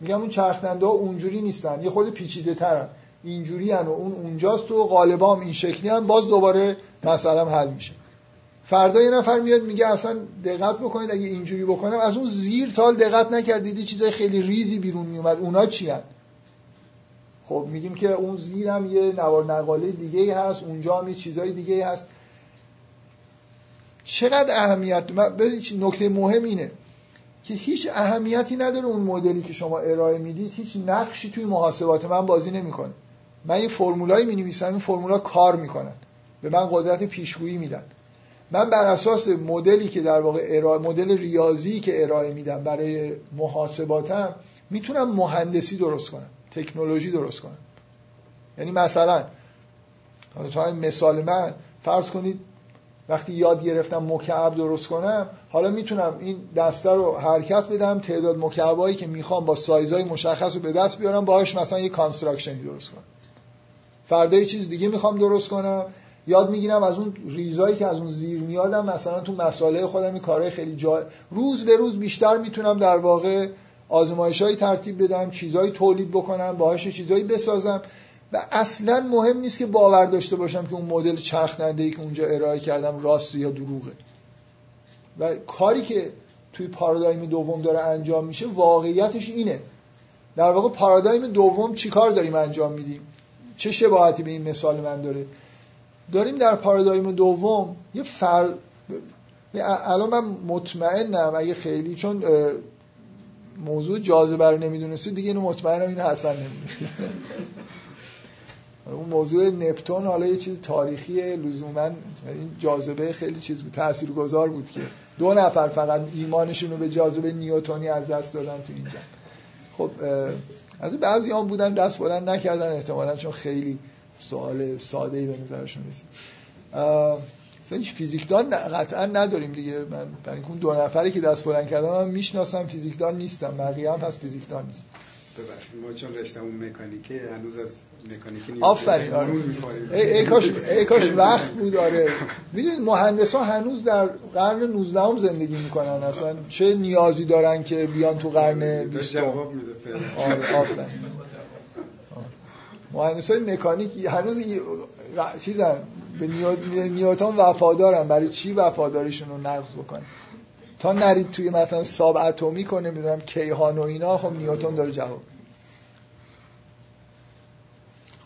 میگم اون چرخنده ها اونجوری نیستن. یه خود پیچیده ترن. اینجوری هن و اون اونجاست و غالبا هم این شکلی هم. باز دوباره مثلا حل میشه. فردا یه نفر میاد میگه اصلا دقت بکنید اگه اینجوری بکنم. از اون زیر تال دقت نکردیدی چیزای خیلی ریزی بیرون میومد. اونا چی هن؟ خب میگیم که اون زیر هم یه نوار نقاله دیگه هست. اونجا هم یه چیزای دیگه هست. چقدر اهمیت؟ نکته مهم اینه. که هیچ اهمیتی نداره اون مدلی که شما ارائه می‌دید هیچ نقشی توی محاسبات من بازی نمی‌کنه. من یه فرمولایی می نویسم این فرمولا کار می‌کنن. به من قدرت پیشگویی میدن. من بر اساس مدلی که در واقع ارائه مدل ریاضی که ارائه میدم برای محاسباتم می‌تونم مهندسی درست کنم تکنولوژی درست کنم. یعنی مثلا مثال من فرض کنید وقتی یاد گرفتم مکعب درست کنم حالا می‌تونم این دسته رو حرکت بدم تعداد مکعبایی که می‌خوام با سایزهای مشخص رو به دست بیارم باهاش مثلا یه construction ی درست کنم. فردا یه چیز دیگه می‌خوام درست کنم. یاد می‌گیرم از اون ریزایی که از اون زیر میادم مثلا تو مساله خودم این کارهای خیلی جا روز به روز بیشتر می‌تونم در واقع آزمایشهایی ترتیب بدم چیزهایی تولید بکنم باهاش چیزهایی بسازم. و اصلا مهم نیست که باور داشته باشم که اون مدل چرخنده ای که اونجا ارائه کردم راست یا دروغه. و کاری که توی پارادایم دوم داره انجام میشه واقعیتش اینه. در واقع پارادایم دوم چیکار داریم انجام میدیم؟ چه شباهتی به این مثال من داره؟ داریم در پارادایم دوم یه فر الان من مطمئنم اگه خیلی چون موضوع جاذبه رو نمی‌دونستی دیگه اینو مطمئنم اینو حتما نمی‌دونستی اون موضوع نپتون حالا یه چیز تاریخی لزوما این جاذبه خیلی چیز بود تاثیرگذار بود که دو نفر فقط ایمانشون رو به جاذبه نیوتونی از دست دادن تو اینجا خب از بعضی هم بودن دست بلند نکردن احتمالا چون خیلی سوال ساده ای به نظرشون رسید. فیزیکدان قطعا نداریم دیگه. من برای اون دو نفری که دست بلند کردم من می‌شناسم فیزیکدان نیستم بقیه هم پس فیزیکدان نیست ببخشید. ما چون رشتمون مکانیکه هنوز از مکانیکی نیست. آفرین آره. ای, کاش ای کاش وقت بود آره. می‌دونید مهندسا هنوز در قرن 19 هم زندگی می‌کنن. اصلا چه نیازی دارن که بیان تو قرن 20 جواب میده آره آفرین. مهندسای مکانیک هنوز چیزن به نیوتن وفادارن. برای چی وفاداریشون رو نقض بکنن؟ تا نرید توی مثلا ساب اتمی کنه می‌دونم کیهان و اینا خب نیوتن داره جواب.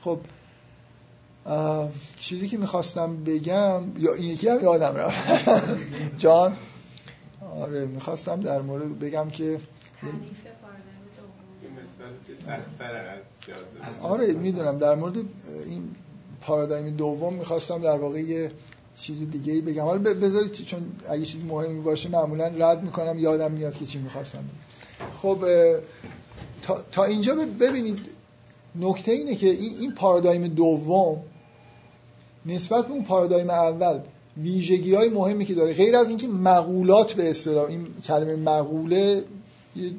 خب چیزی که می‌خواستم بگم یا این یکی هم یادم رفت. جان؟ آره می‌خواستم در مورد بگم که آره می‌دونم. در مورد این پارادایم دوم می‌خواستم در واقع یه چیز دیگه ای بگم. حالا بذارید چون اگه چیز مهمی باشه معمولا رد می‌کنم. یادم میاد که چی می‌خواستم. خب تا, تا اینجا ببینید نکته اینه که این, این پارادایم دوم نسبت به اون پارادایم اول ویژگی های مهمی که داره غیر از اینکه مقولات به اصطلاح این کلمه مقوله یه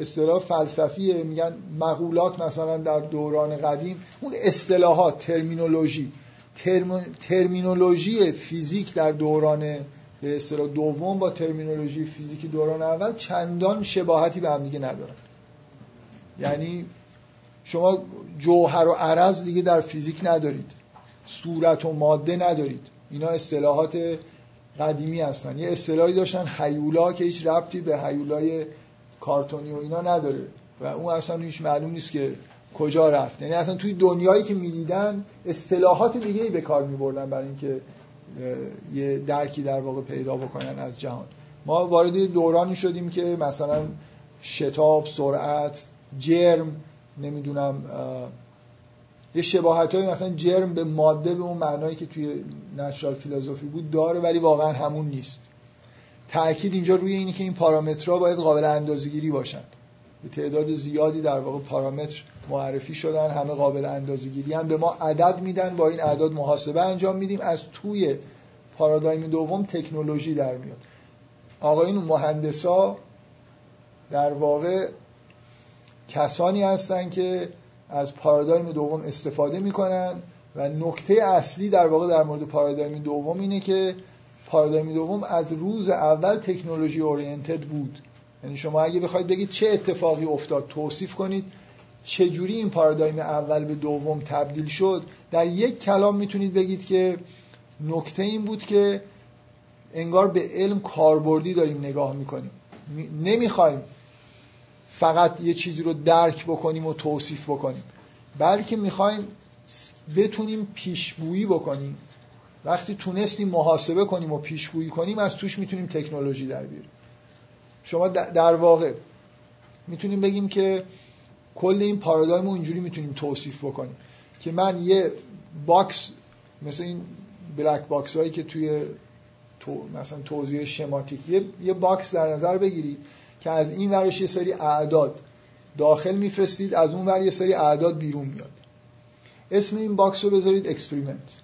اصطلاح فلسفیه میگن مقولات مثلا در دوران قدیم اون اصطلاحات ترمینولوژی. ترم... ترمینولوژی فیزیک در دوران به اصطلاح دوم با ترمینولوژی فیزیک دوران اول چندان شباهتی به هم دیگه ندارن. یعنی شما جوهر و عرض دیگه در فیزیک ندارید. صورت و ماده ندارید. اینا اصطلاحات قدیمی هستن. یه اصطلاحی داشتن حیولا که هیچ ربطی به حیولای کارتونی و اینا نداره. و اون اصلا هیچ معلوم نیست که کجا رفت یعنی اصلا توی دنیایی که می‌دیدن اصطلاحات دیگه ای به کار میبردن برای اینکه یه درکی در واقع پیدا بکنن از جهان. ما وارد دورانی شدیم که مثلا شتاب سرعت جرم نمی‌دونم یه شباهت های مثلا جرم به ماده به اون معنایی که توی نچرال فیلسوفی بود داره ولی واقعا همون نیست. تاکید اینجا روی اینه که این پارامترها باید قابل اندازه‌گیری باشن. به تعداد زیادی در واقع پارامتر معرفی شدن همه قابل اندازه‌گیری هم. به ما عدد میدن با این اعداد محاسبه انجام میدیم. از توی پارادایم دوم تکنولوژی در میاد. آقایون مهندسا در واقع کسانی هستن که از پارادایم دوم استفاده می‌کنن و نکته اصلی در واقع در مورد پارادایم دوم اینه که پارادایم دوم از روز اول تکنولوژی اورینتد بود. یعنی شما اگه بخواید بگید چه اتفاقی افتاد توصیف کنید چجوری این پارادایم اول به دوم تبدیل شد. در یک کلام می‌تونید بگید که نکته این بود که انگار به علم کاربردی داریم نگاه می‌کنیم. نمی‌خوایم فقط یه چیزی رو درک بکنیم و توصیف بکنیم. بلکه می‌خوایم بتونیم پیشگویی بکنیم. وقتی تونستیم محاسبه کنیم و پیشگویی کنیم از توش می‌تونیم تکنولوژی در بیاریم. شما در واقع می‌تونیم بگیم که کل این پارادایم رو اینجوری می‌تونیم توصیف بکنیم که من یه box مثل این black box هایی که توی تو مثلا توضیح شماتیک یه،, box در نظر بگیرید. که از این ورش یه سری اعداد داخل میفرستید از اون ور یه سری اعداد بیرون میاد. اسم این box رو بذارید experiment.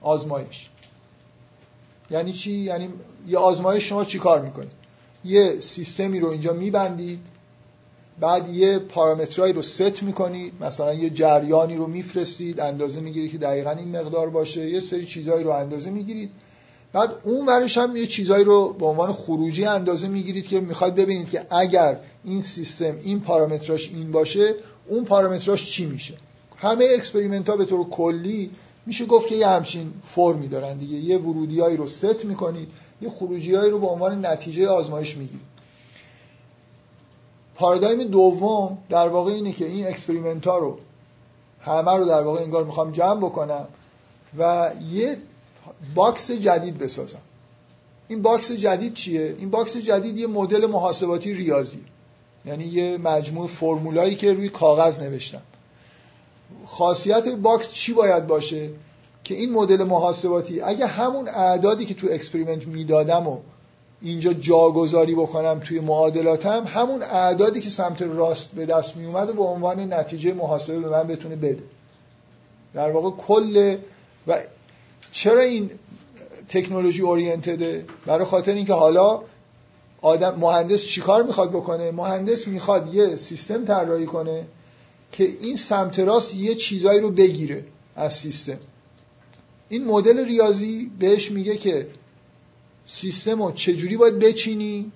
آزمایش. یعنی چی؟ یعنی یه آزمایش شما چی کار می‌کنید؟ یه سیستمی رو اینجا میبندید بعد یه پارامترایی رو ست می‌کنید مثلا یه جریانی رو میفرستید اندازه می‌گیرید که دقیقا این مقدار باشه یه سری چیزهایی رو اندازه می‌گیرید. بعد اون ورش هم یه چیزایی رو به عنوان خروجی اندازه می‌گیرید که می‌خواد ببینید که اگر این سیستم این پارامتراش این باشه اون پارامتراش چی میشه. همه experiment ها به طور کلی میشه گفت که یه همچین فرمی دارن دیگه. یه ورودیایی رو ست می‌کنید یه خروجیایی رو به عنوان نتیجه آزمایش می‌گیرید. پارادایم دوم در واقع اینه که این experiment ها رو همه رو در واقع انگار می‌خوام جمع بکنم و یه box جدید بسازم. این box جدید چیه؟ این box جدید یه مدل محاسباتی ریاضی. یعنی یه مجموع فرمولایی که روی کاغذ نوشتم. خاصیت box چی باید باشه؟ که این مدل محاسباتی اگه همون اعدادی که تو experiment می‌دادم و اینجا جاگذاری بکنم توی معادلاتم همون اعدادی که سمت راست به دست می اومد و به عنوان نتیجه محاسبه به من بتونه بده. در واقع کل و چرا این تکنولوژی اورینتده برای خاطر اینکه حالا آدم مهندس چیکار می‌خواد بکنه؟ مهندس می‌خواد یه سیستم طراحی کنه که این سمت راست یه چیزایی رو بگیره از سیستم. این مدل ریاضی بهش میگه که سیستم رو چجوری باید بچینی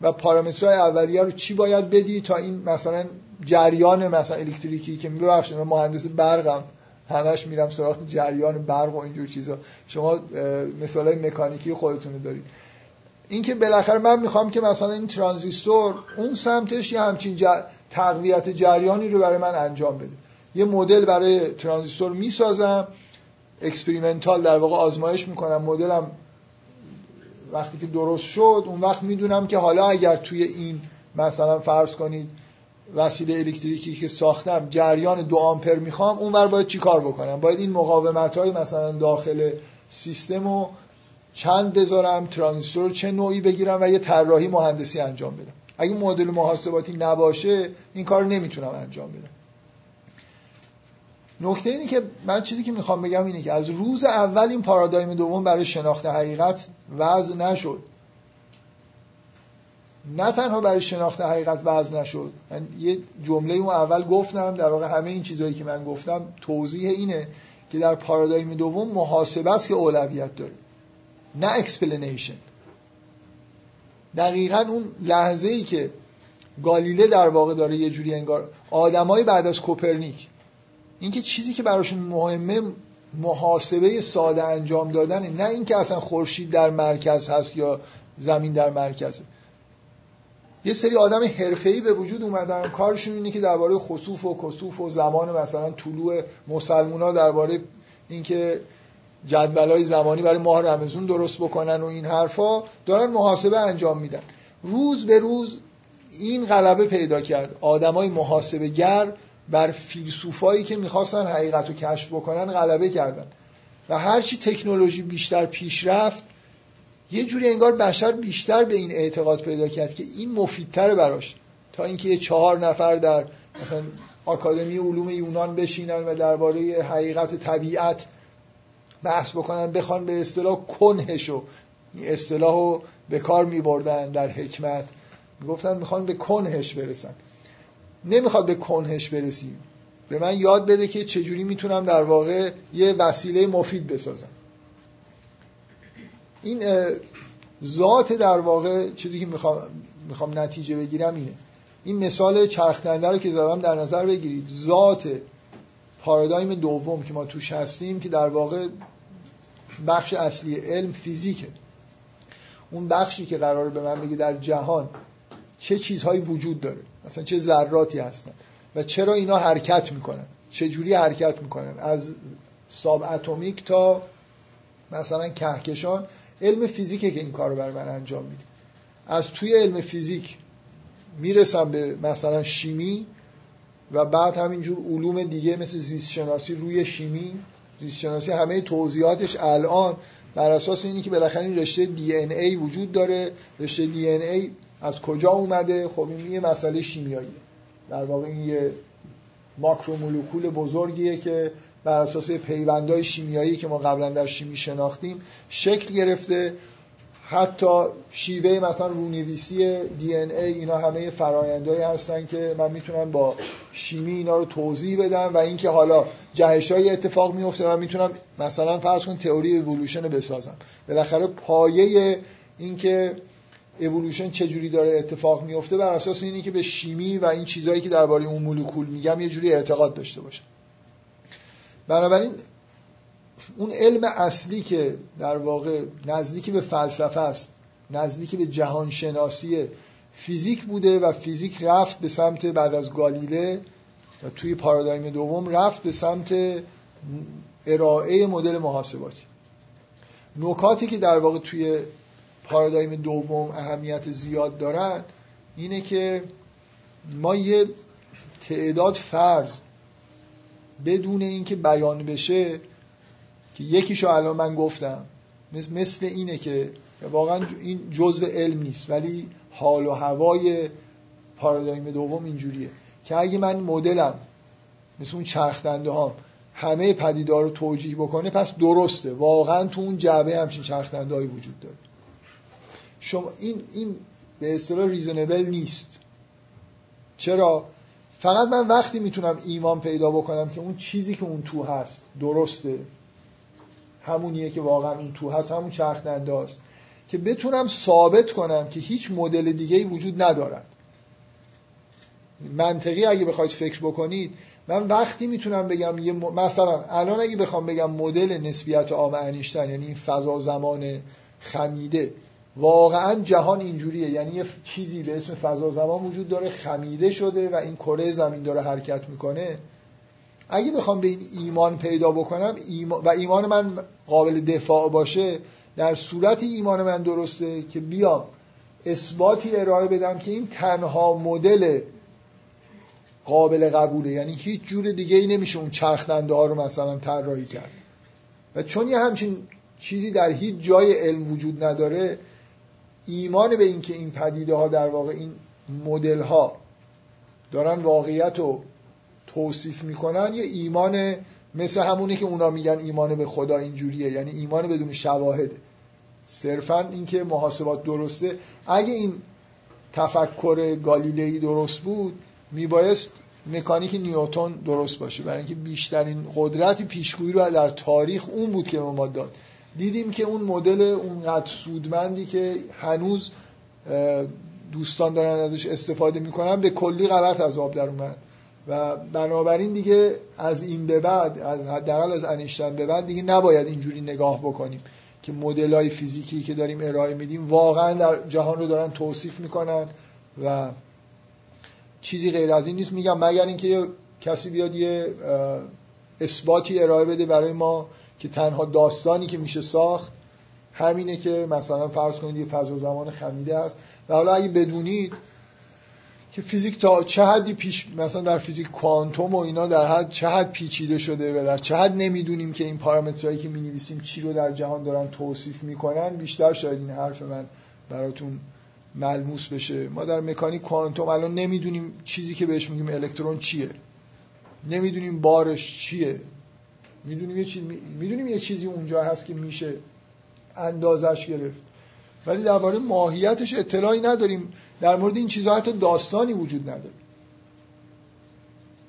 و پارامترهای اولیه رو چی باید بدی تا این مثلا جریان مثلا الکتریکی که من مهندس برقم همش میرم سراغ جریان برق و اینجور چیزا. شما مثال مکانیکی خودتون دارید. اینکه بالاخره من می‌خوام که مثلا این ترانزیستور اون سمتش یه همچین تقویت جریانی رو برای من انجام بده. یه مدل برای ترانزیستور می‌سازم experimental در واقع آزمایش می‌کنم. مدلم وقتی که درست شد اون وقت می‌دونم که حالا اگر توی این مثلا فرض کنید وسیله الکتریکی که ساختم جریان دو آمپر می‌خوام اون ور باید چی کار بکنم؟ باید این مقاومت های مثلا داخل سیستم رو چند بذارم ترانزیستور چه نوعی بگیرم و یه طراحی مهندسی انجام بدم. اگه مدل محاسباتی نباشه این کار نمی‌تونم انجام بدم. نکته اینه که من چیزی که می‌خوام بگم اینه که از روز اول این پارادایم دوم برای شناخت حقیقت وضع نشد. نه تنها برای شناخت حقیقت وضع نشد. من یه جمله اون اول گفتم در واقع همه این چیزهایی که من گفتم توضیح اینه که در پارادایم دوم محاسبه است که اولویت داره نه explanation دقیقا اون لحظه ای که گالیله در واقع داره یه جوری انگار آدمای بعد از کوپرنیک اینکه چیزی که براشون مهمه محاسبه ساده انجام دادن نه اینکه اصلا خورشید در مرکز هست یا زمین در مرکزه. یه سری آدم حرفه‌ای به وجود اومدن. کارشون اینه که درباره خسوف و کسوف و زمان مثلا طلوع مسلمونا درباره اینکه جدولای زمانی برای ماه رمزون درست بکنن و این حرفا دارن محاسبه انجام میدن. روز به روز این غلبه پیدا کرد. آدمای محاسبه گر بر فیلسوفایی که می‌خواستن حقیقت رو کشف بکنن غلبه کردن. و هرچی تکنولوژی بیشتر پیشرفت یه جوری انگار بشر بیشتر به این اعتقاد پیدا کرد که این مفیدتره براش. تا اینکه یه چهار نفر در مثلا آکادمی علوم یونان بشینن و درباره حقیقت طبیعت بحث بکنن بخوان به اصطلاح کنهشو این اصطلاح رو به کار می بردن در حکمت. گفتن می‌خوان به کنهش برسن. نمی‌خواد به کنهش برسیم. به من یاد بده که چجوری می‌تونم در واقع یه وسیله مفید بسازم. این ذات در واقع چیزی که می‌خوام, می‌خوام نتیجه بگیرم اینه. این مثال چرخدنده رو که زدم در نظر بگیرید. ذات پارادایم دوم که ما توش هستیم که در واقع بخش اصلی علم فیزیکه. اون بخشی که قراره به من بگه در جهان چه چیزهایی وجود داره؟ مثلا چه ذراتی هستن؟ و چرا اینا حرکت می‌کنن؟ چه جوری حرکت می‌کنن؟ از ساب اتمیک تا مثلا کهکشان. علم فیزیکه که این کار رو بر من انجام میده. از توی علم فیزیک می‌رسم به مثلا شیمی و بعد همینجور علوم دیگه مثل زیست شناسی روی شیمی زیست شناسی همه توضیحاتش الان بر اساس اینی که بالاخره این رشته دی ان ای وجود داره. رشته دی ان ای از کجا اومده؟ خب این یه مسئله شیمیاییه. در واقع این یه ماکرومولکول بزرگیه که بر اساس پیوندهای شیمیایی که ما قبلا در شیمی شناختیم شکل گرفته. حتی شیوه مثلا رونویسی دی ان ای اینا همه فرایندهایی هستن که من می‌تونم با شیمی اینا رو توضیح بدم و اینکه حالا جهش های اتفاق میفته و می‌تونم مثلا فرض کن تئوری اِوولوشن بسازم. بالاخره پایه اینکه اِوولوشن چجوری داره اتفاق میفته بر اساس اینی که به شیمی و این چیزهایی که درباره اون مولکول میگم یه جوری اعتقاد داشته باشم بنابراین اون علم اصلی که در واقع نزدیکی به فلسفه است نزدیکی به جهان شناسی فیزیک بوده و فیزیک رفت به سمت بعد از گالیله و توی پارادایم دوم رفت به سمت ارائه مدل محاسباتی. نکاتی که در واقع توی پارادایم دوم اهمیت زیاد دارن اینه که ما یه تعداد فرض بدون اینکه بیان بشه که یکیشو الان من گفتم مثل اینه که واقعا این جزء علم نیست ولی حال و هوای پارادایم دوم اینجوریه. که اگه من مدلم مثل اون چرخدنده ها همه پدیدار رو توجیه بکنه پس درسته. واقعا تو اون جعبه همچین چرخدنده وجود داره. شما این این به اصطلاح ریزنبل نیست. چرا؟ فقط من وقتی می‌تونم ایمان پیدا بکنم که اون چیزی که اون تو هست درسته همونیه که واقعا اون تو هست همون چرخ است که بتونم ثابت کنم که هیچ مدل دیگه وجود ندارد. منطقی اگه بخواید فکر بکنید من وقتی می‌تونم بگم یه مثلا الان اگه بخوام بگم مدل نسبیت عام انیشتین یعنی این فضا زمان خمیده واقعا جهان اینجوریه. یعنی یه چیزی به اسم فضا زمان وجود داره خمیده شده و این کره زمین داره حرکت می‌کنه. اگه بخوام به این ایمان پیدا بکنم و ایمان من قابل دفاع باشه در صورت ایمان من درسته که بیام اثباتی ارائه بدم که این تنها مدل قابل قبوله. یعنی هیچ جور دیگه ای نمیشه اون چرخدنده ها رو مثلا طراحی کرد. و چون یه همچین چیزی در هیچ جای علم وجود نداره ایمان به اینکه این پدیده ها در واقع این مدل ها دارن واقعیت رو توصیف می‌کنن یه ایمان مثل همونی که اونا میگن ایمان به خدا اینجوریه یعنی ایمان بدون شواهد. صرفا اینکه محاسبات درسته. اگه این تفکر گالیلئی درست بود میبایست مکانیک نیوتون درست باشه. برای اینکه بیشترین قدرتی پیشگویی رو در تاریخ اون بود که ما داد. دیدیم که اون مدل اونقدر سودمندی که هنوز دوستان دارن ازش استفاده می‌کنن به کلی غلط از آب در اومد. و بنابراین دیگه از این به بعد از حداقل از انیشتن به بعد دیگه نباید اینجوری نگاه بکنیم که مدل های فیزیکی که داریم ارائه میدیم واقعا در جهان رو دارن توصیف می‌کنن و چیزی غیر از این نیست. میگم مگر اینکه کسی بیاد یه اثباتی ارائه بده برای ما که تنها داستانی که میشه ساخت همینه که مثلا فرض کنید یه فضا زمان خمیده است. و حالا اگه بدونید که فیزیک تا چه حدی پیش مثلا در فیزیک کوانتوم و اینا در حد چه حد پیچیده شده و در چه حد نمی‌دونیم که این پارامترهایی که می‌نویسیم چی رو در جهان دارن توصیف می‌کنن بیشتر شاید این حرف من براتون ملموس بشه. ما در مکانیک کوانتوم الان نمی‌دونیم چیزی که بهش میگیم الکترون چیه. نمی‌دونیم بارش چیه. می‌دونیم یه می‌دونیم یه چیزی اونجا هست که میشه اندازش گرفت. ولی درباره ماهیتش اطلاعی نداریم. در مورد این چیزها حتی داستانی وجود نداره.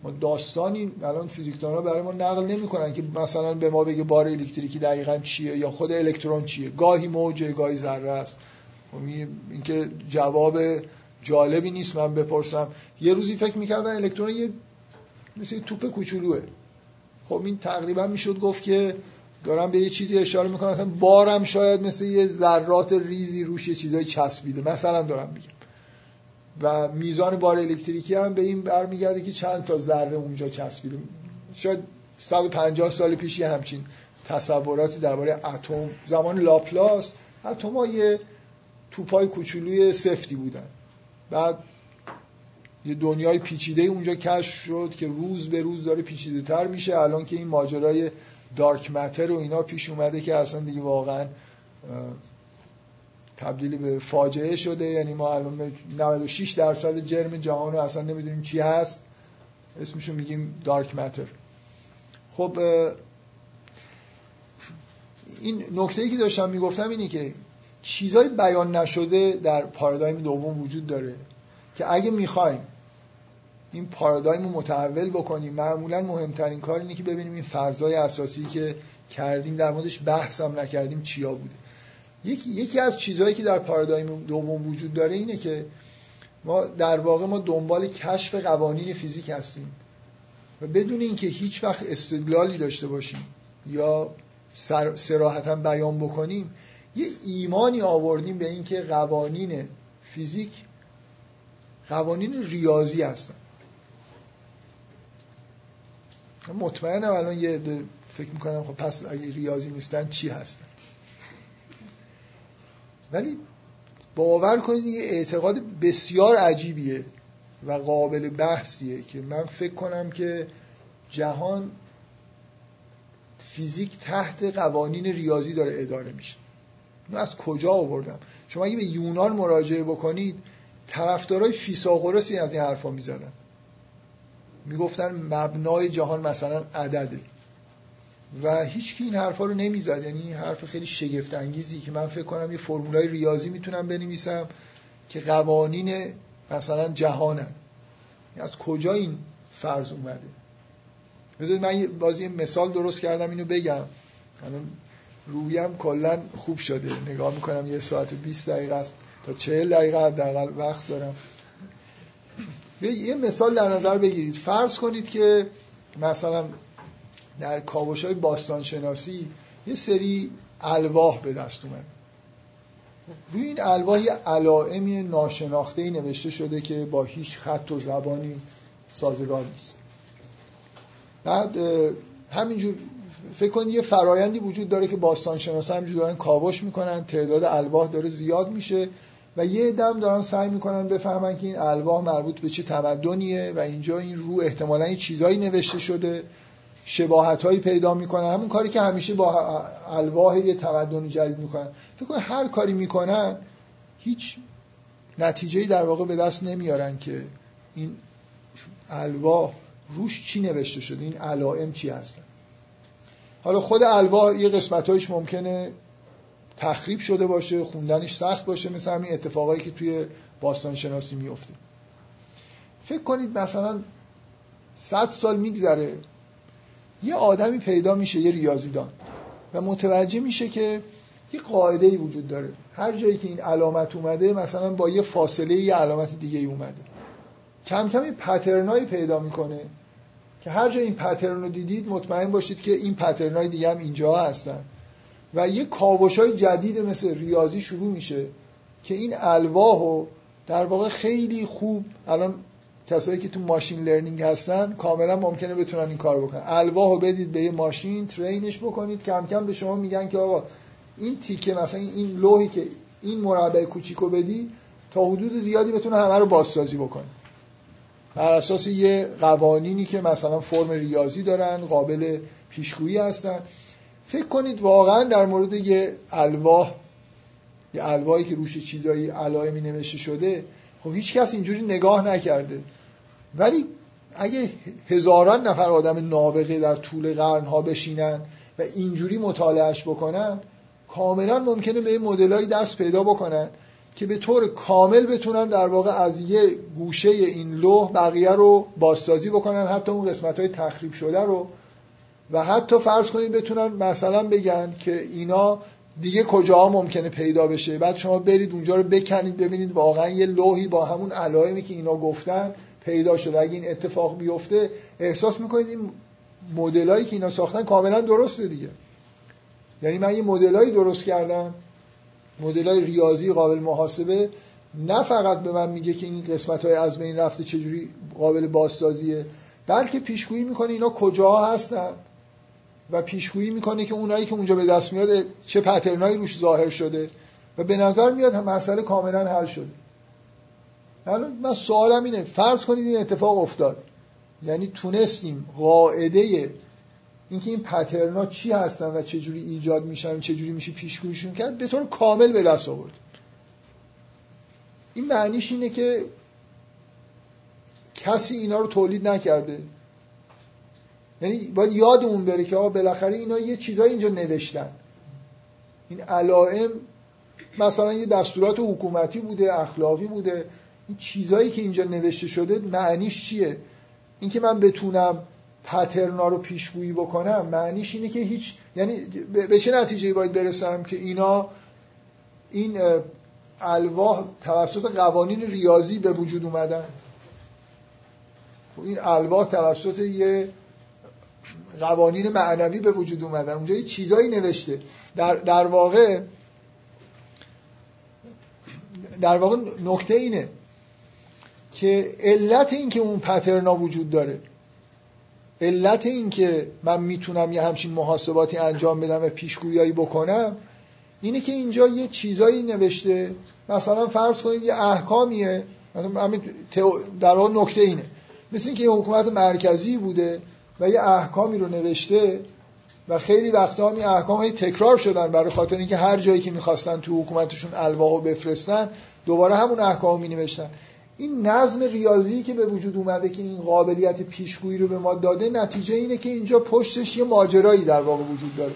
ما داستانی الان فیزیکدان ها برای ما نقل نمی‌کنن که مثلا به ما بگه بار الکتریکی دقیقا چیه یا خود الکترون چیه. گاهی موجه گاهی ذره است. خب اینکه جواب جالبی نیست من بپرسم. یه روزی فکر می‌کردن الکترون یه مثل توپ کوچولوه. خب این تقریبا می‌شد گفت که دارم به یه چیزی اشاره می‌کنم. مثلا بارم شاید مثل یه ذرات ریزی روش یه چیزای چسبیده. مثلا دارم میگم. و میزان بار الکتریکی هم به این برمیگرده که چند تا ذره اونجا چسبیده. شاید 150 سال پیش یه همچین تصوراتی درباره اتم زمان لاپلاس اتم یه توپای کوچولوی سفتی بودن. بعد یه دنیای پیچیده اونجا کشف شد که روز به روز داره پیچیده تر میشه. الان که این ماجرای دارک متر و اینا پیش اومده که اصلا دیگه واقعا تبدیل به فاجعه شده. یعنی ما الان 96 درصد جرم جهان رو اصلا نمی‌دونیم چی هست. اسمشو میگیم دارک متر. خب این نکته ای که داشتم می‌گفتم اینه که چیزای بیان نشده در پارادایم دوم وجود داره که اگه می‌خوایم این پارادایم رو متحول بکنیم. معمولا مهمترین کار اینه که ببینیم این فرضای اساسی که کردیم در موردش بحث هم نکردیم چیا بوده. یکی, یکی از چیزهایی که در پارادایم دوم وجود داره اینه که ما در واقع ما دنبال کشف قوانین فیزیک هستیم. و بدون اینکه هیچ وقت استدلالی داشته باشیم یا سراحتا بیان بکنیم یه ایمانی آوردیم به اینکه قوانین فیزیک قوانین ریاضی هستن. مطمئنم الان یه فکر می‌کنم خب پس اگه ریاضی نیستن چی هستن؟ ولی باور کنید یه اعتقاد بسیار عجیبیه و قابل بحثیه که من فکر کنم که جهان فیزیک تحت قوانین ریاضی داره اداره میشه. اینو از کجا آوردم؟ شما اگه به یونان مراجعه بکنید طرفدارای فیثاغورسی از این حرفا می‌زدن. می‌گفتن مبنای جهان مثلا عدده و هیچ کی این حرفا رو نمی‌زد. یعنی این حرف خیلی شگفت انگیزی که من فکر کنم یه فرمولای ریاضی می‌تونم بنویسم که قوانین مثلا جهانن. از کجا این فرض اومده؟ بذارید من بازی مثال درست کردم اینو بگم. الان رویم کلا خوب شده. نگاه می‌کنم یه ساعت 20 دقیقه است تا 40 دقیقه حداقل وقت دارم. یه مثال در نظر بگیرید. فرض کنید که مثلا در کاوش های باستان شناسی یه سری الواح به دست اومد. روی این الواح یه علائمی ناشناخته نوشته شده که با هیچ خط و زبانی سازگار نیست. بعد همینجور فکر کنید یه فرایندی وجود داره که باستان شناسا همینجور دارن کاوش می‌کنن تعداد الواح داره زیاد میشه. و یه دم دارن سعی می‌کنن بفهمن که این الواح مربوط به چه تمدنیه و اینجا این رو احتمالا چیزایی نوشته شده شباهت هایی پیدا می‌کنن. همون کاری که همیشه با الواح یه تمدن جدید می‌کنن. فکر کنید هر کاری می‌کنن هیچ نتیجه در واقع به دست نمیارن که این الواح روش چی نوشته شده این علائم چی هستن. حالا خود الواح یه قسمتایش ممکنه تخریب شده باشه خوندنش سخت باشه مثل همین اتفاقایی که توی باستان شناسی میفته فکر کنید مثلا صد سال میگذره یه آدمی پیدا میشه یه ریاضیدان. و متوجه میشه که یه قاعده ای وجود داره. هر جایی که این علامت اومده مثلا با یه فاصله یه علامت دیگه ای اومده. کم کم این پترنایی پیدا می‌کنه که هر جا این پترن رو دیدید مطمئن باشید که این پترنای دیگه هم اینجا هستن. و یه کاوش های جدید مثل ریاضی شروع میشه که این الواح در واقع خیلی خوب الان کسایی که تو ماشین لرنینگ هستن کاملا ممکنه بتونن این کار بکنن. الواح بدید به یه ماشین ترینش بکنید. کم کم به شما میگن که آقا این تیکه مثلا این لوحی که این مربع کوچیکو بدی تا حدود زیادی بتونه همه رو بازسازی بکنه. بر اساس یه قوانینی که مثلا فرم ریاضی دارن قابل پیشگویی هستن. فکر کنید واقعا در مورد یه الواح یه الواحی که روش چیزایی علائمی نوشته شده خب هیچ کس اینجوری نگاه نکرده. ولی اگه هزاران نفر آدم نابغه در طول قرنها بشینن و اینجوری مطالعهش بکنن کاملا ممکنه به مدلای دست پیدا بکنن که به طور کامل بتونن در واقع از یه گوشه این لوح بقیه رو بازسازی بکنن حتی اون قسمت های تخریب شده رو. و حتی فرض کنید بتونن مثلا بگن که اینا دیگه کجاها ممکنه پیدا بشه. بعد شما برید اونجا رو بکنید ببینید واقعا یه لوحی با همون علائمی که اینا گفتن پیدا شده. اگه این اتفاق بیفته احساس می‌کنید این مدلایی که اینا ساختن کاملا درسته دیگه. یعنی من یه مدلایی درست کردم. مدلای ریاضی قابل محاسبه. نه فقط به من میگه که این قسمت های از بین رفته چجوری قابل بازسازیه بلکه پیشگویی می‌کنه اینا کجاها هستن. و پیشگویی می‌کنه که اونایی که اونجا به دست میاد چه پترنایی روش ظاهر شده و به نظر میاد مسئله کاملا حل شده. الان من سوالم اینه فرض کنید این اتفاق افتاد. یعنی تونستیم قاعده اینکه این پترنا چی هستن و چجوری ایجاد میشن و چجوری میشه پیشگوییشون کرد به طور کامل به دست آورد. این معنیش اینه که کسی اینا رو تولید نکرده. یعنی باید یادمون بره که آقا بالاخره اینا یه چیزایی اینجا نوشتن. این علائم مثلا یه دستورات حکومتی بوده اخلاقی بوده. این چیزایی که اینجا نوشته شده معنیش چیه؟ اینکه من بتونم پترنا رو پیشگویی بکنم معنیش اینه که هیچ یعنی به چه نتیجه باید برسم که اینا این الواح توسط قوانین ریاضی به وجود اومدن؟ این الواح توسط یه قوانین معنوی به وجود اومدن. اونجا یه چیزایی نوشته. در, در واقع در واقع نکته اینه که علت این که اون پترنا وجود داره. علت این که من می‌تونم یه همچین محاسباتی انجام بدم و پیشگویی بکنم اینه که اینجا یه چیزایی نوشته. مثلا فرض کنید یه احکامیه. مثلا در واقع نکته اینه. مثل اینکه یه حکومت مرکزی بوده. و یه احکامی رو نوشته و خیلی وقتا هم احکام های تکرار شدن برای خاطر اینکه هر جایی که می‌خواستن تو حکومتشون الواحو بفرستن دوباره همون احکام می نوشتن این نظم ریاضی که به وجود اومده که این قابلیت پیشگویی رو به ما داده نتیجه اینه که اینجا پشتش یه ماجرایی در واقع وجود داره.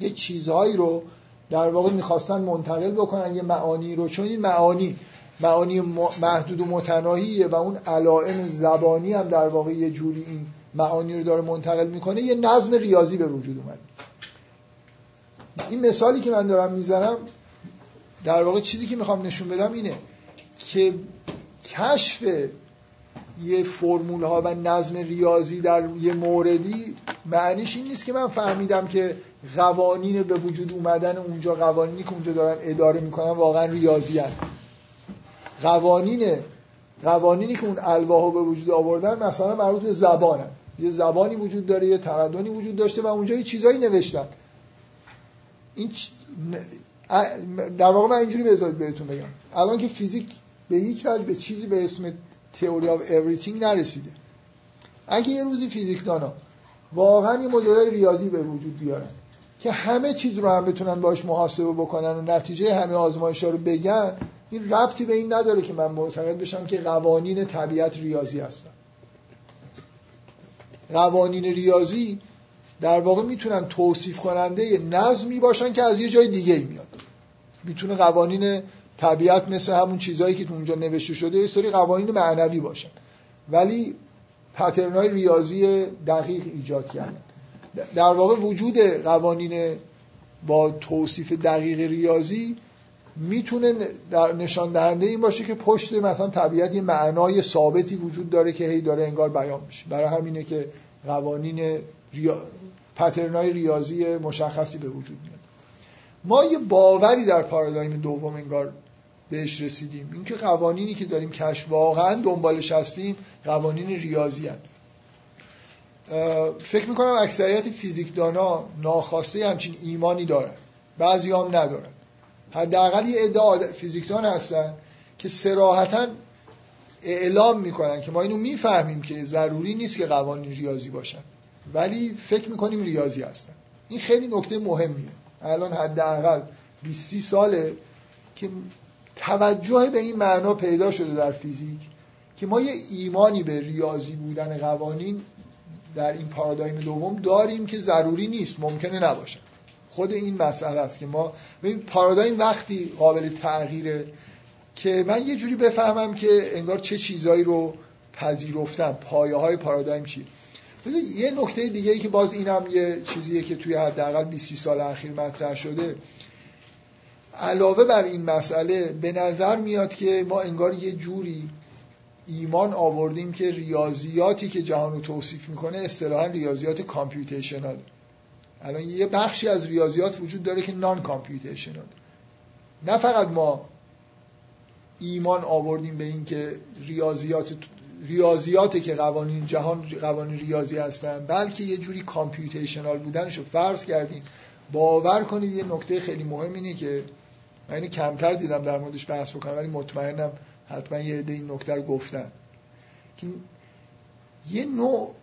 یه چیزهایی رو در واقع می‌خواستن منتقل بکنن یه معانی رو. چون این معانی معانی محدود و متناهیه و اون علائم زبانی هم در واقع یه جوری این معانی رو داره منتقل می‌کنه یه نظم ریاضی به وجود اومده این مثالی که من دارم می‌زنم در واقع چیزی که می‌خوام نشون بدم اینه که کشف یه فرمول ها و نظم ریاضی در یه موردی معنیش این نیست که من فهمیدم که قوانین به وجود اومدن اونجا قوانینی که اونجا دارن اداره می‌کنن واقعا ریاضی هن. قوانین قوانینی که اون الواح به وجود آوردن مثلا مربوط به زبانن یه زبانی وجود داره یه تمدنی وجود داشته و اونجا یه چیزایی نوشتن. این در واقع من اینجوری بهتون بگم. الان که فیزیک به هیچ وجه به چیزی به اسم theory of everything نرسیده. اگه یه روزی فیزیکدانا واقعا یه مدل ریاضی به وجود بیارن که همه چیز رو هم بتونن باش محاسبه بکنن و نتیجه همه آزمایش رو بگن این ربطی به این نداره که من معتقد بشم که قوانین طبیعت ریاضی هستن. قوانین ریاضی در واقع می‌تونن توصیف کننده نظمی باشن که از یه جای دیگه میاد. می‌تونه قوانین طبیعت مثل همون چیزهایی که تو اونجا نوشته شده یه سری قوانین معنوی باشن. ولی پترنای ریاضی دقیق ایجاد کردن. در واقع وجود قوانین با توصیف دقیق ریاضی می‌تونه در نشان دهنده این باشه که پشت مثلا طبیعت یه معنای ثابتی وجود داره که هی داره انگار بیان میشه. برای همینه که قوانین ریا... پترنای ریاضی مشخصی به وجود میاد. ما یه باوری در پارادایم دوم انگار بهش رسیدیم. اینکه قوانینی که داریم کشف واقعا دنبالش هستیم قوانین ریاضی هست. فکر می‌کنم اکثریت فیزیکدانا ناخواسته همچین ایمانی دارن. بعضی هم ندارن. حداقل یه عده فیزیکدان هستن که سراحتا اعلام می‌کنن که ما اینو می‌فهمیم که ضروری نیست که قوانین ریاضی باشن. ولی فکر می‌کنیم ریاضی هستن. این خیلی نکته مهمیه. الان حداقل 20 ساله که توجه به این معنا پیدا شده در فیزیک که ما یه ایمانی به ریاضی بودن قوانین در این پارادایم دوم داریم که ضروری نیست ممکنه نباشه. خود این مسئله است که ما ببین پارادایم وقتی قابل تغییره که من یه جوری بفهمم که انگار چه چیزایی رو پذیرفتم پایه های پارادایم چیه یه نکته دیگه ای که باز اینم یه چیزیه که توی حداقل 20 سال اخیر مطرح شده. علاوه بر این مسئله به نظر میاد که ما انگار یه جوری ایمان آوردیم که ریاضیاتی که جهان رو توصیف می‌کنه اصطلاحا ریاضیات کامپیوتیشنال الان یه بخشی از ریاضیات وجود داره که نان کامپیوتیشنال نه فقط ما ایمان آوردیم به اینکه ریاضیات ریاضیات که قوانین جهان قوانین ریاضی هستن بلکه یه جوری کامپیوتیشنال بودنشو فرض کردیم. باور کنید یه نکته خیلی مهم اینه که من کمتر دیدم در موردش بحث بکنم ولی مطمئنم حتما یه عده این نکته رو گفتن. که یه نوع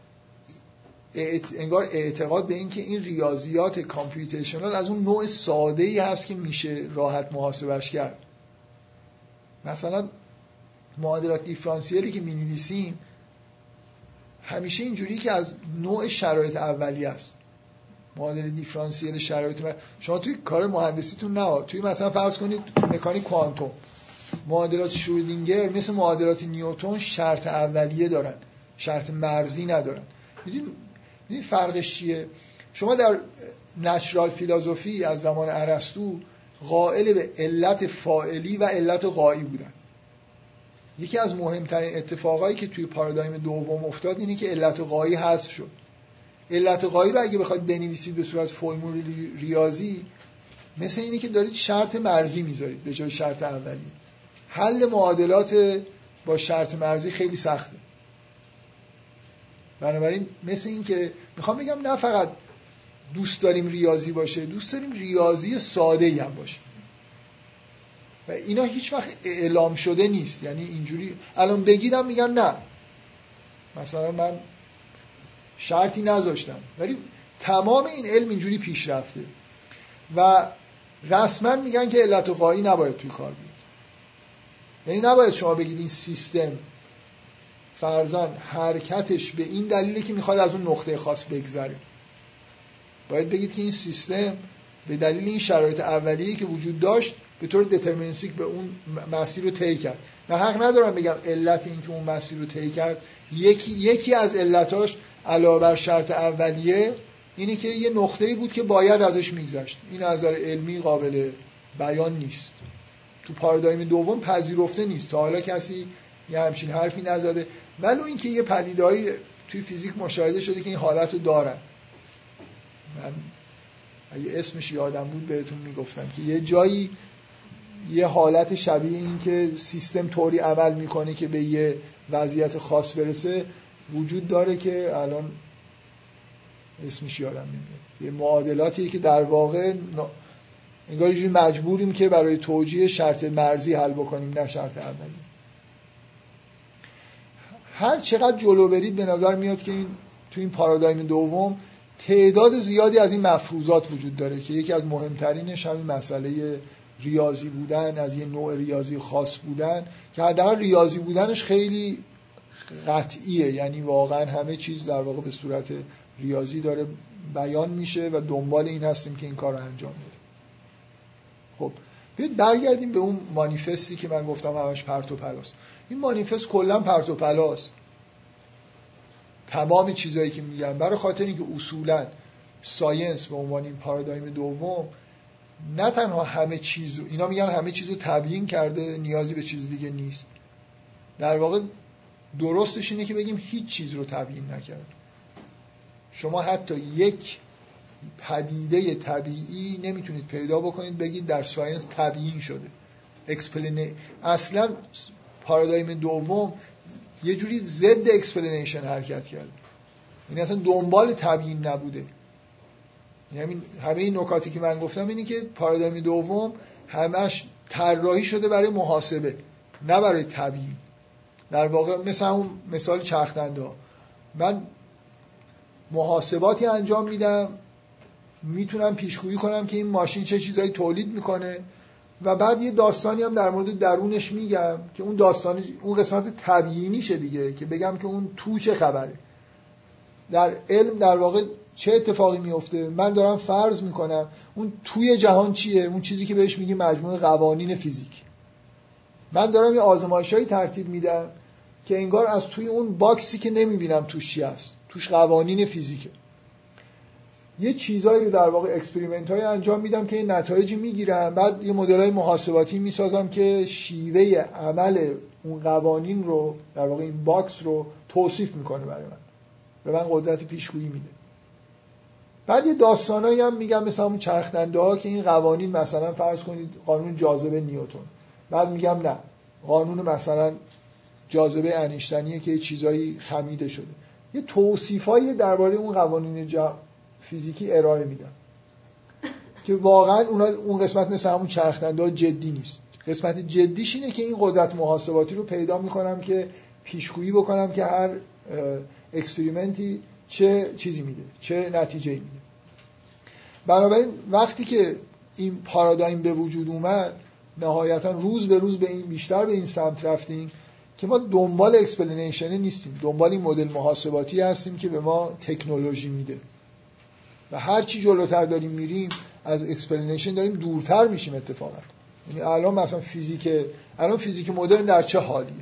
انگار اعتقاد به اینکه این ریاضیات کامپیوتیشنال از اون نوع ساده ای هست که میشه راحت محاسبش کرد. مثلا معادلات دیفرانسیلی که می نویسیم همیشه اینجوری که از نوع شرایط اولی است. معادل دیفرانسیل شرایط شما توی کار مهندسیتون نه توی مثلا فرض کنید مکانیک کوانتوم. معادلات شرودینگر مثل معادلات نیوتن شرط اولیه دارن. شرط مرزی ندارن. فرقش چیه؟ شما در نچرال فیلازوفی از زمان ارسطو قائل به علت فائلی و علت غایی بودن. یکی از مهمترین اتفاقایی که توی پارادایم دوم افتاد اینه که علت غایی حذف شد. علت غایی رو اگه بخواید بنویسید به صورت فرمول ریاضی مثل اینه که دارید شرط مرزی می‌ذارید به جای شرط اولی. حل معادلات با شرط مرزی خیلی سخته. بنابراین مثل این که می‌خوام بگم نه فقط دوست داریم ریاضی باشه دوست داریم ریاضی ساده ای هم باشه. و اینا هیچ وقت اعلام شده نیست. یعنی اینجوری الان بگیدم میگن نه. مثلا من شرطی نذاشتم. ولی تمام این علم اینجوری پیش رفته. و رسما میگن که علت و قایی نباید توی کار بیاد. یعنی نباید شما بگید این سیستم فرزن حرکتش به این دلیله که می‌خواد از اون نقطه خاص بگذره. باید بگید که این سیستم به دلیل این شرایط اولیه که وجود داشت به طور دترمینیستیک به اون مسیر رو طی کرد. نه حق ندارم بگم علت این که اون مسیر رو طی کرد. یکی یکی از علتاش علاوه بر شرط اولیه اینی که یه نقطه‌ای بود که باید ازش میگذشت. این نظر علمی قابل بیان نیست. تو پارادایم دوم پذیرفته نیست. تا حالا کسی یه همچین حرفی نزده. ولو اینکه یه پدیدهایی توی فیزیک مشاهده شده که این حالت رو دارن. من اگه اسمش یادم بود بهتون می‌گفتم که یه جایی یه حالت شبیه این که سیستم طوری عمل می‌کنه که به یه وضعیت خاص برسه وجود داره که الان اسمش یادم نمیاد. یه معادلاتی که در واقع انگار اینجوری مجبوریم که برای توجیه شرط مرزی حل بکنیم نه شرط اولی. هر چقدر جلو برید به نظر میاد که این تو این پارادایم دوم تعداد زیادی از این مفروضات وجود داره که یکی از مهمترینش همین مسئله ریاضی بودن از یه نوع ریاضی خاص بودن که حداقل ریاضی بودنش خیلی قطعیه. یعنی واقعا همه چیز در واقع به صورت ریاضی داره بیان میشه و دنبال این هستیم که این کار رو انجام بدیم. خب بیاید برگردیم به اون مانیفستی که من گفتم همش پرت و پلاست این مانیفست کلا پرت و پلاست. تمام چیزهایی که میگن برای خاطر اینکه اصولا science به عنوان این پارادایم دوم نه تنها همه چیز اینا میگن همه چیز رو تبیین کرده نیازی به چیز دیگه نیست. در واقع درستش اینه که بگیم هیچ چیز رو تبیین نکرد. شما حتی یک پدیده طبیعی نمی‌تونید پیدا بکنید بگید در science تبیین شده. explain ه اصلا پارادایم دوم یه جوری ضد explanation حرکت کرد. یعنی اصلا دنبال تبیین نبوده. یعنی همه این نکاتی که من گفتم اینی که پارادایم دوم همش طراحی شده برای محاسبه نه برای تبیین. در واقع مثل اون مثال چرخدنده من محاسباتی انجام میدم می‌تونم پیشگویی کنم که این ماشین چه چیزایی تولید می‌کنه. و بعد یه داستانی هم در مورد درونش میگم که اون داستان اون قسمت تبیینیشه دیگه که بگم که اون تو چه خبره. در علم در واقع چه اتفاقی میفته؟ من دارم فرض می‌کنم اون توی جهان چیه؟ اون چیزی که بهش میگی مجموعه قوانین فیزیک. من دارم یه آزمایشایی ترتیب میدم که انگار از توی اون باکسی که نمی‌بینم توش چی هست. توش قوانین فیزیکه. یه چیزایی رو در واقع experiment های انجام میدم که این نتایجی می‌گیرم. بعد یه مدل های محاسباتی می‌سازم که شیوه عمل اون قوانین رو در واقع این box رو توصیف می‌کنه برای من. به من قدرت پیشگویی میده. بعد یه داستانایی هم میگم مثل همون چرخنده ها که این قوانین مثلا فرض کنید قانون جاذبه نیوتن. بعد میگم نه قانون مثلا جاذبه انیشتنیه که چیزایی خمیده شده. یه توصیفایی درباره اون قوانین جا... فیزیکی ارائه میدم که واقعا اون قسمت مثل همون چرخنده ها جدی نیست. قسمت جدیش اینه که این قدرت محاسباتی رو پیدا می‌کنم که پیشگویی بکنم که هر اکسپریمنتی چه چیزی میده چه نتیجه میده. بنابراین وقتی که این پارادایم به وجود اومد نهایتا روز به روز به این بیشتر به این سمت رفتیم که ما دنبال explanation نیستیم. دنبال این مدل محاسباتی هستیم که به ما تکنولوژی میده. و هر چی جلوتر داریم میریم از explanation داریم دورتر میشیم اتفاقا. یعنی الان مثلا فیزیک الان فیزیک مدرن در چه حالیه؟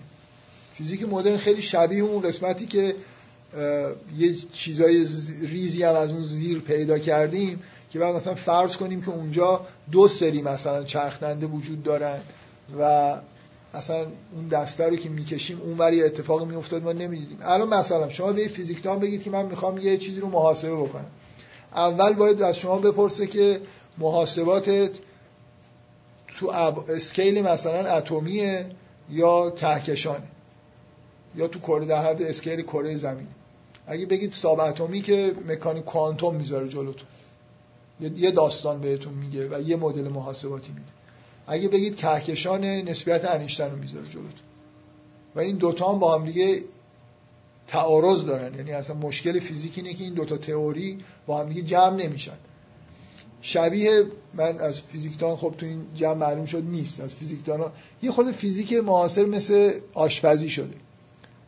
فیزیک مدرن خیلی شبیه اون قسمتی که یه چیزای ریزی هم از اون زیر پیدا کردیم که بعد مثلا فرض کنیم که اونجا دو سری مثلا چرخنده وجود دارن و اصلا اون دسته رو که می‌کشیم اون وری اتفاق میافتاد ما نمی‌دیدیم. الان مثلا شما به فیزیکدان بگید که من می‌خوام یه چیزی رو محاسبه بکنم. اول باید از شما بپرسه که محاسباتت تو اسکیل مثلا اتمیه یا کهکشانه یا تو کره در حد اسکیل کره زمین. اگه بگید ساب اتمی که مکانیک کوانتوم می‌ذاره جلوتون. یه داستان بهتون میگه و یه مدل محاسباتی میده. اگه بگید کهکشان نسبیت انیشتن رو می‌ذاره جلوتون. و این دوتا هم با هم دیگه تعارض دارن. یعنی اصلا مشکل فیزیک اینه که این دوتا تئوری با هم دیگه جمع نمیشن. شبیه من از فیزیکدان خب تو این جمع معلوم شد نیست. از فیزیکدان یه خورده فیزیک معاصر مثل آشپزی شده.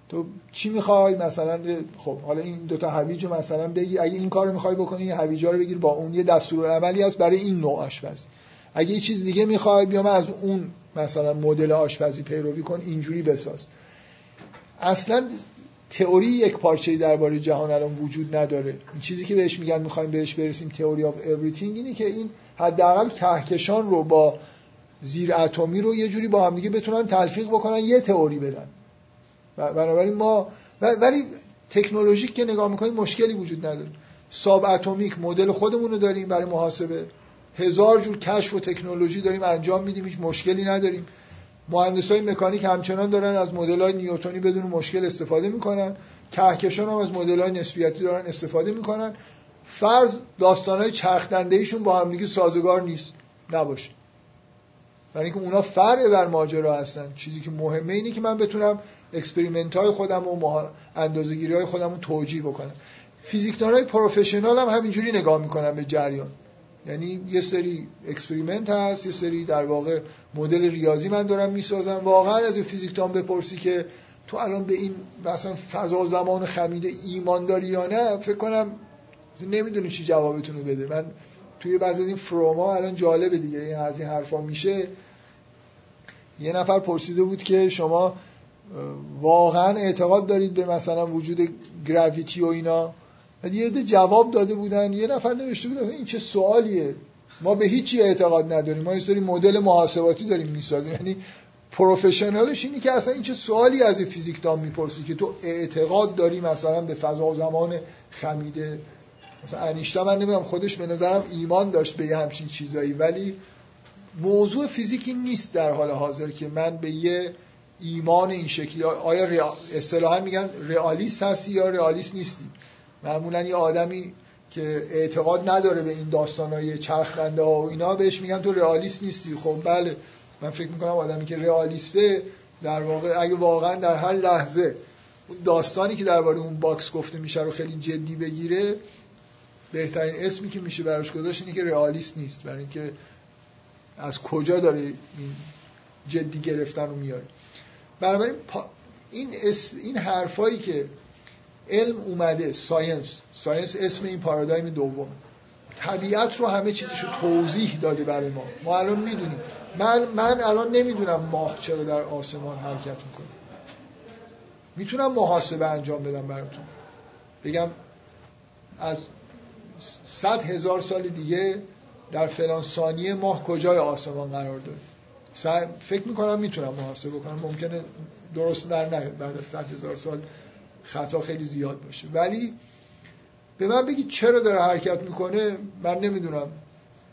تو چی می‌خوای؟ مثلا خب حالا این دوتا هویج مثلا بگی. اگه این کار رو می‌خوای بکنی یه هویجا رو بگیر با اون یه عملی هست برای این نوع آشپزی. اگه یه چیز دیگه می‌خوای بیا از اون مثلا مدل آشپزی پیروی کن اینجوری بساز. اصلا تئوری یک پارچه درباره جهان الان وجود نداره. این چیزی که بهش میگن می‌خوایم بهش برسیم theory of everything اینه که این حداقل کهکشان رو با زیر اتمی رو یه جوری با هم دیگه بتونن تلفیق بکنن یه تئوری بدن. بنابراین ما ولی تکنولوژیک که نگاه می‌کنیم مشکلی وجود نداره. ساب اتمیک مدل خودمون رو داریم برای محاسبه. هزار جور کشف و تکنولوژی داریم انجام میدیم هیچ مشکلی نداریم. مهندس های مکانیک همچنان دارن از مدل های نیوتونی بدون مشکل استفاده می‌کنن. کهکشان هم از مدل های نسبیتی دارن استفاده می‌کنن. فرض داستان های چرخدنده ایشون با همدیگه سازگار نیست. نباشه. برای اینکه اونا فرع بر ماجرا هستن. چیزی که مهمه اینه که من بتونم experiment های خودم و اندازه‌گیری های خودم رو توجیه بکنم. فیزیکدان های professional هم همینجوری نگاه می‌کنن به جریان. یعنی یه سری experiment هست یه سری در واقع مدل ریاضی من دارم می‌سازم. واقعا از فیزیکدان بپرسی که تو الان به این مثلا فضا زمان خمیده ایمان داری یا نه فکر کنم نمی‌دونی چی جوابتون رو بده. من توی بعضی از این فروما الان جالبه دیگه. این از این حرفا میشه. یه نفر پرسیده بود که شما واقعا اعتقاد دارید به مثلا وجود گراویتی و اینا؟ یه ده جواب داده بودن یه نفر نوشته بود این چه سوالیه؟ ما به هیچی اعتقاد نداریم. ما یه سری مدل محاسباتی داریم می‌سازیم. یعنی پروفشنالش اینی که اصلا این چه سوالی از فیزیکدان می‌پرسی که تو اعتقاد داری مثلا به فضا و زمان خمیده. مثلا انیشتا من نمی‌دونم خودش به نظرم ایمان داشت به یه همچین چیزایی. ولی موضوع فیزیکی نیست در حال حاضر که من به یه ایمان این شکلی آیا اصطلاحا میگن رئالیست هستی یا رئالیست نیستی؟ معمولا یه آدمی که اعتقاد نداره به این داستانهای چرخنده ها و اینا بهش میگن تو رئالیست نیستی. خب بله من فکر می‌کنم آدمی که رئالیسته در واقع اگه واقعا در هر لحظه اون داستانی که درباره اون box گفته میشه رو خیلی جدی بگیره بهترین اسمی که میشه براش گذاشت اینه که realist نیست برای اینکه از کجا داره این جدی گرفتن رو میاره. بنابراین این این حرفایی که علم اومده science. science اسم این پارادایم دوم. طبیعت رو همه چیزش رو توضیح داده برای ما. ما الان می‌دونیم. من من الان نمی‌دونم ماه چرا در آسمان حرکت می‌کنه. می‌تونم محاسبه انجام بدم براتون. بگم از صد هزار سال دیگه در فلان ثانیه ماه کجای آسمان قرار داره؟ فکر می‌کنم می‌تونم محاسبه کنم. ممکنه درست در نیاد بعد از صد هزار سال خطا خیلی زیاد باشه. ولی به من بگید چرا داره حرکت می‌کنه من نمی‌دونم.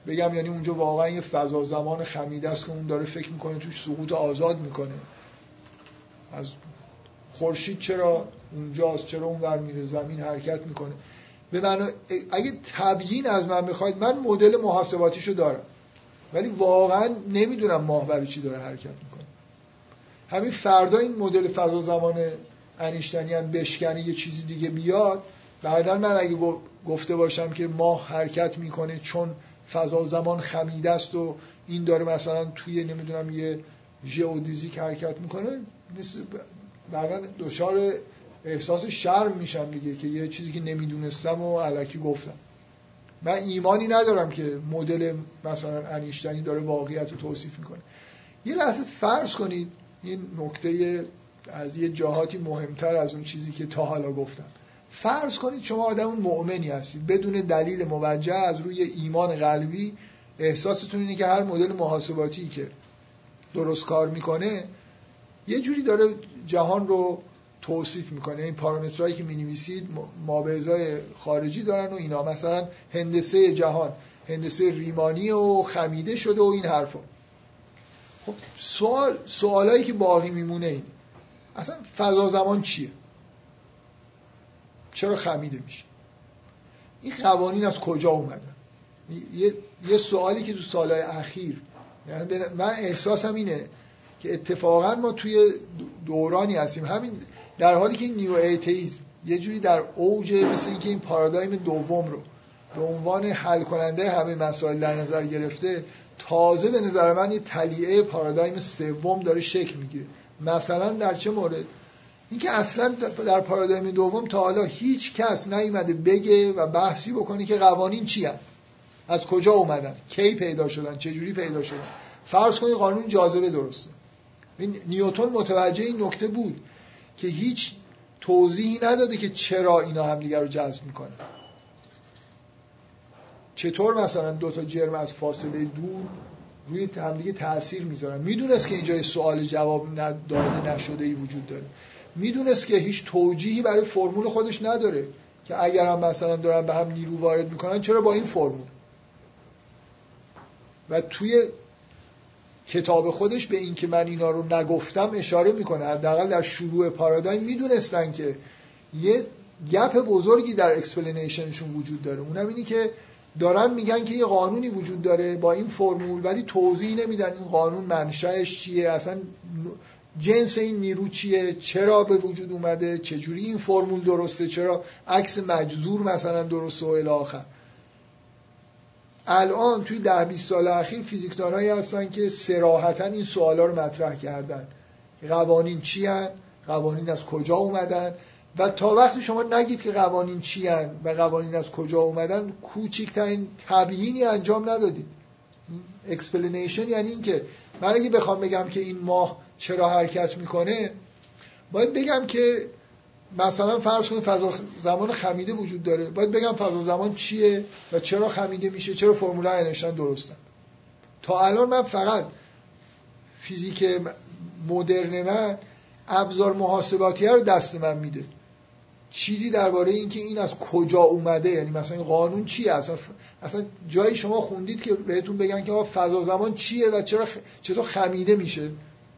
بگم یعنی اونجا واقعا یه فضا زمان خمیده است که اون داره فکر می‌کنه توش سقوط آزاد می‌کنه. از خورشید چرا اونجاست چرا اون ور میره زمین حرکت می‌کنه. به من اگه تبیین از من بخواید من مدل محاسباتیشو دارم. ولی واقعا نمی‌دونم ماه برای چی داره حرکت می‌کنه. همین فردا این مدل فضا زمان انیشتنی هم بشکنه یه چیزی دیگه بیاد بعدا من اگه گفته باشم که ماه حرکت می‌کنه چون فضا زمان خمیده است و این داره مثلا توی نمی‌دونم یه ژئودیزیک حرکت می‌کنه مثل بعدا دچار احساس شرم میشم دیگه که یه چیزی که نمی‌دونستم و علکی گفتم. من ایمانی ندارم که مدل مثلا انیشتنی داره واقعیت رو توصیف می‌کنه. یه لحظه فرض کنید این نکته از یه جاهاتی مهمتر از اون چیزی که تا حالا گفتم. فرض کنید شما آدم مؤمنی هستید. بدون دلیل موجه از روی ایمان قلبی احساستون اینه که هر مدل محاسباتی که درست کار می‌کنه یه جوری داره جهان رو توصیف می‌کنه. این پارامترهایی که می‌نویسید مابعضای خارجی دارن و اینا. مثلا هندسه جهان هندسه ریمانی و خمیده شده و این حرفا. خب سوال سوالایی که باقی میمونه این. اصلا فضا زمان چیه؟ چرا خمیده میشه؟ این قوانین از کجا اومدن؟ یه, یه سوالی که تو سالهای اخیر یعنی من احساسم اینه که اتفاقا ما توی دورانی هستیم. همین در حالی که نیو ایتیزم یه جوری در اوج مثل اینکه این پارادایم دوم رو به عنوان حل کننده همه مسائل در نظر گرفته تازه به نظر من یه تلیعه پارادایم سوم داره شکل می‌گیره. مثلا در چه مورد؟ اینکه اصلا در پارادایم دوم تا حالا هیچ کس نیومده بگه و بحثی بکنه که قوانین چی هست. از کجا اومدن؟ کی پیدا شدن؟ چه جوری پیدا شدن؟ فرض کنید قانون جاذبه درسته. نیوتن متوجه این نکته بود که هیچ توضیحی نداده که چرا اینا همدیگر رو جذب می‌کنه چطور مثلا دو تا جرم از فاصله دور روی همدیگه تاثیر می‌ذارن. می‌دونست که اینجا سوال جواب داده نشده ای وجود داره. می‌دونست که هیچ توجیهی برای فرمول خودش نداره که اگر هم مثلا دارن به هم نیرو وارد می‌کنن چرا با این فرمول؟ و توی کتاب خودش به اینکه من اینا رو نگفتم اشاره می‌کنه. حداقل در شروع پارادایم می‌دونستن که یه gap بزرگی در explanation شون وجود داره. اونم اینی که دارن میگن که یه قانونی وجود داره با این فرمول ولی توضیح نمیدن این قانون منشأش چیه اصلا جنس این نیرو چیه چرا به وجود اومده چجوری این فرمول درسته چرا عکس مجذور مثلا درسته و الی آخر. الان توی ده 20 سال اخیر فیزیکدانایی هستن که سراحتا این سوالا رو مطرح کردن. قوانین چی؟ قوانین از کجا اومدن؟ و تا وقتی شما نگید که قوانین چی و قوانین از کجا اومدن کوچکترین تبیینی انجام ندادید. explanation یعنی اینکه من اگه بخوام بگم که این ماه چرا حرکت می‌کنه باید بگم که مثلا فرض کنید فضا زمان خمیده وجود داره. باید بگم فضا زمان چیه و چرا خمیده میشه چرا فرمولا اینشتین درستن. تا الان من فقط فیزیک مدرن من ابزار محاسباتی رو دست من میده. چیزی درباره اینکه این از کجا اومده یعنی مثلا این قانون چیه؟ اصلا اصلا جایی شما خوندید که بهتون بگن که فضا زمان چیه و چرا چطور خمیده میشه؟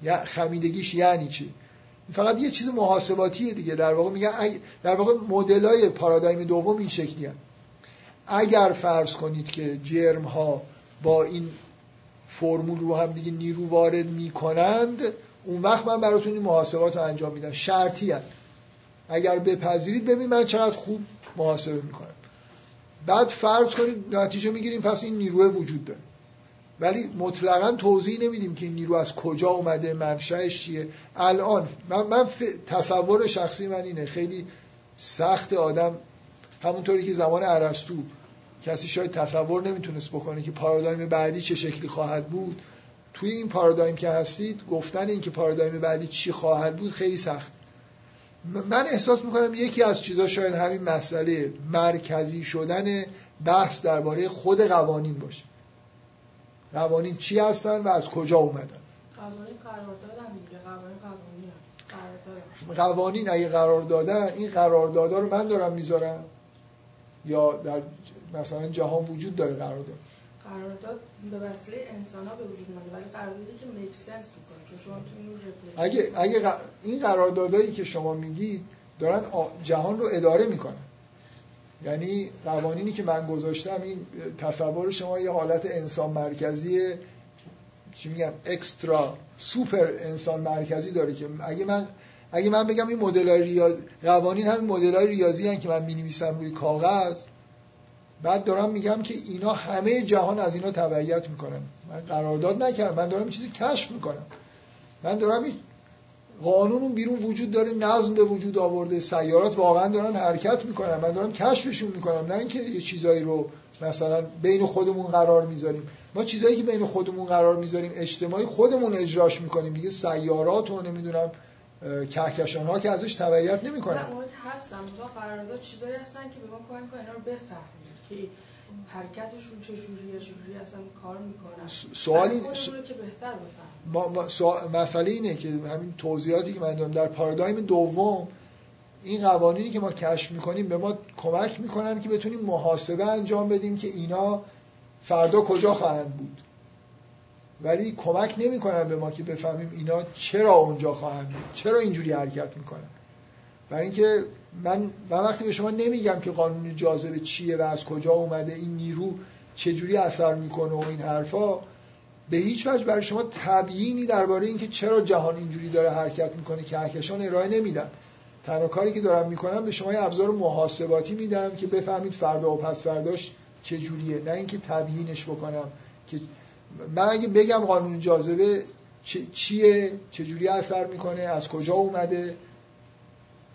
یا خمیدگیش یعنی چی؟ فقط یه چیز محاسباتیه دیگه. در واقع میگن در واقع مدلای پارادایم دوم این شکلی. اگر فرض کنید که جرم ها با این فرمول رو هم دیگه نیرو وارد می‌کنند اون وقت من براتون این محاسبات رو انجام میدم. شرطی هست اگر بپذیرید ببین من چقدر خوب محاسبه می‌کنم. بعد فرض کنید نتیجه می‌گیریم پس این نیروه وجود داره. ولی مطلقا توضیح نمیدیم که این نیرو از کجا اومده منشأش چیه. الان من, من تصور شخصی من اینه خیلی سخت آدم همونطوری که زمان ارسطو کسی شاید تصور نمی‌تونست بکنه که پارادایم بعدی چه شکلی خواهد بود. توی این پارادایم که هستید گفتن این که پارادایم بعدی چی خواهد بود خیلی سخت. من احساس می‌کنم یکی از چیزا شاید همین مسئله مرکزی شدن بحث درباره خود قوانین باشه. قوانین چی هستن و از کجا اومدن؟ قوانین قرار دادن دیگه قوانین قوانین قوانین اگه قرار دادن این قرار دادا رو من دارم می‌ذارم. یا در مثلا جهان وجود داره قرارداد. به وجود قراردادی که میک سنس می‌کنه. چون شما تو اگه اگه این قراردادایی که شما میگید دارن جهان رو اداره می‌کنن. یعنی قوانینی که من گذاشتم این تصور شما یه حالت انسان مرکزی چی میگن اکسترا سوپر انسان مرکزی داره که اگه من اگه من بگم این مدل ریاض قوانین همین مدل ریاضی هن که من می نویسم روی کاغذ بعد دارم میگم که اینا همه جهان از اینا تبعیت می‌کنن. من قرارداد نکردم. من دارم چیزی کشف می‌کنم. من دارم این قانون بیرون وجود داره نظم به وجود آورده سیارات واقعا دارن حرکت می‌کنن. من دارم کشفشون می‌کنم. نه اینکه یه چیزایی رو مثلا بین خودمون قرار می‌ذاریم. ما چیزایی که بین خودمون قرار می‌ذاریم اجتماعی خودمون اجراش می‌کنیم. دیگه سیارات و نمی‌دونم کهکشان ها که ازش تبعیت نمی‌کنن. که هستن تو قرارداد چیزایی هستن که به ما کمک کنن رو بفهمیم. که حرکتشون چه جوریه چجوری اصلا کار می‌کنن. سوالی که بهتر بفهمیم. ما ما سوا- مسئله اینه که همین توضیحاتی که من در پارادایم دوم این قوانینی که ما کشف می‌کنیم به ما کمک می‌کنن که بتونیم محاسبه انجام بدیم که اینا فردا کجا خواهند بود. ولی کمک نمی‌کنن به ما که بفهمیم اینا چرا اونجا خواهند بود چرا اینجوری حرکت می‌کنن. برای اینکه من من وقتی به شما نمیگم که قانون جاذبه چیه و از کجا اومده این نیرو چجوری اثر می‌کنه و این حرفا به هیچ وجه برای شما تبیینی درباره اینکه چرا جهان اینجوری داره حرکت می‌کنه کهکشان ارائه نمیدم تنها کاری که دارم می‌کنم به شما یه ابزار محاسباتی میدم که بفهمید فردا و پس فرداش چجوریه. نه اینکه تبیینش بکنم که من اگه بگم قانون جاذبه چیه چجوری اثر می‌کنه از کجا اومده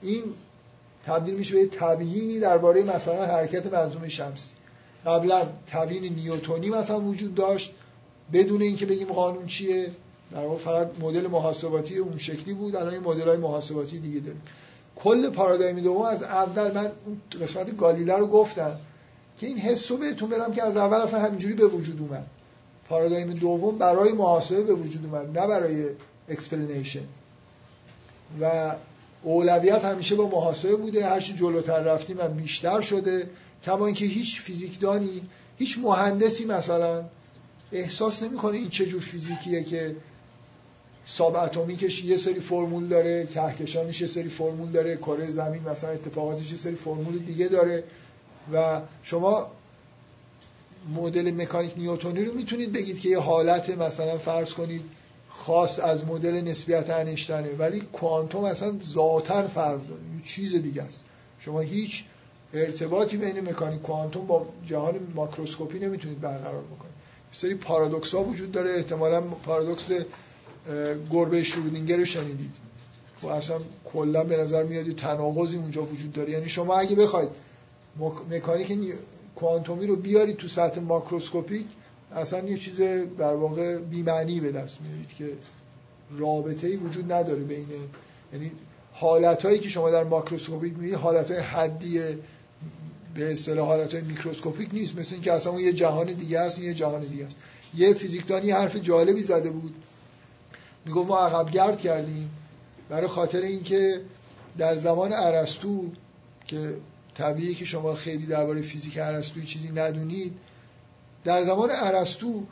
این تبدیل میشه به تبیینی درباره مثلا حرکت منظومه شمسی قبلا تبیین نیوتونی مثلا وجود داشت. بدون اینکه بگیم قانون چیه در واقع فقط مدل محاسباتی اون شکلی بود. الان این مدل های محاسباتی دیگه داریم. کل پارادایم دوم از اول من اون قسمت گالیله رو گفتم که این حسو بهتون بدم که از اول اصلا همینجوری به وجود اومد. پارادایم دوم برای محاسبه به وجود اومد نه برای explanation و اولویت همیشه با محاسبه بوده هرچی جلوتر رفتیم هم بیشتر شده. کما اینکه هیچ فیزیکدانی هیچ مهندسی مثلا احساس نمی‌کنه این چه جور فیزیکیه که subatomic ش یه سری فرمول داره کهکشانش یه سری فرمول داره کره زمین مثلا اتفاقاتش یه سری فرمول دیگه داره. و شما مدل مکانیک نیوتونی رو می‌تونید بگید که یه حالت مثلا فرض کنید خاص از مدل نسبیت انیشتنه ولی کوانتوم اصلا ذاتا فرق داره. یه چیز دیگه است. شما هیچ ارتباطی بین مکانیک کوانتوم با جهان ماکروسکوپی نمی‌تونید برقرار بکنید. سری پارادوکس ها وجود داره. احتمالا پارادوکس گربه شرودینگر رو شنیدید. و اصلا کلا به نظر میاد تناقضی اونجا وجود داره. یعنی شما اگه بخواید مکانیک کوانتومی رو بیارید تو سطح ماکروسکوپیک اصلا یه چیز در واقع بی‌معنی به دست میارید که رابطه‌ای وجود نداره بین یعنی حالتهایی که شما در ماکروسکوپیک می‌بینید حالتهای حدی به اصطلاح حالتهای میکروسکوپیک نیست. مثل اینکه اصلا اون یه جهان دیگه است یه جهان دیگه است. یه فیزیکدانی حرف جالبی زده بود. می‌گفت ما عقب گرد کردیم برای خاطر اینکه در زمان ارسطو که طبیعیه که شما خیلی درباره فیزیک ارسطویی چیزی ندونید در زمان ارسطو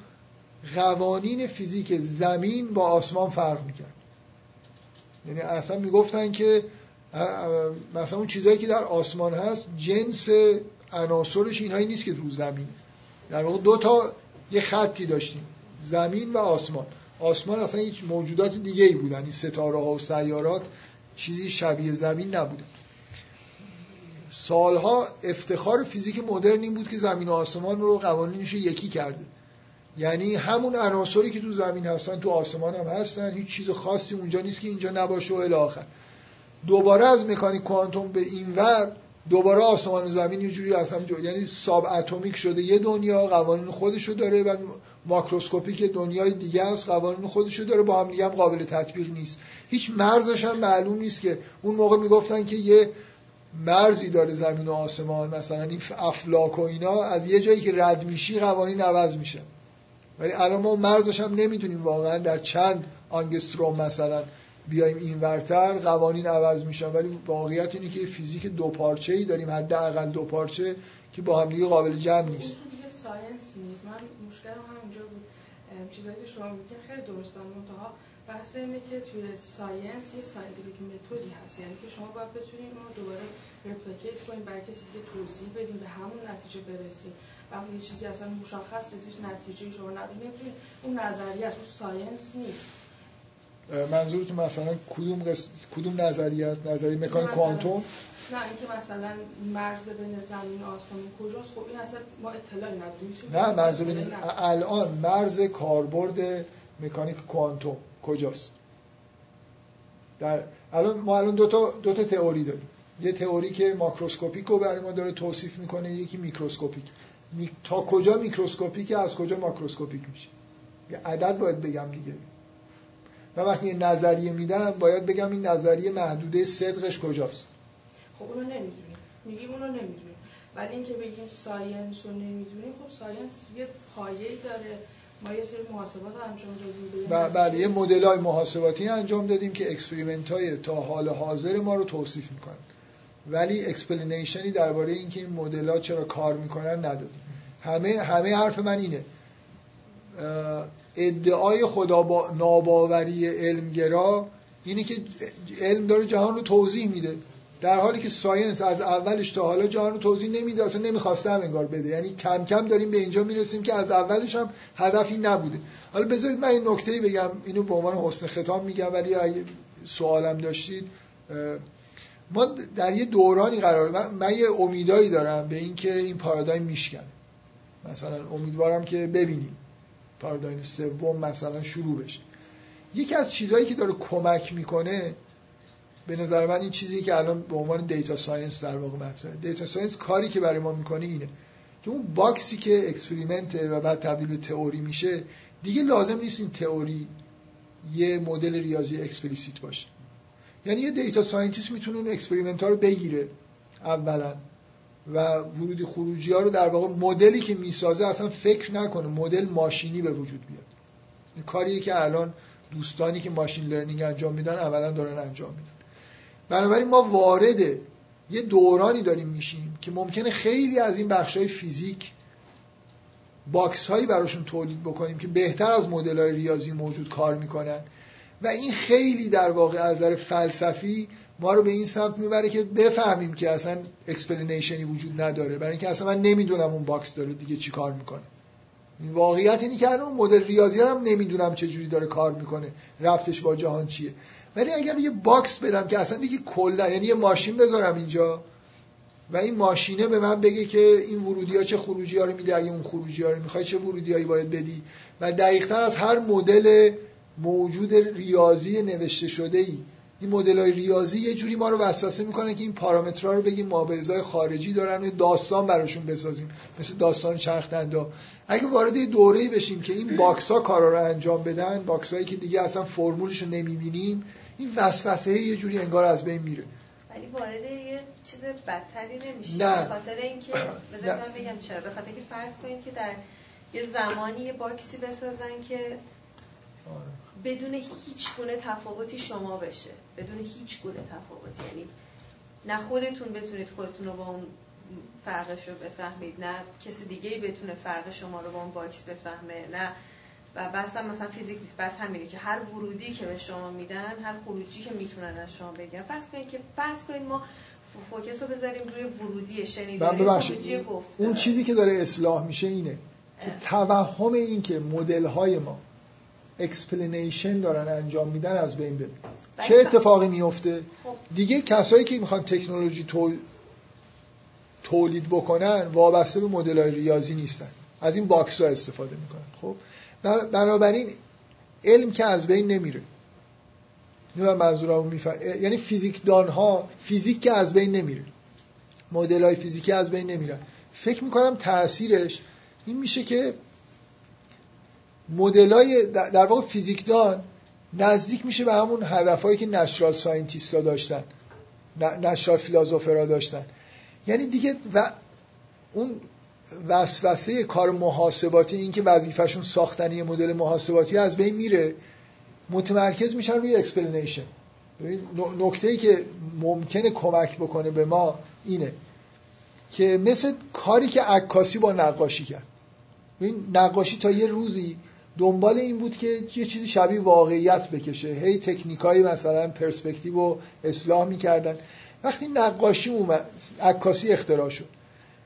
قوانین فیزیک زمین با آسمان فرق می‌کرد. یعنی اصلا می‌گفتن که مثلا اون چیزهایی که در آسمان هست جنس عناصرش اینهایی نیست که رو زمینه در واقع دو تا یه خطی داشتیم زمین و آسمان. آسمان اصلا هیچ موجودات دیگه ای بودن این ستاره ها و سیارات چیزی شبیه زمین نبودن. سالها افتخار فیزیک مدرن این بود که زمین و آسمان رو قوانینش یکی کرده. یعنی همون عناصری که تو زمین هستن تو آسمان هم هستن هیچ چیز خاصی اونجا نیست که اینجا نباشه و الی آخر. دوباره از مکانیک کوانتوم به اینور دوباره آسمان و زمین یه جوری اصلا جو... یعنی ساب اتمیک شده یه دنیا قوانین خودشو داره و ماکروسکوپیک دنیای دیگه است قوانین خودشو داره با هم دیگه هم قابل تطبیق نیست. هیچ مرزش هم معلوم نیست که اون موقع می‌گفتن که یه مرزی داره زمین و آسمان مثلا این افلاک و اینا از یه جایی که رد میشی قوانین عوض میشه. ولی الان ما مرزش هم نمی‌دونیم واقعا در چند آنگستروم مثلا بیایم این ورتر قوانین عوض میشن. ولی واقعیت اینه که فیزیک دو پارچه ای داریم حداقل دو پارچه که با هم دیگه قابل جمع نیست. این دیگه science نیست. من مشکلم همینجا بود. چیزایی که شما میگین خیلی درستن منتها بحث اینه که توی science یه scientific method ی هست. یعنی که شما باید بتونید اون رو دوباره replicate کنید برای کسی دیگه توضیح بدین به همون نتیجه برسید وقتی یه چیزی اصلا مشخص نیست هیچ نتیجه شما ندارید اون نظریه اون ساینس نیست. اه، منظورتون مثلا کدوم قس... کدوم نظریه است؟ نظریه مکانیک کوانتوم؟ نه اینکه مثلا مرز بین زمین و آسمون کجاست؟ خب این اصلا ما اطلاعی نداریم نه مرز بین. الان مرز کاربرد مکانیک کوانتوم. کجاست؟ در الان ما الان دو تا دو تا تئوری داریم. یه تئوری که macroscopic رو برای ما داره توصیف می‌کنه یکی microscopic. می... تا کجا microscopic از کجا macroscopic میشه؟ یه عدد باید بگم دیگه. و وقتی یه نظریه میدم باید بگم این نظریه محدوده صدقش کجاست؟ خب اونو نمی‌دونیم. میگیم اونو نمی‌دونیم. ولی اینکه بگیم science رو نمی‌دونیم خب science یه پایه‌ای داره. ما یه سری محاسبات انجام دادیم و برای یه مدل های محاسباتی انجام دادیم که experiment های تا حال حاضر ما رو توصیف می‌کنن. ولی explanation ی درباره اینکه این مدل ها چرا کار می‌کنن ندادیم. همه همه حرف من اینه. ادعای خدا با ناباوری علمگرا اینه که علم داره جهان رو توضیح میده. در حالی که ساینس از اولش تا حالا جهان رو توضیح نمیده اصلا نمی‌خواسته هم انگار بده. یعنی کم کم داریم به اینجا می‌رسیم که از اولش هم هدفی نبوده. حالا بذارید من این نکته بگم. اینو به عنوان حسن ختام میگم ولی اگه سوالم داشتید ما در یه دورانی قرار من, من یه امیدایی دارم به اینکه این پارادایم میشکنه. مثلا امیدوارم که ببینیم پارادایم سوم مثلا شروع بشه. یکی از چیزهایی که داره کمک می‌کنه به نظر من این چیزی که الان به عنوان data science در واقع مطرحه. data science کاری که برای ما می‌کنه اینه. که اون box ی که experiment ه و بعد تبدیل به تئوری میشه دیگه لازم نیست این تئوری یه مدل ریاضی explicit باشه. یعنی یه data scientist می‌تونه اون experiment ها رو بگیره اولا و ورودی خروجی ها رو در واقع مدلی که می‌سازه اصلا فکر نکنه مدل ماشینی به وجود بیاد. این کاریه که الان دوستانی که machine learning انجام میدن اولا دارن انجام میدن. بنابراین ما وارد یه دورانی داریم میشیم که ممکنه خیلی از این بخش های فیزیک box هایی براشون تولید بکنیم که بهتر از مدل های ریاضی موجود کار می‌کنن. و این خیلی در واقع از نظر فلسفی ما رو به این سمت می‌بره که بفهمیم که اصلا explanation ی وجود نداره. برای اینکه اصلا من نمی‌دونم اون box داره دیگه چی کار می‌کنه. این واقعیت اینی که اون مدل ریاضی هم نمی‌دونم چه جوری داره کار می‌کنه. ربطش با جهان چیه؟ ولی اگر یه box بدم که اصلا دیگه کلا یعنی یه ماشین بذارم اینجا و این ماشینه به من بگه که این ورودی ها چه خروجی ها رو میده اگه اون خروجی ها رو می‌خوای چه ورودی هایی باید بدی؟ و دقیقتر از هر مدل موجود ریاضی نوشته شده ای این مدل های ریاضی یه جوری ما رو وسوسه می‌کنه که این پارامترها رو بگیم مابه‌ازای خارجی دارن و داستان براشون بسازیم مثل داستان چرخ دنده‌ها. اگه وارد یه دوره‌ای بشیم که این box ها کارا رو انجام بدن box هایی که دیگه اصلا فرمولش رو نمی‌بینیم این وسوسه یه جوری انگار از بین میره. ولی وارد یه چیز بدتری نمیشه نه. به خاطر اینکه بذارید من بگم چرا. به خاطر اینکه فرض کنید که در یه زمانی یه box ی بسازن که بدون هیچ گونه تفاوتی شما بشه. بدون هیچ گونه تفاوتی. یعنی نه خودتون بتونید خودتون رو با اون فرقش رو بفهمید نه کسی دیگه ای بتونه فرق شما رو با اون box بفهمه نه و بحث هم مثلا فیزیک نیست بحث همینه که هر ورودی که به شما میدن هر خروجی که می‌تونن از شما بگیرن. فرض کنید که فرض کنید ما focus رو بذاریم روی ورودی شنیداری ببخشید. خروجی گفت اون چیزی که داره اصلاح میشه اینه که توهم این که مدل های ما explanation دارن انجام میدن از بین بره. ولی چه ف- اتفاقی میفته؟ خب. دیگه کسایی که می‌خوان تکنولوژی تو... تولید بکنن وابسته به مدل های ریاضی نیستن. از این box ها استفاده می‌کنن. خب؟ بنابراین علم که از بین نمیره. من منظورم میفهم یعنی فیزیکدان ها فیزیک که از بین نمیره. مدل های فیزیکی از بین نمیرن. فکر می‌کنم تاثیرش این میشه که مدل های در واقع فیزیکدان نزدیک میشه به همون هدفهایی که natural scientist ها داشتن. natural philosopher ها داشتن. یعنی دیگه و اون وسوسه کار محاسباتی این که وظیفهشون ساختن یه مدل محاسباتی از بین میره متمرکز میشن روی explanation نکته ای که ممکنه کمک بکنه به ما اینه که مثل کاری که عکاسی با نقاشی کرد. این نقاشی تا یه روزی دنبال این بود که یه چیزی شبیه واقعیت بکشه. هی تکنیکای مثلا پرسپکتیو رو اصلاح می‌کردن. وقتی نقاشی اومد عکاسی اختراع شد.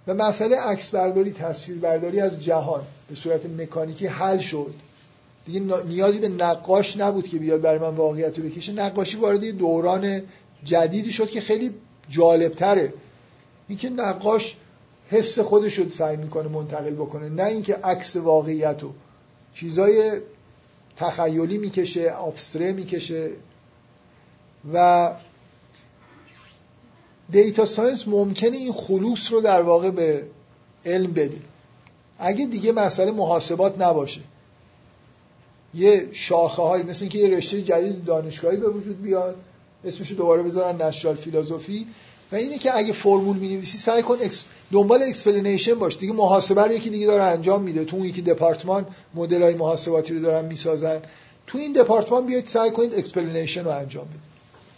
و مسئله عکس برداری تصویر برداری از جهان به صورت مکانیکی حل شد. دیگه نیازی به نقاش نبود که بیاد برای من واقعیت رو بکشه. نقاشی وارد دوران جدیدی شد که خیلی جالبتره. اینکه نقاش حس خودش رو سعی می‌کنه منتقل بکنه نه اینکه عکس واقعیت رو. چیزای تخیلی می‌کشه ابستره می‌کشه. و دیتا ساینس ممکنه این خلوص رو در واقع به علم بده. اگه دیگه مسئله محاسبات نباشه. یه شاخه های مثل اینکه یه رشته جدید دانشگاهی به وجود بیاد اسمشو دوباره بذارن natural philosophy. و اینه که اگه فرمول می‌نویسی سعی کن ex... دنبال explanation باش. دیگه محاسبه رو یکی دیگه داره انجام میده. تو اون یکی دپارتمان مدل های محاسباتی رو دارن می‌سازن. تو این دپارتمان بیاید سعی کنید explanation رو انجام بدید.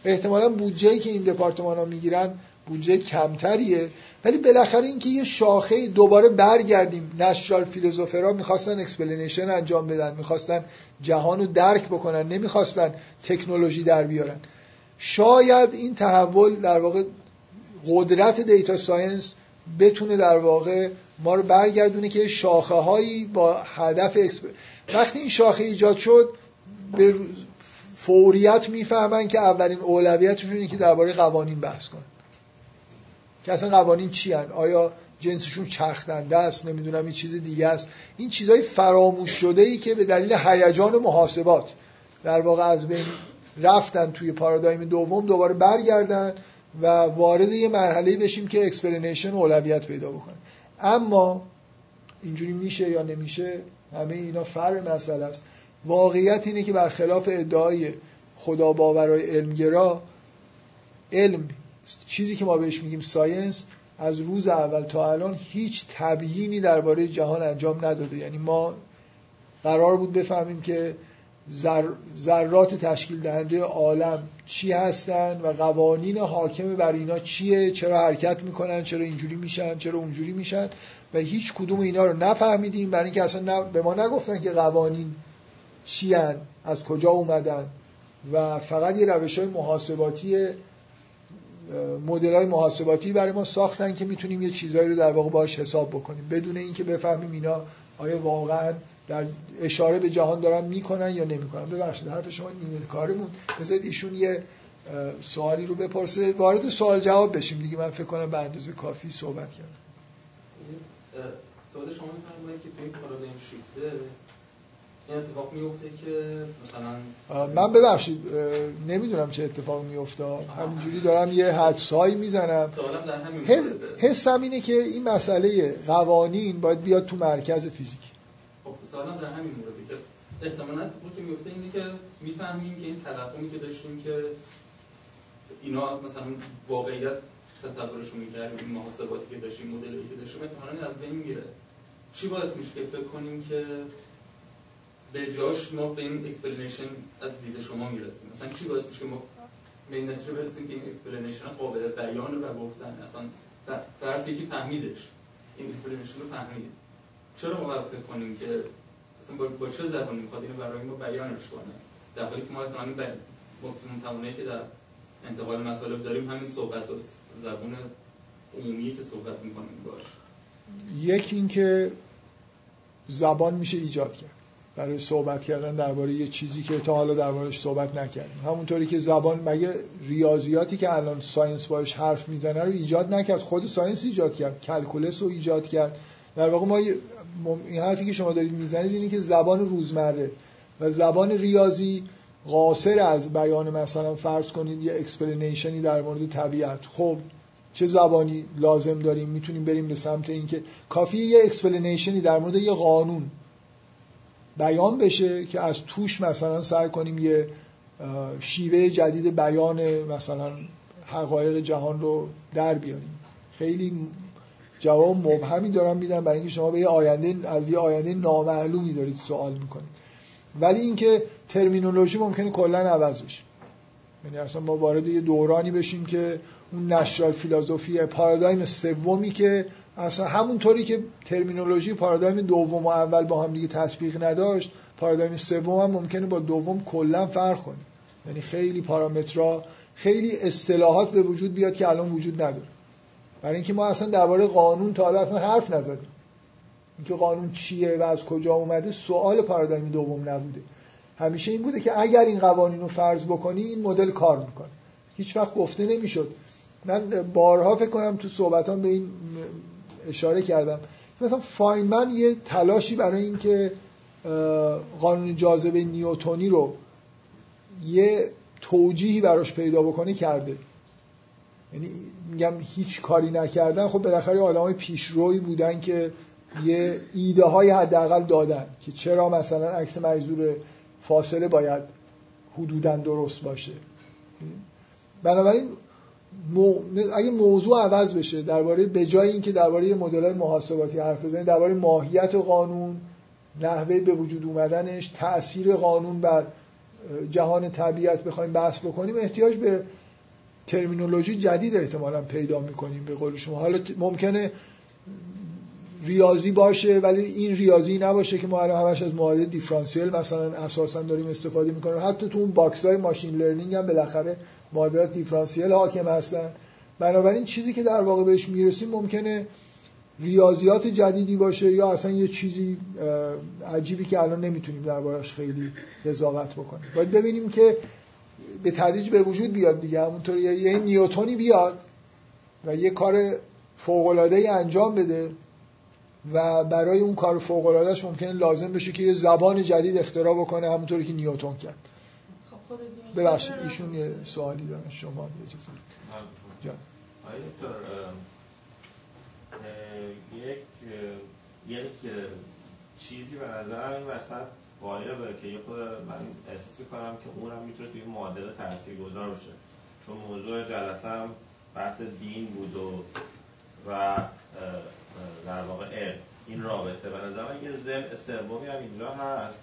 احتمالا بودجه که این دپارتمان ها می‌گیرن بودجه کمتریه. ولی بالاخره اینکه یه شاخه دوباره برگردیم natural philosopher ا می‌خواستن explanation انجام بدن می‌خواستن جهان رو درک بکنن نمی‌خواستن تکنولوژی در بیارن. شاید این تحول در واقع قدرت data science بتونه در واقع ما رو برگردونه که شاخه هایی با هدف exp... وقتی این شاخه ایجاد شد به فوریت می‌فهمن که اولین اولویتشون اینه که درباره قوانین بحث کنن. که اصلا قوانین چی هن؟ آیا جنسشون چرخدنده است؟ نمی‌دونم این چیز دیگه است. این چیزهای فراموش شده ای که به دلیل هیجان محاسبات در واقع از بین رفتن توی پارادایم دوم دوباره برگردن و وارد یه مرحله بشیم که explanation اولویت پیدا بکنه اما اینجوری میشه یا نمیشه همه اینا فرق مسئله است. واقعیت اینه که برخلاف ادعای خدا باورای علمگرا علم چیزی که ما بهش میگیم ساینس از روز اول تا الان هیچ تبیینی درباره جهان انجام نداده. یعنی ما قرار بود بفهمیم که ذرات تشکیل دهنده عالم چی هستن و قوانین حاکم بر اینا چیه چرا حرکت می‌کنن چرا اینجوری میشن چرا اونجوری میشن. و هیچ کدوم اینا رو نفهمیدیم برای اینکه اصلا به ما نگفتن که قوانین چی از کجا اومدن. و فقط یه روش های محاسباتی مدل های محاسباتی برای ما ساختن که می‌تونیم یه چیزهایی رو در واقع باش حساب بکنیم. بدون اینکه بفهمیم اینا آیا واقعا در اشاره به جهان دارن می‌کنن یا نمی‌کنن. ببخشید حرف شما نیمه کارمون. بذارید ایشون یه سوالی رو بپرسه. وارد سوال جواب بشیم دیگه. من فکر کنم به اندازه کافی صحبت کردم. سوال شما که توی پارادایم شیفته این اتفاق میفته که مثلا من ببخشید نمی‌دونم چه اتفاق میفته همینجوری دارم یه حدسایی می‌زنم. حسم اینه که این مسئله قوانین باید بیاد تو مرکز فیزیک. خب سوالم در همین مورد که احتمالاً اتفاقی که میفته اینه که می‌فهمیم که این توهمی که داشتیم که اینا مثلا واقعیت تصورشون می‌کردیم این محاسباتی که داشتیم مدلی که داشتیم احتمالاً از بین میره. چی باعث میشه که فکر کنیم که به جاش ما به این explanation از دید شما می‌رسیم. مثلا چی باعث میشه ما به این نتیجه برسیم که این explanation قابل بیان و گفتن؟ اصلا فرض یکی فهمیدش این explanation رو فهمید. چرا ما فکر کنیم که اصلا با, با چه زبانی می‌خواد اینو برای ما بیانش کنه؟ در حالی که ما احتمالاً به مکسیموم توانایی که در انتقال مطالب داریم همین صحبت و زبون عمومی که صحبت می‌کنیم باش. یک اینکه زبان میشه ایجاد کرد. برای صحبت کردن درباره یه چیزی که تا حالا دربارش صحبت نکردیم. همونطوری که زبان مگه ریاضیاتی که الان science باش حرف می‌زنه رو ایجاد نکرد؟ خود science ایجاد کرد calculus رو ایجاد کرد. در واقع ما این حرفی که شما دارید می‌زنید اینه که زبان روزمره و زبان ریاضی قاصر از بیان مثلا فرض کنید یه explanation ی در مورد طبیعت. خب چه زبانی لازم داریم؟ می‌تونیم بریم به سمت اینکه کافی یه explanation ی در مورد یه قانون. بیان بشه که از توش مثلا سعی کنیم یه شیوه جدید بیان مثلا حقایق جهان رو در بیاریم. خیلی جواب مبهمی دارم میدم برای اینکه شما به یه آینده از یه آینده نامعلومی دارید سوال می‌کنید. ولی اینکه ترمینولوژی ممکنه کلا عوض بشه. یعنی اصلا ما وارد یه دورانی بشیم که اون نشرال فیلاسوفی پارادایم سومی که اصلا همونطوری که ترمینولوژی پارادایم دوم و اول با هم دیگه تطبیق نداشت پارادایم سوم هم ممکنه با دوم کلا فرق کنه. یعنی خیلی پارامترها خیلی اصطلاحات به وجود بیاد که الان وجود نداره. برای اینکه ما اصلا درباره قانون تا حالا اصلا حرف نزدیم. اینکه قانون چیه و از کجا اومده سوال پارادایم دوم نبوده. همیشه این بوده که اگر این قوانین رو فرض بکنی این مدل کار می‌کنه. هیچ وقت گفته نمی‌شد. من بارها فکر کنم تو صحبتان به این اشاره کردم. مثلا فاینمن یه تلاشی برای اینکه قانون جاذبه نیوتونی رو یه توجیهی براش پیدا بکنه کرده. یعنی میگم هیچ کاری نکردن. خب بالاخره آدمای پیشروی بودن که یه ایده های حداقل دادن که چرا مثلا عکس مجذور فاصله باید حدودا درست باشه. بنابراین اگه موضوع عوض بشه درباره به جای اینکه درباره مدل محاسباتی حرف بزنیم درباره ماهیت قانون نحوه به وجود اومدنش تاثیر قانون بر جهان طبیعت بخوایم بحث بکنیم احتیاج به terminology جدید احتمالا پیدا می‌کنیم به قول شما. حالا ممکنه ریاضی باشه ولی این ریاضی نباشه که ما الان همش از معادله دیفرانسیل مثلا اساسا داریم استفاده می‌کنیم. حتی تو اون box های machine learning هم بالاخره معادلات دیفرانسیل حاکم هستن. بنابراین چیزی که در واقع بهش می‌رسیم ممکنه ریاضیات جدیدی باشه یا اصلا یه چیزی عجیبی که الان نمی‌تونیم دربارش خیلی قضاوت بکنیم. باید ببینیم که به تدریج به وجود بیاد دیگه. همونطور یه نیوتونی بیاد و یه کار فوق العاده انجام بده و برای اون کار فوق العادهش ممکنه لازم بشه که یه زبان جدید اختراع بکنه همونطوری که نیوتون کرد. ببخشید ایشون یه سوالی دارن شما اجازه جان. یک یک چیزی به نظر این وسط غالبه که یه خود من احساس کنم که اونم می‌تونه توی معادله گذار باشه. چون موضوع جلسه هم بحث دین بود و و در واقع علم. این رابطه به نظر من یه ضلع سومی هم اینجا هست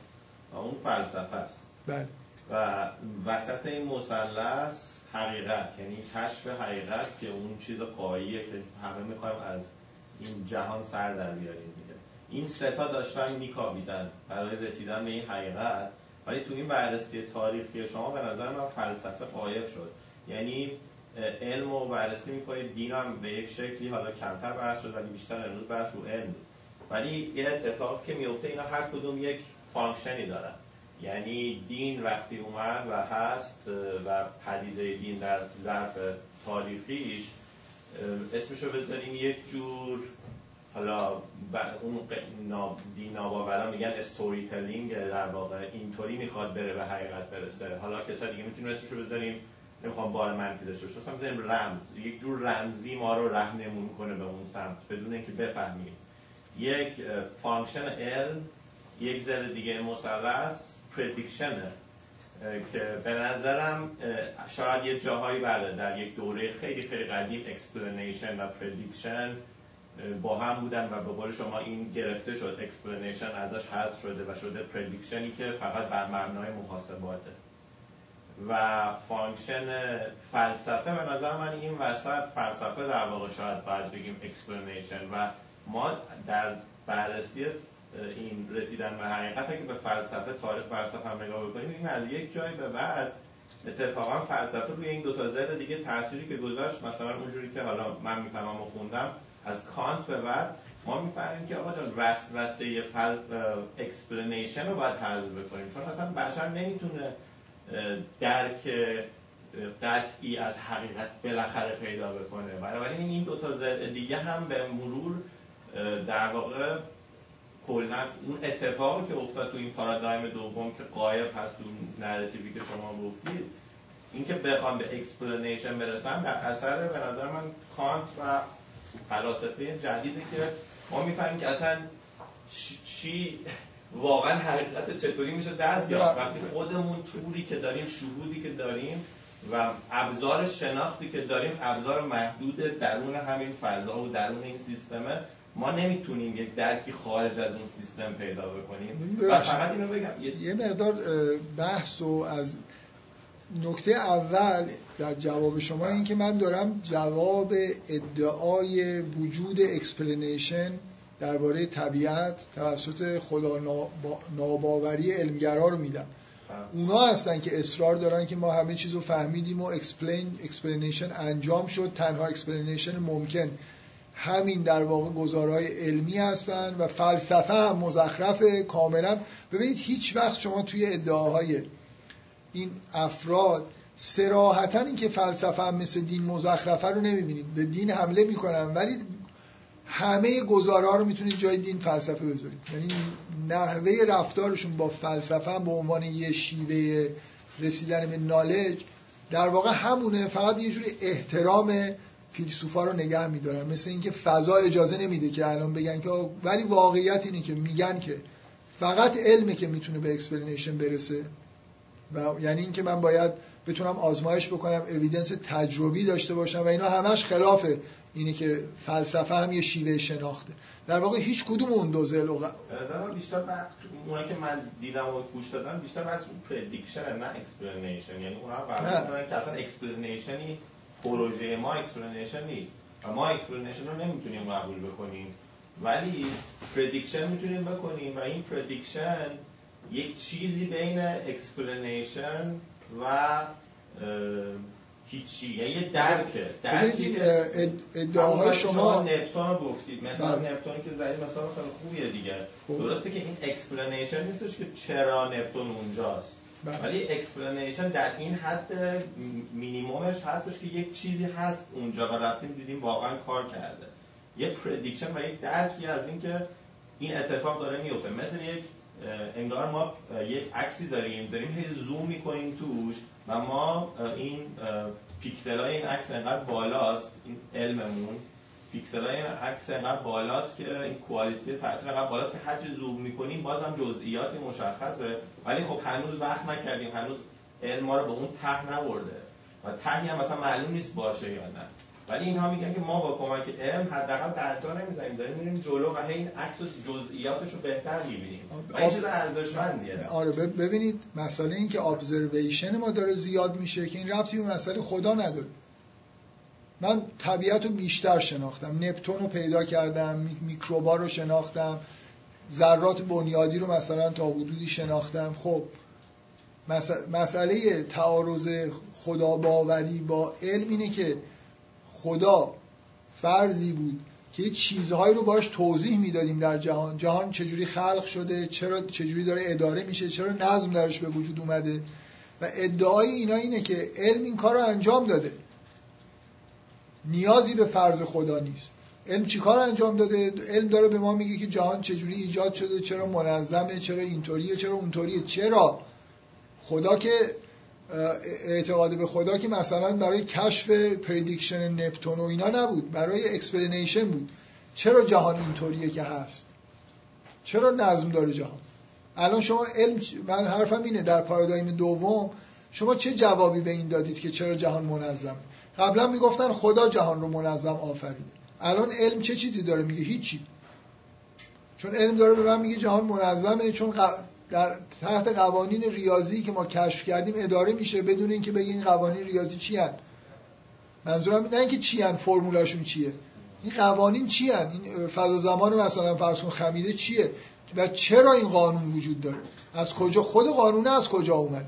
و اون فلسفه است. بله. و وسط این مثلث حقیقت یعنی کشف حقیقت که اون چیز قاییه که همه می‌خوایم از این جهان سر در بیاریم دیگه. این سه تا داشتن میکاویدن برای رسیدن به این حقیقت. ولی تو این بررسی تاریخی شما به نظر من فلسفه غایب شد. یعنی علم رو بررسی می‌کنید دین هم به یک شکلی حالا کمتر بحث شد ولی بیشتر امروز بحث رو علم. ولی یه اتفاق که میفته اینا هر کدوم یک function ی دارن. یعنی دین وقتی اومد و هست و پدیده دین در ظرف تاریخیش اسمشو بذاریم یک جور حالا اون دین ناباورا میگن storytelling در واقع اینطوری می‌خواد بره به حقیقت برسه. حالا کسا دیگه می‌تونیم اسمشو بذاریم نمی‌خوام بار منفی داشته باشه مثلا رمز. یک جور رمزی ما رو رهنمون کنه به اون سمت بدون اینکه بفهمیم. یک function علم یک ذره دیگه مثلث. prediction ه که به نظرم شاید یه جاهایی بله در یک دوره خیلی خیلی قدیم explanation و prediction با هم بودن و به قول شما این گرفته شد explanation ازش حذف شده و شده prediction ی که فقط بر مبنای محاسباته. و function فلسفه به نظر من این وسط فلسفه در واقع شاید باید بگیم explanation و ما در بررسی این رسیدن به حقیقت که به فلسفه تاریخ فلسفه هم نگاه بکنیم این از یک جای به بعد اتفاقا فلسفه روی این دو تا ضلع دیگه تأثیری که گذاشت مثلا اونجوری که حالا من می‌فهمم و خوندم از کانت به بعد ما می‌فهمیم که آقا جان وسوسه full explanation رو باید حذف بکنیم. چون اصلا بشر نمی‌تونه درک قطعی از حقیقت بالاخره پیدا بکنه. بنابراین این دو تا دیگه هم به مرور در واقع کلا اون اتفاقی که افتاد تو این پارادایم دوم که غایب هست تو narrative ی که شما گفتید اینکه بخوام به explanation برسم در اثر به نظر من کانت و فلاسفه جدیدی که ما می‌فهمیم که اصلا چی واقعا حقیقت چطوری میشه دست یافت وقتی خودمون توری که داریم شهودی که داریم و ابزار شناختی که داریم ابزار محدود درون همین فضا و درون این سیستمه ما نمی‌تونیم یک درکی خارج از اون سیستم پیدا بکنیم. و فقط اینو بگم یه مقدار بحث و از نکته اول در جواب شما این که من دارم جواب ادعای وجود explanation درباره طبیعت توسط خدا ناباوری علمگرا رو میدم. اونا هستن که اصرار دارن که ما همه چیز رو فهمیدیم و explain explanation انجام شد. تنها explanation ممکن. همین در واقع گزارهای علمی هستن و فلسفه هم مزخرف کاملا. ببینید هیچ وقت شما توی ادعاهای این افراد سراحتا این که فلسفه هم مثل دین مزخرفه رو نمی‌بینید. به دین حمله می‌کنن ولی همه گزارها رو می‌تونید جای دین فلسفه بذارید. یعنی نحوه رفتارشون با فلسفه هم به عنوان یه شیوه رسیدن به نالج در واقع همونه. فقط یه جوری احترام فیلسوفا رو نگه میدارن. مثل اینکه فضا اجازه نمیده که الان بگن که ولی واقعیت اینه که میگن که فقط علمه که می‌تونه به explanation برسه. و یعنی اینکه من باید بتونم آزمایش بکنم evidence تجربی داشته باشم و اینا همش خلاف اینه که فلسفه هم یه شیوه شناخته. در واقع هیچ کدوم اون دو ضلع بیشتر اونایی که من دیدم و گوش دادم بیشتر بحث prediction نه explanation یعنی اونها قبول که اصلا explanation ی پروژه ما explanation نیست و ما explanation رو نمی‌تونیم قبول بکنیم ولی prediction می‌تونیم بکنیم و این prediction یک چیزی بین explanation و هیچی یعنی یه درکه درکی ادعاهای شما نپتون رو گفتید مثلا بله. نپتون که زدید مثلا خیلی خوبیه دیگه خوب. درسته که این explanation نیستش که چرا نپتون اونجاست. ولی explanation در این حد مینیمومش هستش که یک چیزی هست اونجا و رفتیم دیدیم واقعا کار کرده. یه prediction و یک درکی از اینکه این اتفاق داره میفته. مثل یک انگار ما یک عکسی داریم داریم هی زوم می‌کنیم توش و ما این پیکسل های این عکس انقدر بالاست این علممون. پیکسل های این عکس انقدر بالاست که این کوالیتی تصویر انقدر بالاست که هرچی زوم می‌کنیم باز هم جزئیات مشخصه. ولی خب هنوز وقت نکردیم. هنوز علم ما رو به اون ته نبرده. و تهی هم مثلا معلوم نیست باشه یا نه. ولی اینها میگن که ما با کمک علم حداقل درجا نمی‌زنیم داریم میریم جلو و این عکس و جزئیاتش رو بهتر می‌بینیم. و این چیز ارزشمندیه. آره ببینید مسئله این که ابزرویشن ما داره زیاد میشه که این ربطی به مسئله خدا نداره. من طبیعت رو بیشتر شناختم. نپتون رو پیدا کردم میکروبا رو شناختم. ذرات بنیادی رو مثلا تا حدودی شناختم. خب مسئله تعارض خدا باوری با علم اینه که خدا فرضی بود که یه چیزهایی رو باش توضیح می‌دادیم در جهان. جهان چجوری خلق شده؟ چرا چجوری داره اداره میشه؟ چرا نظم درش به وجود اومده؟ و ادعای اینا اینه که علم این کار رو انجام داده. نیازی به فرض خدا نیست. علم چی کار انجام داده؟ علم داره به ما میگه که جهان چجوری ایجاد شده؟ چرا منظمه؟ چرا اینطوریه؟ چرا اونطوریه؟ چرا؟ خدا که اعتقاد به خدا که مثلا برای کشف prediction نپتون و اینا نبود. برای explanation بود. چرا جهان اینطوریه که هست؟ چرا نظم داره جهان؟ الان شما علم من حرفم اینه در پارادایم دوم شما چه جوابی به این دادید که چرا جهان منظمه؟ قبلا می‌گفتن خدا جهان رو منظم آفریده. الان علم چه چیزی داره؟ میگه هیچی. چون علم داره به من میگه جهان منظمه چون در تحت قوانین ریاضی که ما کشف کردیم اداره میشه بدون اینکه بگی این قوانین ریاضی چی هن. منظورم نه اینکه چی هن فرمولاشون چیه. این قوانین چی هن؟ این فضا زمان مثلا فرض کن خمیده چیه؟ و چرا این قانون وجود داره؟ از کجا؟ خود قانونه از کجا اومده؟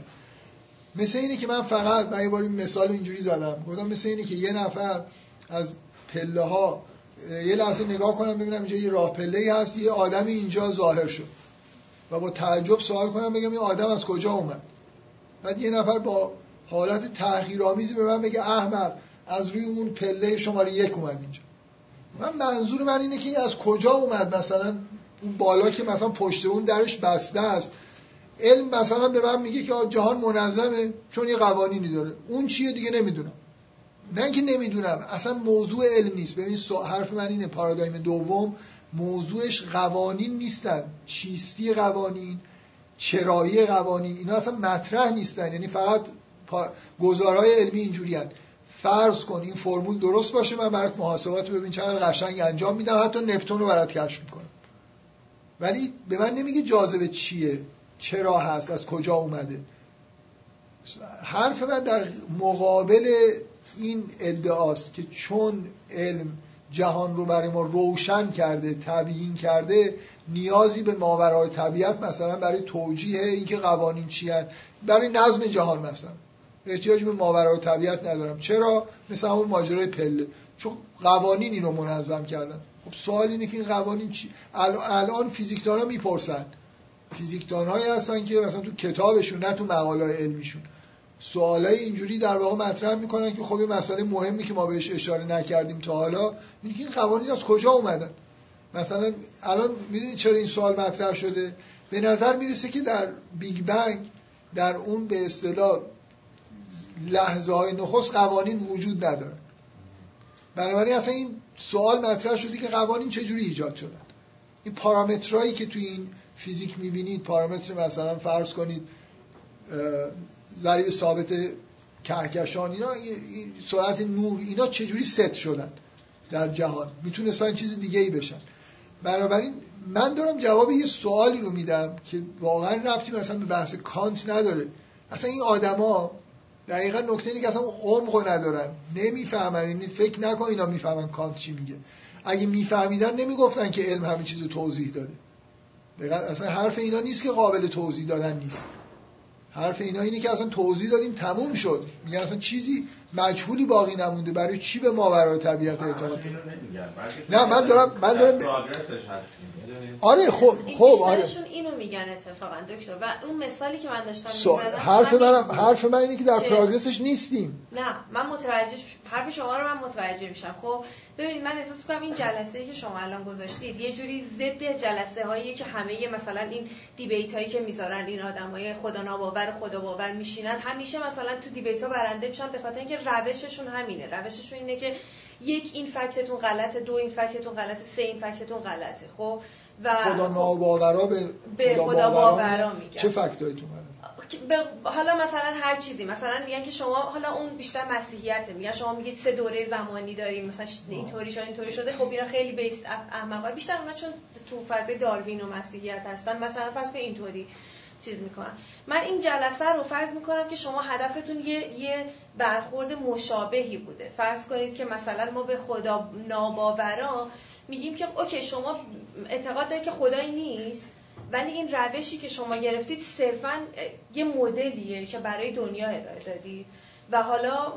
مثل اینه که من فقط من یه بار مثال اینجوری زدم. گفتم مثل اینه که یه نفر از پله ها یه لحظه نگاه کنم ببینم اینجا یه راه پله هست یه آدمی اینجا ظاهر شد. و با تعجب سوال کنم بگم این آدم از کجا اومد. بعد یه نفر با حالت تحقیرآمیزی به من بگه احمد از روی اون پله شماره یک اومد اینجا. من منظور من اینه که از کجا اومد؟ مثلا اون بالا که مثلا پشت اون درش بسته است. علم مثلا به من میگه که جهان منظمه چون یه قوانینی داره. اون چیه دیگه نمی‌دونم. نه اینکه نمی‌دونم. اصلا موضوع علم نیست. ببین حرف من اینه پارادایم دوم. موضوعش قوانین نیستن. چیستی قوانین چرایی قوانین اینا اصلا مطرح نیستن. یعنی فقط گزارهای علمی اینجوری. فرض کن این فرمول درست باشه من برات محاسبات رو ببین چقدر قشنگ انجام میدم. حتی نپتون رو برات کشف می‌کنم. ولی به من نمیگه جاذبه چیه. چرا هست از کجا اومده. حرف من در مقابل این ادعاست که چون علم جهان رو برای ما روشن کرده تبیین کرده نیازی به ماورای طبیعت مثلا برای توجیه اینکه قوانین چی برای نظم جهان مثلا. احتیاج به ماورای طبیعت ندارم. چرا؟ مثل اون ماجرای پله. چون قوانین اینو منظم کردن. خب سوال اینه که این قوانین چی؟ الان فیزیکدان ها می‌پرسن. فیزیکدان هایی هستن که مثلا تو کتابشون نه تو مقاله علمیشون. سوالای اینجوری در واقع مطرح می‌کنن که خب یه مسئله مهمی که ما بهش اشاره نکردیم تا حالا اینه که این قوانین از کجا اومدن؟ مثلا الان می‌دونید چرا این سوال مطرح شده؟ به نظر می‌رسه که در Big Bang در اون به اصطلاح لحظه های نخست قوانین وجود نداره. بنابراین اصلا این سوال مطرح شده که قوانین چجوری ایجاد شدن؟ این پارامترهایی که توی این فیزیک می‌بینید پارامتر مثلا فرض کنید ضریب ثابت کهکشان اینا سرعت نور اینا چجوری ست شدن در جهان؟ می‌تونستن چیز دیگه ای بشن. بنابراین من دارم جواب یه سوالی رو میدم که واقعا ربطی مثلا به بحث کانت نداره. اصلا این آدما دقیقا نکته اینه که اصلا عمق ندارن. نمی‌فهمن یعنی فکر نکن اینا می‌فهمن کانت چی میگه. اگه میفهمیدن نمی‌گفتن که علم همه چیز توضیح داده. اصلا حرف اینا نیست که قابل توضیح دادن نیست. حرف اینا اینه که اصلا توضیح دادیم تموم شد. میگن اصلا چیزی مجهولی باقی نمونده. برای چی به ماورای طبیعت اعتماد؟ نه من دارم من دارم آره خب خب آره. اینو میگن اتفاقا دکتر. و اون مثالی که من داشتم سو... حرف من حرف من اینه که در پروگرسش نیستیم. نه من متوجه حرف شما رو من متوجه میشم. خب ببینید من احساس می‌کنم این جلسه ای که شما الان گذاشتید یه جوری ضد جلسه هایی که همه مثلا این دیبیت هایی که می‌ذارن این آدمای خدا ناباور خدا باور میشینن همیشه مثلا تو دیبیت ها برنده میشن به خاطر اینکه روششون همینه. روششون اینه که یک این فکتتون غلطه دو این فکتتون غلطه سه این فکتتون غلطه. خب و خدا ناباورا به, به خدا باورا میگن چه فکتایی حالا مثلا هر چیزی مثلا میگن که شما حالا اون بیشتر مسیحیته. میگن شما میگید سه دوره زمانی داریم مثلا اینطوری شده اینطوری شده. خب اینا خیلی بیس احمقا بیشتر اونا چون تو فاز داروین و مسیحیت هستن. مثلا فرض کنید اینطوری چیز می‌کنن. من این جلسه رو فرض می‌کنم که شما هدفتون یه, یه برخورد مشابهی بوده. فرض کنید که مثلا ما به خدا ناباورا میگیم که اوکی شما اعتقاد دارید که خدایی نیست. ولی این روشی که شما گرفتید صرفا یه مدلیه که برای دنیا ارائه دادید. و حالا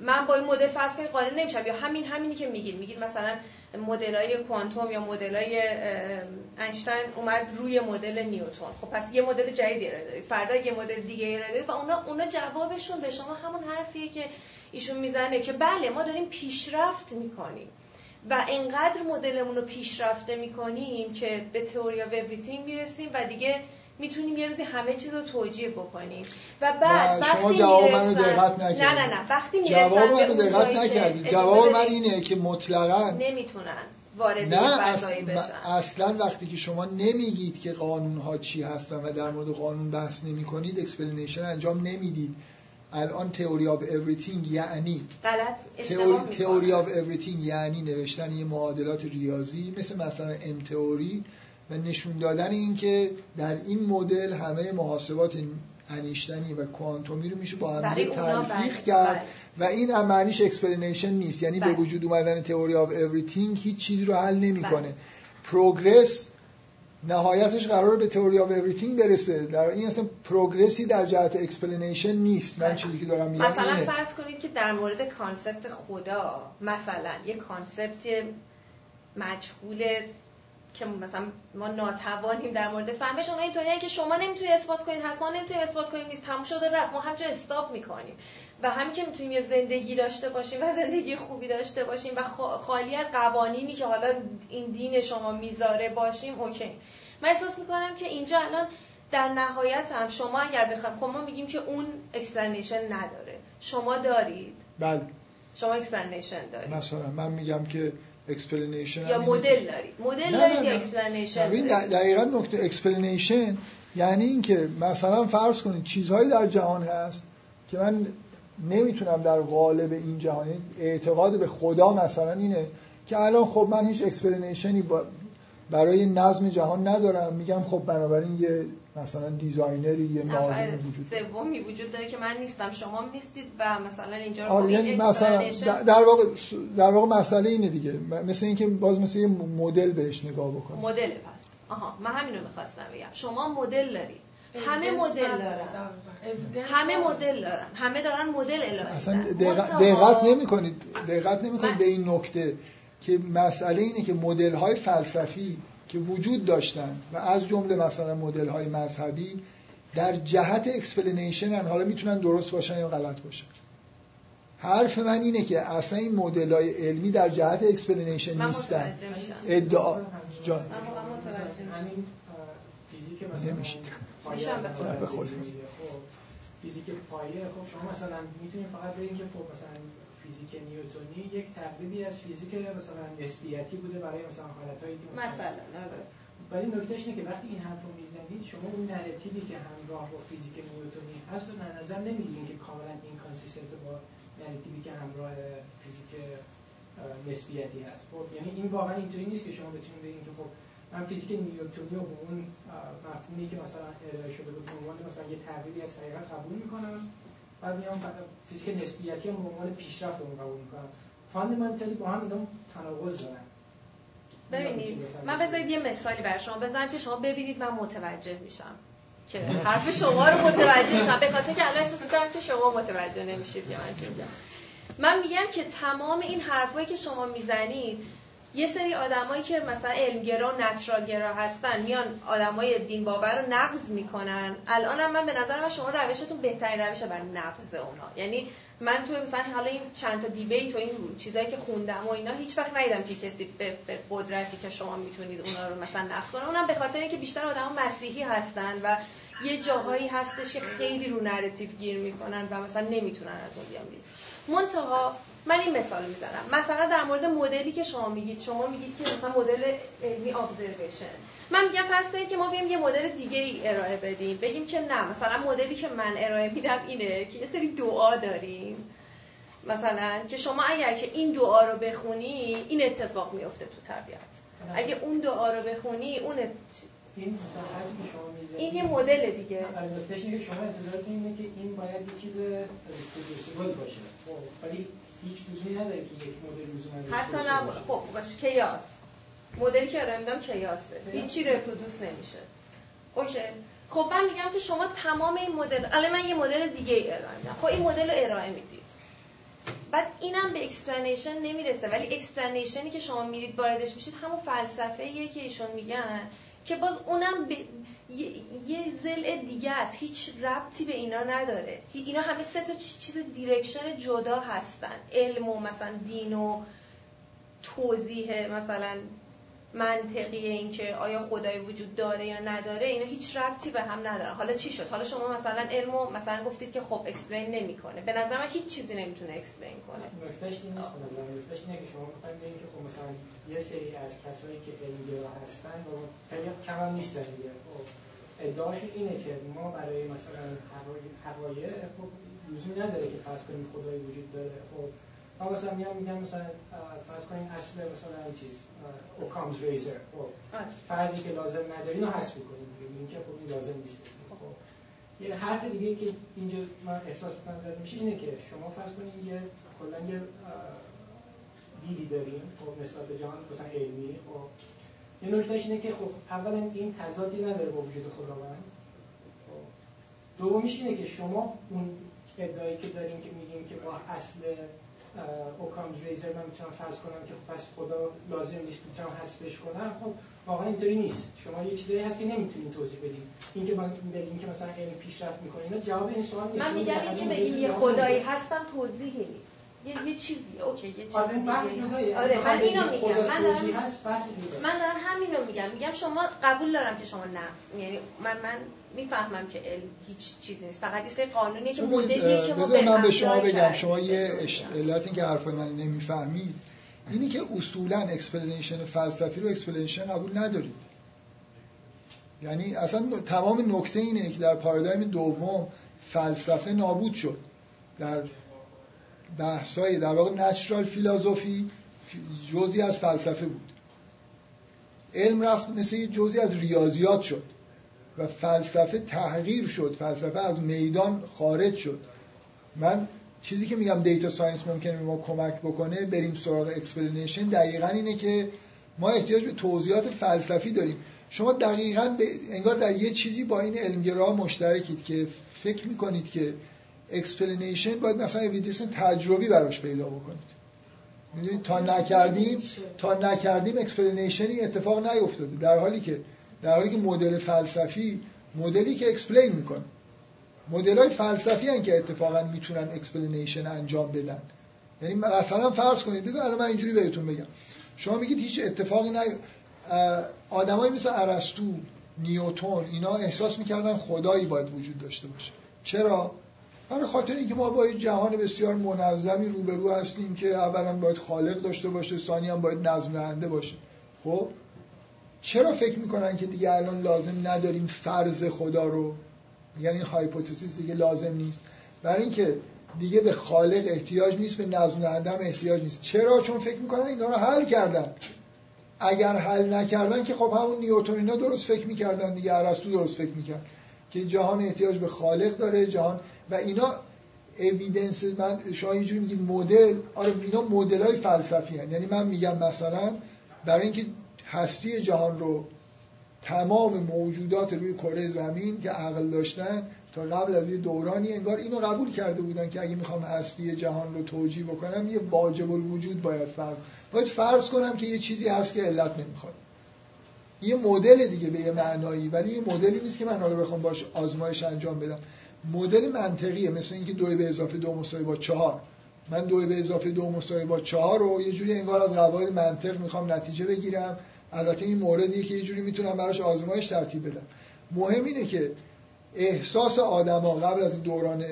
من با این مدل فرض کنید قانع نمیشم. یا همین همینی که میگید. میگید مثلا مدل های کوانتوم یا مدل های انشتین اومد روی مدل نیوتون خب پس یه مدل جدیدی ارائه دادید. فردا یه مدل دیگه ارائه دادید و اونا اونا جوابشون به شما همون حرفیه که ایشون می‌زنه که بله ما داریم پیشرفت می‌کنیم. و انقدر مدلمون رو پیشرفته می‌کنیم که به theory of everything می‌رسیم و دیگه می‌تونیم یه روزی همه چیز رو توجیه بکنیم. و بعد شما جواب منو دقت نکردید. نه نه نه وقتی جواب منو دقت نکردید. جواب من اینه که مطلقا نمی‌تونن وارد نه اصلا, بشن. اصلا وقتی که شما نمیگید که قانون ها چی هستن و در مورد قانون بحث نمی کنید explanation انجام نمی‌دید. الان theory of everything یعنی غلط theory of everything یعنی نوشتن یه معادلات ریاضی مثل مثلا M theory و نشون دادن اینکه در این مدل همه محاسبات انیشتنی و کوانتومی رو میشه با هم تلفیق کرد و این معنیش explanation نیست یعنی به. وجود اومدن theory of everything هیچ چیزی رو حل نمی‌کنه progress. نهایتش قرار به theory of everything برسه. در این اصلا progress ی در جهت explanation نیست. من چیزی که دارم میگم مثلا فرض کنید که در مورد concept خدا مثلا یه concept مجهول که مثلا ما ناتوانیم در مورد فهمش اونها اینطوریه که شما نمی‌تونید اثبات کنید هست ما نمی‌تونیم اثبات کنیم نیست تموم شده رفت. ما همین‌جا stop می‌کنیم. و همین که می‌تونیم یه زندگی داشته باشیم و زندگی خوبی داشته باشیم و خالی از قوانینی که حالا این دین شما می‌ذاره باشیم okay. من احساس می‌کنم که اینجا الان در نهایت هم شما اگر بخوایم خب ما میگیم که اون explanation نداره. شما دارید. بله. شما explanation دارید. مثلا من میگم که explanation یا مدل دارید. مدل دارید یا explanation دقیقا نکته explanation یعنی اینکه مثلا فرض کنید چیزهایی در جهان هست که من نمی‌تونم در قالب این جهان اعتقاد به خدا مثلا اینه که الان خب من هیچ explanation ی برای نظم جهان ندارم. میگم خب بنابراین یه مثلا designer ی یه ناظمی وجود سومی وجود داره که من نیستم شما نیستید و مثلا اینجا رو آره یعنی مثلا در واقع در واقع مسئله اینه دیگه. مثل اینکه باز مثل یه مدل بهش نگاه بکنه مدل پس. آها من همین رو می‌خواستم بگم. شما مدل دارید. همه مدل دارن. همه مدل دارن. همه دارن مدل ارائه اصلا دقت نمی‌کنید. دقت نمی‌کنید به این نکته که مسئله اینه که مدل های فلسفی که وجود داشتن و از جمله مثلا مدل های مذهبی در جهت explanation حالا می‌تونن درست باشن یا غلط باشن. حرف من اینه که اصلا این مدل های علمی در جهت explanation نیستن. ادعا جان. نمیشید فیزیک پایه خب شما مثلا می‌تونید فقط بگید که خب مثلا فیزیک نیوتونی یک تقریبی از فیزیک مثلا نسبیتی بوده برای مثلا حالتهایی که مثلا آره. ولی نکتهش اینه که وقتی این حرف رو می‌زنید شما اون narrative ی که همراه با فیزیک نیوتونی هست رو در نظر نمی‌گیرید که کاملا inconsistent با narrative ی که همراه فیزیک نسبیتی هست. خب یعنی این واقعا اینطوری نیست که شما بتونید بگید که خب من فیزیک نیوتونی به اون مفهومی که مثلا ارائه شده بود به عنوان مثلا یه تغییری از حقیقت قبول می‌کنم. بعد میام فیزیک نسبیتی رو به عنوان پیشرفت رو قبول می‌کنم. fundamentally با هم اینا تناقض دارن. ببینید من بذارید یه مثالی بر شما بزنم که شما ببینید من متوجه میشم که حرف شما رو متوجه میشم به خاطر که الان احساس کنم که شما متوجه نمیشید که من. چی من میگم که تمام این حرفایی که شما می‌زنید یه سری آدمایی که مثلا علمگرا و نچرالگرا هستن میان آدمای دین باور رو نقض می‌کنن. الان من به نظر من شما روشتون بهترین روشه برای نقض اونا. یعنی من توی مثلا حالا این چند تا debate و این چیزایی که خوندم و اینا هیچ وقت ندیدم که کسی به, قدرتی که شما می‌تونید اونا رو مثلا نقض کنه. اونم به خاطر اینکه بیشتر آدم مسیحی هستن و یه جاهایی هستش که خیلی رو narrative گیر می‌کنن و مثلا نمی‌تونن از اون بیان منتها من این مثال می‌زنم. مثلا در مورد مدلی که شما میگید شما میگید که مثلا مدل علمی observation من میگم فرض کنید که ما بیام یه مدل دیگه ای ارائه بدیم. بگیم که نه مثلا مدلی که من ارائه میدم اینه که یه سری دعا داریم. مثلا که شما اگر که این دعا رو بخونی این اتفاق میفته تو طبیعت. اگه اون دعا رو بخونی اون ات... این مثلا حرفی که شما می‌زنید. این یه مدل دیگه. البته که شما انتظارتون اینه که این باید یه چیز باشه. خب ولی هیچ لزومی نداره که یک مدل لزوما حتی نه خب باشه کیاس. مدلی که ارائه میدم کیاسه. هیچی رپرودوس نمیشه. اوکی. خب من میگم که شما تمام این مدل الان من یه مدل دیگه ای ارائه میدم. خب این مدل رو ارائه می‌دید. بعد اینم به explanation نمی‌رسه ولی explanation ی که شما میرید واردش میشید همون فلسفه یه که ایشون میگن که باز اونم یه, یه زل دیگه است. هیچ ربطی به اینا نداره. اینا همه سه تا چیز direction جدا هستن. علم و مثلا دین و توضیح مثلا منطقی اینکه آیا خدای وجود داره یا نداره اینا هیچ ربطی به هم نداره حالا چی شد؟ حالا شما مثلا علمو مثلا گفتید که خب explain نمی‌کنه. به نظر هیچ چیزی نمی‌تونه explain کنه. نکتهش این نیست. اینه که شما که خب مثلا یه سری از کسایی که علمگرا هستن خیلی کم هم نیستن دیگه. خب اینه که ما برای مثلا حقایق خب لزومی نداره که فرض کنیم خدای وجود داره. خب من مثلا میگم مثلا فرض کنیم اصل مثلا چیز اوکامز ریزر خب فرضی که لازم ندارین رو حذف کنیم. این که خب این لازم نیست. خب یه حرف دیگه که اینجا من احساس می‌کنم زده میشه اینه که شما فرض کنید یه کلا یه دیدی داریم خب نسبت به جهان مثلا علمی خب. یه نکتهش اینه که خب اولا این تضادی نداره با وجود خداوند. خب. دومیش اینه که شما اون ادعایی که داریم که میگیم که با اصل اوکامز ریزر من می‌تونم فرض کنم که پس خدا لازم نیست می‌تونم حذفش کنم. خب واقعا اینطوری نیست. شما یه چیزی هست که نمی‌تونید توضیح بدید اینکه من بگیم که مثلا علم پیشرفت می‌کنه. اینا جواب این سوال نیست. من میگم اینکه بگیم یه خدایی هستم توضیحی نیست. یه یه چیزی. okay یه چیزی آره جداییه آره من اینو میگم. من دارم من دارم همینو میگم. میگم شما قبول دارم که شما نقص یعنی من من می‌فهمم که علم هیچ چیزی نیست. فقط یه قانونیه که مدلیه که ما من به شما بگم. شما یه علت این که حرفای من نمی‌فهمید اینی که اصولا explanation فلسفی رو explanation قبول ندارید. یعنی اصلا تمام نکته اینه که در پارادایم دوم فلسفه نابود شد. در بحثای در واقع natural philosophy جزی از فلسفه بود. علم رفت مثل یه جزی از ریاضیات شد. و فلسفه تغییر شد. فلسفه از میدان خارج شد. من چیزی که میگم data science ممکنه به ما کمک بکنه بریم سراغ explanation دقیقا اینه که ما احتیاج به توضیحات فلسفی داریم. شما دقیقا به انگار در یه چیزی با این علمگرا مشترکید که فکر می‌کنید که explanation باید مثلا evidence تجربی براش پیدا بکنید. می‌دونید تا نکردیم تا نکردیم explanation ی اتفاق نیفتاده. در حالی که در حالی که مدل فلسفی مدلی که explain می‌کنه. مدل های فلسفی هن که اتفاقا می‌تونن explanation انجام بدن. یعنی مثلا فرض کنید بذار من اینجوری بهتون بگم. شما میگید هیچ اتفاقی نه آدمایی مثل ارسطو نیوتون اینا احساس می‌کردن خدایی باید وجود داشته باشه. چرا؟ برای خاطر اینکه ما با جهان بسیار منظمی روبرو هستیم که اولا باید خالق داشته باشه ثانی هم باید نظم دهنده باشه. خب؟ چرا فکر می‌کنن که دیگه الان لازم نداریم فرض خدا رو؟ یعنی این هایپوتزیس دیگه لازم نیست. برای اینکه دیگه به خالق احتیاج نیست به نظم دهنده احتیاج نیست. چرا؟ چون فکر می‌کنن اینا رو حل کردن. اگر حل نکردن که خب همون نیوتن اینا درست فکر می‌کردن دیگه ارسطو درست فکر می‌کرد که جهان احتیاج به خالق داره جهان و اینا اویدنس من شما یه مدل آره اینا مدل های فلسفی هن. یعنی من میگم مثلا برای اینکه هستی جهان رو تمام موجودات روی کره زمین که عقل داشتن تا قبل از یه دورانی انگار اینو قبول کرده بودن که اگه می‌خوام هستی جهان رو توجیه بکنم یه واجب الوجود باید فرض باید فرض کنم که یه چیزی هست که علت نمی‌خواد. یه مدل دیگه به یه معنایی ولی یه مدلی نیست که من حالا بخوام باش آزمایش انجام بدم. مدل منطقیه مثل اینکه دو به اضافه دو مساوی با چهار. من دو به اضافه دو مساوی با چهار رو یه جوری انگار از قواعد منطق می‌خوام نتیجه بگیرم. البته این موردیه که یه جوری می‌تونم براش آزمایش ترتیب بدم. مهم اینه که احساس آدما قبل از این دوران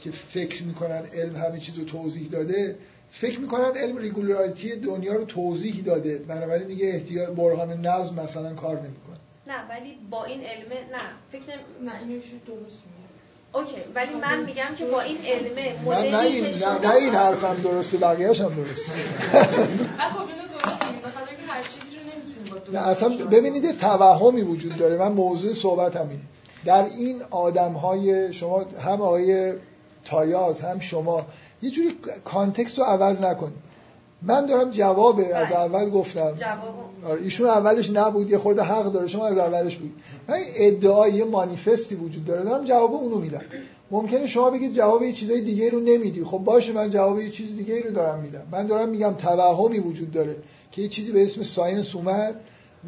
که فکر می‌کنن علم همه چیز رو توضیح داده فکر می‌کنن علم regularity دنیا رو توضیح داده. بنابراین دیگه احتیاج برهان نظم مثلا کار نمی‌کنه. نه ولی با این علم نه فکر نمی... نه اینو درست میگه. okay ولی من میگم که با این علم مدلی نه این نه, نه این حرفم درسته بقیه‌اش هم درسته. خب اینو درست میگم هر چیزی رو نه اصلا ببینید توهمی وجود داره. من موضوع صحبت همینه در این آدم های شما هم آقای تایاز هم شما یه جوری کانتکست رو عوض نکنید. من دارم جواب از بله. اول گفتم. آره ایشون اولش نبود یه خورده حق داره شما از اولش بود. من ادعای یه مانیفستی وجود داره دارم جواب اونو میدم. ممکنه شما بگید جواب یه چیزای دیگه رو نمیدی. خب باشه من جواب یه چیز دیگه رو دارم میدم. من دارم میگم توهمی وجود داره که یه چیزی به اسم ساینس اومد.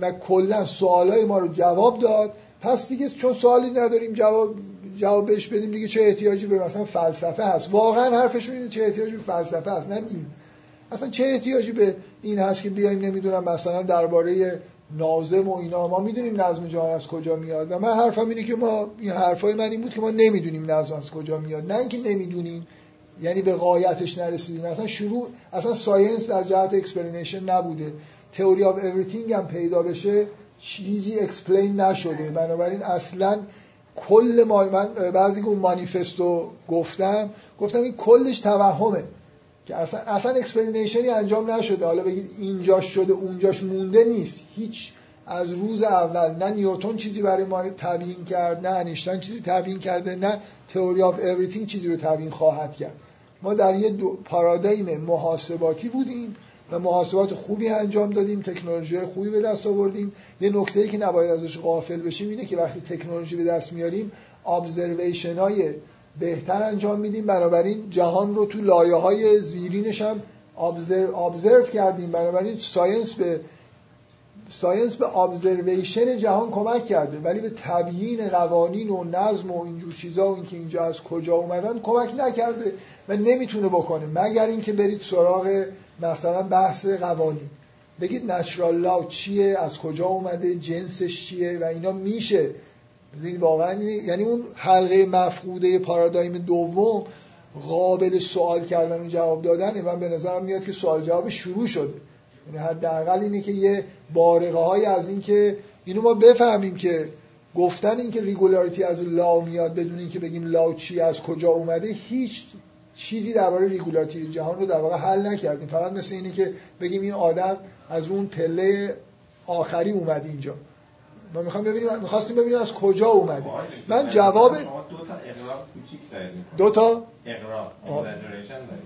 و کلا سوالای ما رو جواب داد. پس دیگه چون سوالی نداریم جواب جواب بدیم دیگه چه احتیاجی به مثلا فلسفه هست. واقعا حرفشون اینه چه احتیاجی به فلسفه هست نه دین. اصلا چه احتیاجی به این هست که بیایم نمی‌دونم مثلا درباره نازم و اینا. ما می‌دونیم نظم جهان از کجا میاد و من حرفم اینه که ما این حرفای من این بود که ما نمی‌دونیم نظم از کجا میاد. نه اینکه نمی‌دونیم یعنی به غایتش نرسیدیم. اصلا شروع اصلا science در جهت explanation نبوده. theory of everything هم پیدا بشه چیزی explain نشده. بنابراین اصلا کل ما من بعضی که اون مانیفستو گفتم گفتم این کلش توهمه. که اصلا اصلا explanation ی انجام نشده. حالا بگید اینجاش شده اونجاش مونده نیست. هیچ از روز اول نه نیوتن چیزی برای ما تبیین کرد نه انیشتین چیزی تبیین کرده نه Theory of Everything چیزی رو تبیین خواهد کرد. ما در یه پارادایم محاسباتی بودیم. و محاسبات خوبی انجام دادیم تکنولوژی خوبی به دست آوردیم. یه نکته ای که نباید ازش غافل بشیم اینه که وقتی تکنولوژی به دست میاریم observation های بهتر انجام میدیم. بنابراین جهان رو تو لایه های زیرینش هم observe کردیم. بنابراین science به science به observation جهان کمک کرده. ولی به تبیین قوانین و نظم و اینجور چیزا و اینکه اینجا از کجا اومدن کمک نکرده و نمی‌تونه بکنه. مگر اینکه برید سراغ مثلا بحث قوانین. بگید نچرال لاو چیه؟ از کجا اومده؟ جنسش چیه؟ و اینا میشه. واقعا یعنی اون حلقه مفقوده پارادایم دوم قابل سوال کردن و جواب دادن و به نظرم میاد که سوال جواب شروع شده. یعنی حداقل اینه که یه بارقه های از این که اینو ما بفهمیم که گفتن اینکه ریگولاریتی از لاو میاد بدون اینکه بگیم لاو چی از کجا اومده هیچ چیزی درباره regularity جهان رو در واقع حل نکردیم. فقط مثل اینه که بگیم این آدم از اون پله آخری اومد اینجا. ما می‌خوام ببینیم می‌خواستیم ببینیم از کجا اومده. من جواب دو تا اغراق دو تا؟ اغراق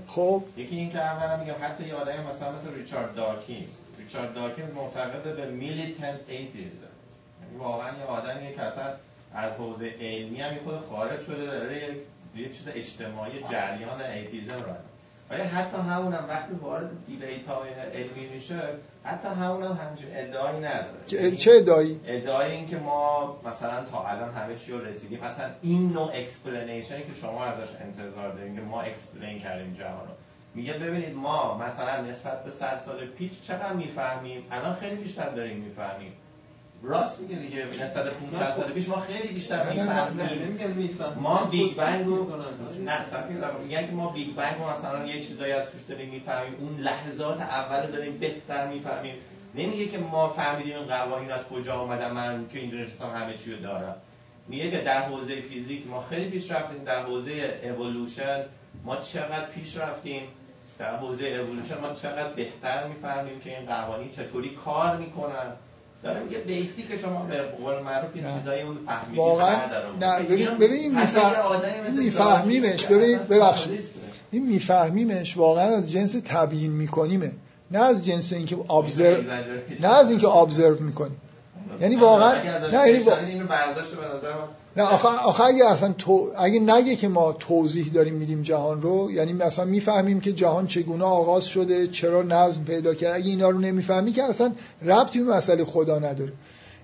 خب. یکی این که اولا میگم حتی یه آدمی مثلا مثل ریچارد داکینز ریچارد داکینز معتقد به militant atheism یعنی واقعا یه آدمیه که اصلا از حوزه علمی هم خود خارج شده داره یه, چیز اجتماعی جریان atheism رو ولی حتی همونم وقتی وارد debate های علمی میشه حتی همونم همچین ادعایی نداره؟ چه, چه ادعایی؟ ادعای این که ما مثلا تا الان همه چی رو رسیدیم. مثلا این نوع explanation ی که شما ازش انتظار داریم که ما explain کردیم جهان رو میگه ببینید ما مثلا نسبت به 100 سال پیش چقدر می‌فهمیم؟ الان خیلی بیشتر داریم می‌فهمیم. راست میگه دیگه نسبت به 500 سال پیش ما خیلی بیشتر می‌فهمیم. ما بیگ بنگ رو میگن که ما بیگ بنگ رو مثلا یه چیزایی از توش داریم می‌فهمیم. اون لحظات اول رو داریم بهتر می‌فهمیم. نمیگه که ما فهمیدیم این قوانین از کجا آمدن من که اینجا نشستم همه چی رو دارم. میگه که در حوزه فیزیک ما خیلی پیش رفتیم. در حوزه اِوولوشن ما چقدر پیش رفتیم. در حوزه اِوولوشن ما چقدر بهتر می‌فهمیم که این قوانین چطوری کار می‌کنن. داره میگه بیسیک شما به قول معروف نه. چیزایی اون فهمیدی واقعا نه ببین این میفهم- این میفهمیمش. ببین ببخشید. این میفهمیمش واقعا از جنس تبیین میکنیمه. نه از جنس اینکه ابزرو نه از اینکه ابزرو می‌کنیم یعنی واقعا نه یعنی من. نه آخه, آخه اگه اصلا تو اگه نگه که ما توضیح داریم میدیم جهان رو یعنی مثلا می‌فهمیم که جهان چگونه آغاز شده چرا نظم پیدا کرد. اگه اینا رو نمی‌فهمی که اصلا ربطی به مسئله خدا نداره.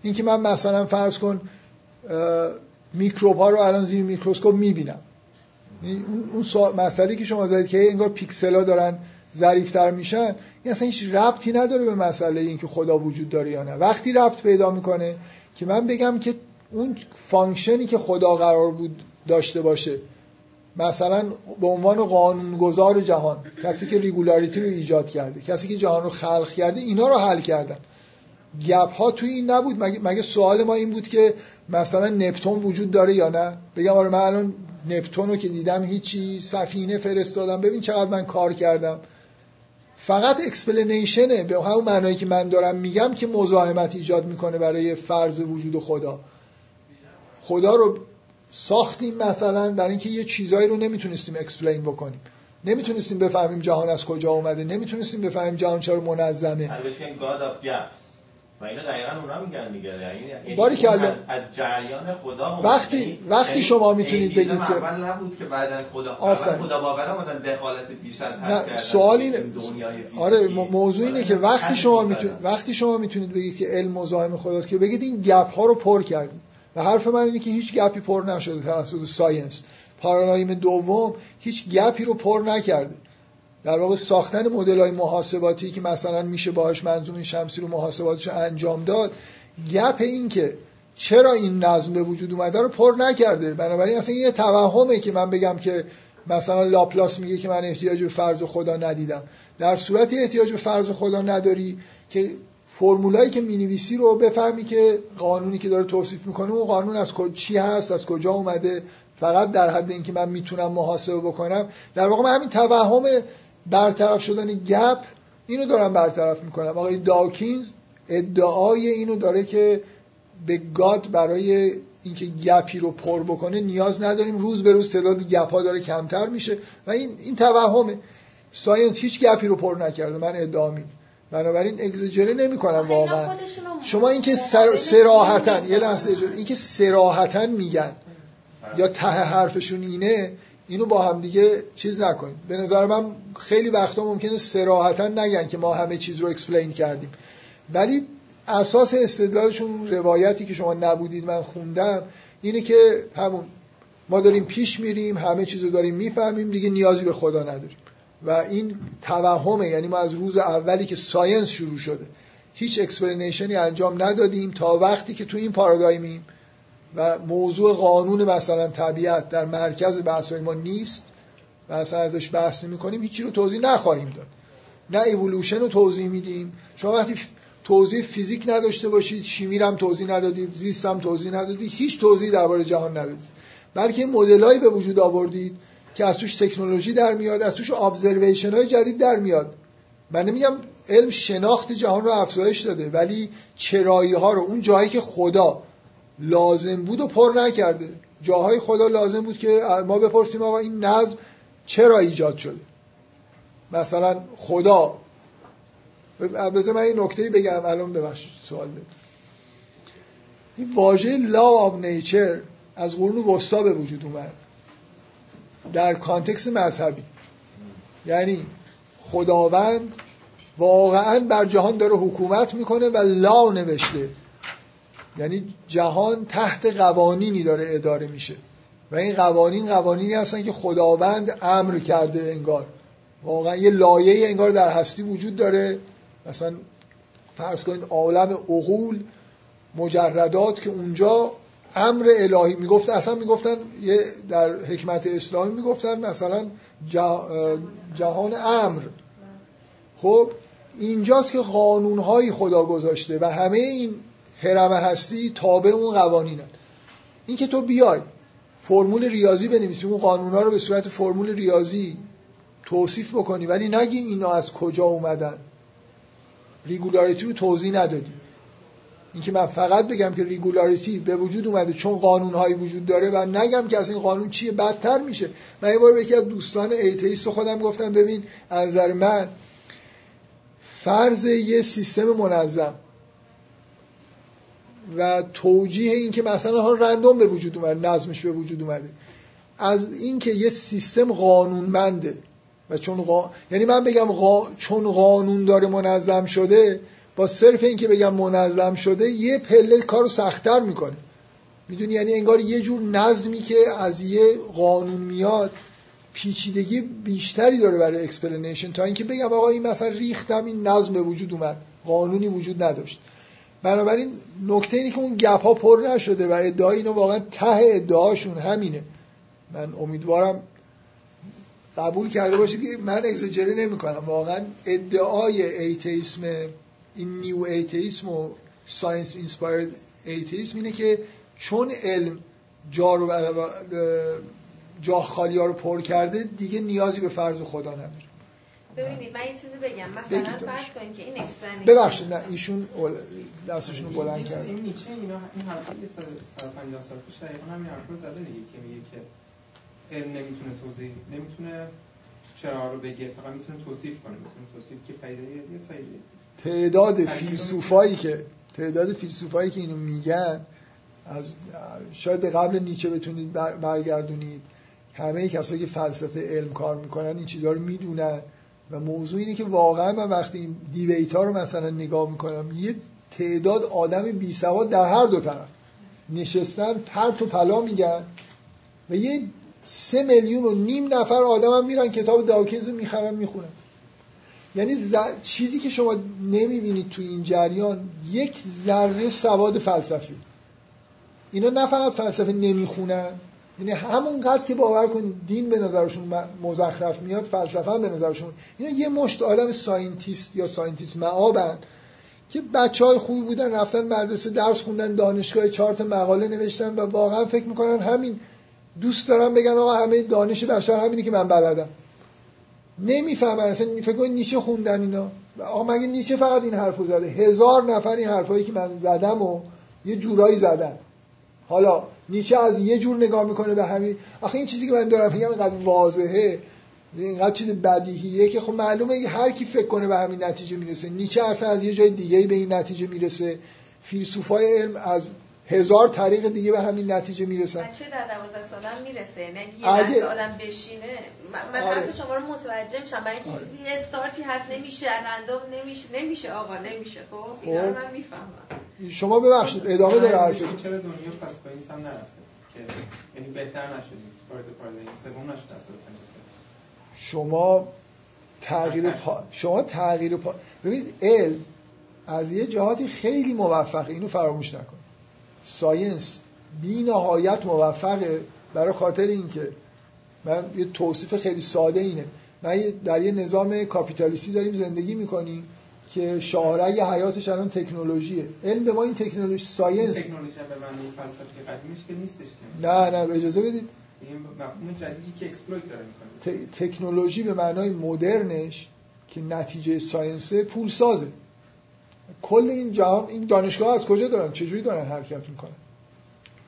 این که من مثلا فرض کن میکروب ها رو الان زیر میکروسکوپ می‌بینم. اون اون سوال- مسئله که شما زدید که انگار پیکسل ها دارن ظریفتر میشن این اصلا هیچ ربطی نداره به مسئله این که خدا وجود داره یا نه. وقتی ربط پیدا می‌کنه که من بگم که اون function ی که خدا قرار بود داشته باشه مثلا به عنوان قانونگذار جهان کسی که regularity رو ایجاد کرده کسی که جهان رو خلق کرده اینا رو حل کردن. gap ها توی این نبود. مگه, مگه سوال ما این بود که مثلا نپتون وجود داره یا نه؟ بگم آره من الان نپتون رو که دیدم هیچی سفینه فرستادم. ببین چقدر من کار کردم. فقط explanation ه به همون معنایی که من دارم میگم که مزاحمت ایجاد می‌کنه برای فرض وجود خدا. خدا رو ساختیم مثلا برای اینکه یه چیزایی رو نمی‌تونستیم explain بکنیم. نمی‌تونستیم بفهمیم جهان از کجا اومده نمی‌تونستیم بفهمیم جهان چرا منظمه. و اینو دقیقا اونا میگن دیگه یعنی باری. از, از جریان خدا. وقتی- یعنی- وقتی یعنی شما می‌تونید بگید که- اول نبود که بعدا خدا. اول خدا باور اومدن دخالت بیش از حد سوال اینه. آره موضوع اینه که وقتی همین شما می‌تونید. وقتی شما می‌تونید بگید که علم مزاحم خداست که بگید این gap ها رو پر کردیم و حرف من اینه که هیچ gap ی پر نشده توسط science پارادایم دوم هیچ گپی رو پر نکرده در واقع ساختن مدل های محاسباتی که مثلا میشه باهاش منظومه شمسی رو محاسباتش انجام داد گپ این که چرا این نظم به وجود اومده رو پر نکرده. بنابراین اصلا یه توهمه که من بگم که مثلا لاپلاس میگه که من احتیاج به فرض خدا ندیدم. در صورتی احتیاج به فرض خدا نداری که فرمولایی که می‌نویسی رو بفهمی که قانونی که داره توصیف می‌کنه اون قانون از کج- چی هست از کجا اومده. فقط در حد اینکه من می‌تونم محاسبه بکنم. در واقع من همین توهم برطرف شدن gap اینو دارم برطرف می‌کنم. آقای داکینز ادعای اینو داره که به God برای اینکه gap ی رو پر بکنه نیاز نداریم. روز به روز تعداد gap ها داره کمتر میشه و این این توهمه. science هیچ gap ی رو پر نکرده. من ادعا میدم بنابراین اگزاجره نمی‌کنم آخه اینا واقعا. شما اینکه سر... صراحتا یه لحظه اینکه صراحتا میگن یا ته حرفشون اینه اینو با هم دیگه چیز نکنید به نظر من خیلی وقتا ممکنه صراحتا نگن که ما همه چیز رو explain کردیم. ولی اساس استدلالشون روایتی که شما نبودید من خوندم اینه که همون ما داریم پیش میریم همه چیز رو داریم می‌فهمیم دیگه نیازی به خدا نداریم. و این توهمه یعنی ما از روز اولی که science شروع شده هیچ explanation ی انجام ندادیم تا وقتی که تو این پارادایمیم و موضوع قانون مثلا طبیعت در مرکز بحث ما نیست و اصلا ازش بحث نمی کنیم هیچی رو توضیح نخواهیم داد. نه ایولوشن رو توضیح میدیم. شما وقتی توضیح فیزیک نداشته باشید شیمی هم توضیح ندادید زیست هم توضیح ندادید هیچ توضیحی درباره جهان ندادید. بلکه مدلایی به وجود آوردید که از توش تکنولوژی در میاد از توش observation های جدید در میاد. من نمیگم علم شناخت جهان رو افزایش داده ولی چرایی ها رو اون جایی که خدا لازم بود و پر نکرده. جاهای خدا لازم بود که ما بپرسیم آقا این نظم چرا ایجاد شده؟ مثلا خدا. بذار من این نکته بگم الان ببخشید سوال بده. این واژه law of nature از قرون وسطا به وجود اومد. در کانتکس مذهبی. یعنی خداوند واقعا بر جهان داره حکومت می‌کنه و لا نوشته. یعنی جهان تحت قوانینی داره اداره میشه. و این قوانین قوانینی هستن که خداوند امر کرده انگار. واقعا یه لایه انگار در هستی وجود داره. مثلا فرض کنید عالم عقول مجردات که اونجا امر الهی می‌گفت اصلا می‌گفتن یه در حکمت اسلامی می‌گفتن مثلا جهان امر. خب اینجاست که قانونهایی خدا گذاشته و همه این هرم هستی تابع اون قوانینن. این که تو بیای فرمول ریاضی بنویسی اون قانونها رو به صورت فرمول ریاضی توصیف بکنی ولی نگی اینا از کجا اومدن. regularity رو توضیح ندادی. اینکه من فقط بگم که regularity به وجود اومده چون قانونهایی وجود داره و نگم که از این قانون چیه بدتر میشه. من یه بار به یکی از دوستان ایتیست خودم گفتم ببین از نظر من فرض یه سیستم منظم. و توجیه این که مثلا ها رندوم به وجود اومده نظمش به وجود اومده. از اینکه یه سیستم قانونمنده و چون قا... یعنی من بگم قا... چون قانون داره منظم شده با صرف اینکه بگم منظم شده یه پله کارو سختتر می‌کنه. می‌دونی؟ یعنی انگار یه جور نظمی که از یه قانون میاد پیچیدگی بیشتری داره برای explanation تا اینکه بگم آقا این مثلا ریختم این نظم به وجود اومد. قانونی وجود نداشت. بنابراین نکته اینه که اون gap ها پر نشده و ادعای اینو واقعا ته ادعاشون همینه. من امیدوارم قبول کرده باشه که من اگزاجری نمی کنم واقعا ادعای atheism این new atheism و science inspired atheism اینه که چون علم جا رو جا خالی ها رو پر کرده دیگه نیازی به فرض خدا نداره. ببینید من یه چیزی بگم. مثلا فرض کنید که این explanation ببخشید نه ایشون دستشون رو بلند کرد. این نیچه اینا این حرفی که 150 سال پیش دقیقاً همین حرفو زده دیگه که میگه که علم نمی‌تونه توضیح نمی‌تونه چرا رو بگه فقط می‌تونه توصیف کنه می‌تونه توصیف که پیدا یه تعداد فیلسوفایی که تعداد فیلسوفایی که اینو میگن از شاید به قبل نیچه بتونید برگردونید. همه کسایی که فلسفه علم کار می‌کنن این چیزها رو می‌دونن. و موضوع اینه که واقعا من وقتی این دیویت ها رو مثلا نگاه می‌کنم یه تعداد آدم بی سواد در هر دو طرف نشستن پرت و پلا میگن و یه سه میلیون و نیم نفر آدم هم میرن کتاب داکینز رو می‌خرن می‌خونن. یعنی چیزی که شما نمی‌بینید تو این جریان یک ذره سواد فلسفی. اینا نه فقط فلسفه نمی‌خونن یعنی همونقدر که باور کنید دین به نظرشون مزخرف میاد فلسفه هم به نظرشون. اینا یه مشت آدم scientist یا scientist مآبن که بچه های خوبی بودن رفتن مدرسه درس خوندن دانشگاه چهار تا مقاله نوشتن و واقعا فکر می‌کنن همین دوست دارم بگن آقا همه دانش بشر همینی که من بلدم. نمی‌فهمن اصلا فکر کنید نیچه خوندن اینا. آقا مگه نیچه فقط این حرفو زده؟ هزار نفر این حرفایی که من زدم و یه جورایی زدن. حالا نیچه از یه جور نگاه می‌کنه به همین. آخه این چیزی که من دارم میگم اینقدر واضحه. اینقدر چیز بدیهیه که خب معلومه هر کی فکر کنه به همین نتیجه می‌رسه. نیچه اصلا از یه جای دیگه به این نتیجه می‌رسه. فیلسوفای علم از هزار طریق دیگه به همین نتیجه می‌رسن. بچه در 12 سالم می‌رسه. نه یه اگه... آدم بشینه. من آره. حرف شما رو متوجه میشم. برای اینکه آره. یه استارتی هست نمیشه رندوم نمیشه. نمیشه آقا نمیشه. خب اینا رو خب. من می‌فهمم. شما ببخشید ادامه داره حرفتون چرا دنیا پس با این سم نرفته؟ که یعنی بهتر نشدیم وارد پارادایم سوم نشد اصلا شما تغییر پا... شما تغییر پا... ببینید علم از یه جهاتی خیلی موفقه. اینو فراموش نکن. science بی نهایت موفقه برای خاطر اینکه من یه توصیف خیلی ساده اینه. من در یه نظام کاپیتالیستی داریم زندگی می‌کنیم. که شاهرگ حیاتش الان تکنولوژیه. علم به ما این تکنولوژی science. تکنولوژی به معنی فلسفه قدیمیش که نیستش که. نه نه اجازه بدید. این مفهوم جدیدی که exploit داره می‌کنه. تکنولوژی به معنای مدرنش که نتیجه ساینس پول سازه کل این جهان این دانشگاه از کجا دارن؟ چجوری دارن حرکت می‌کنن؟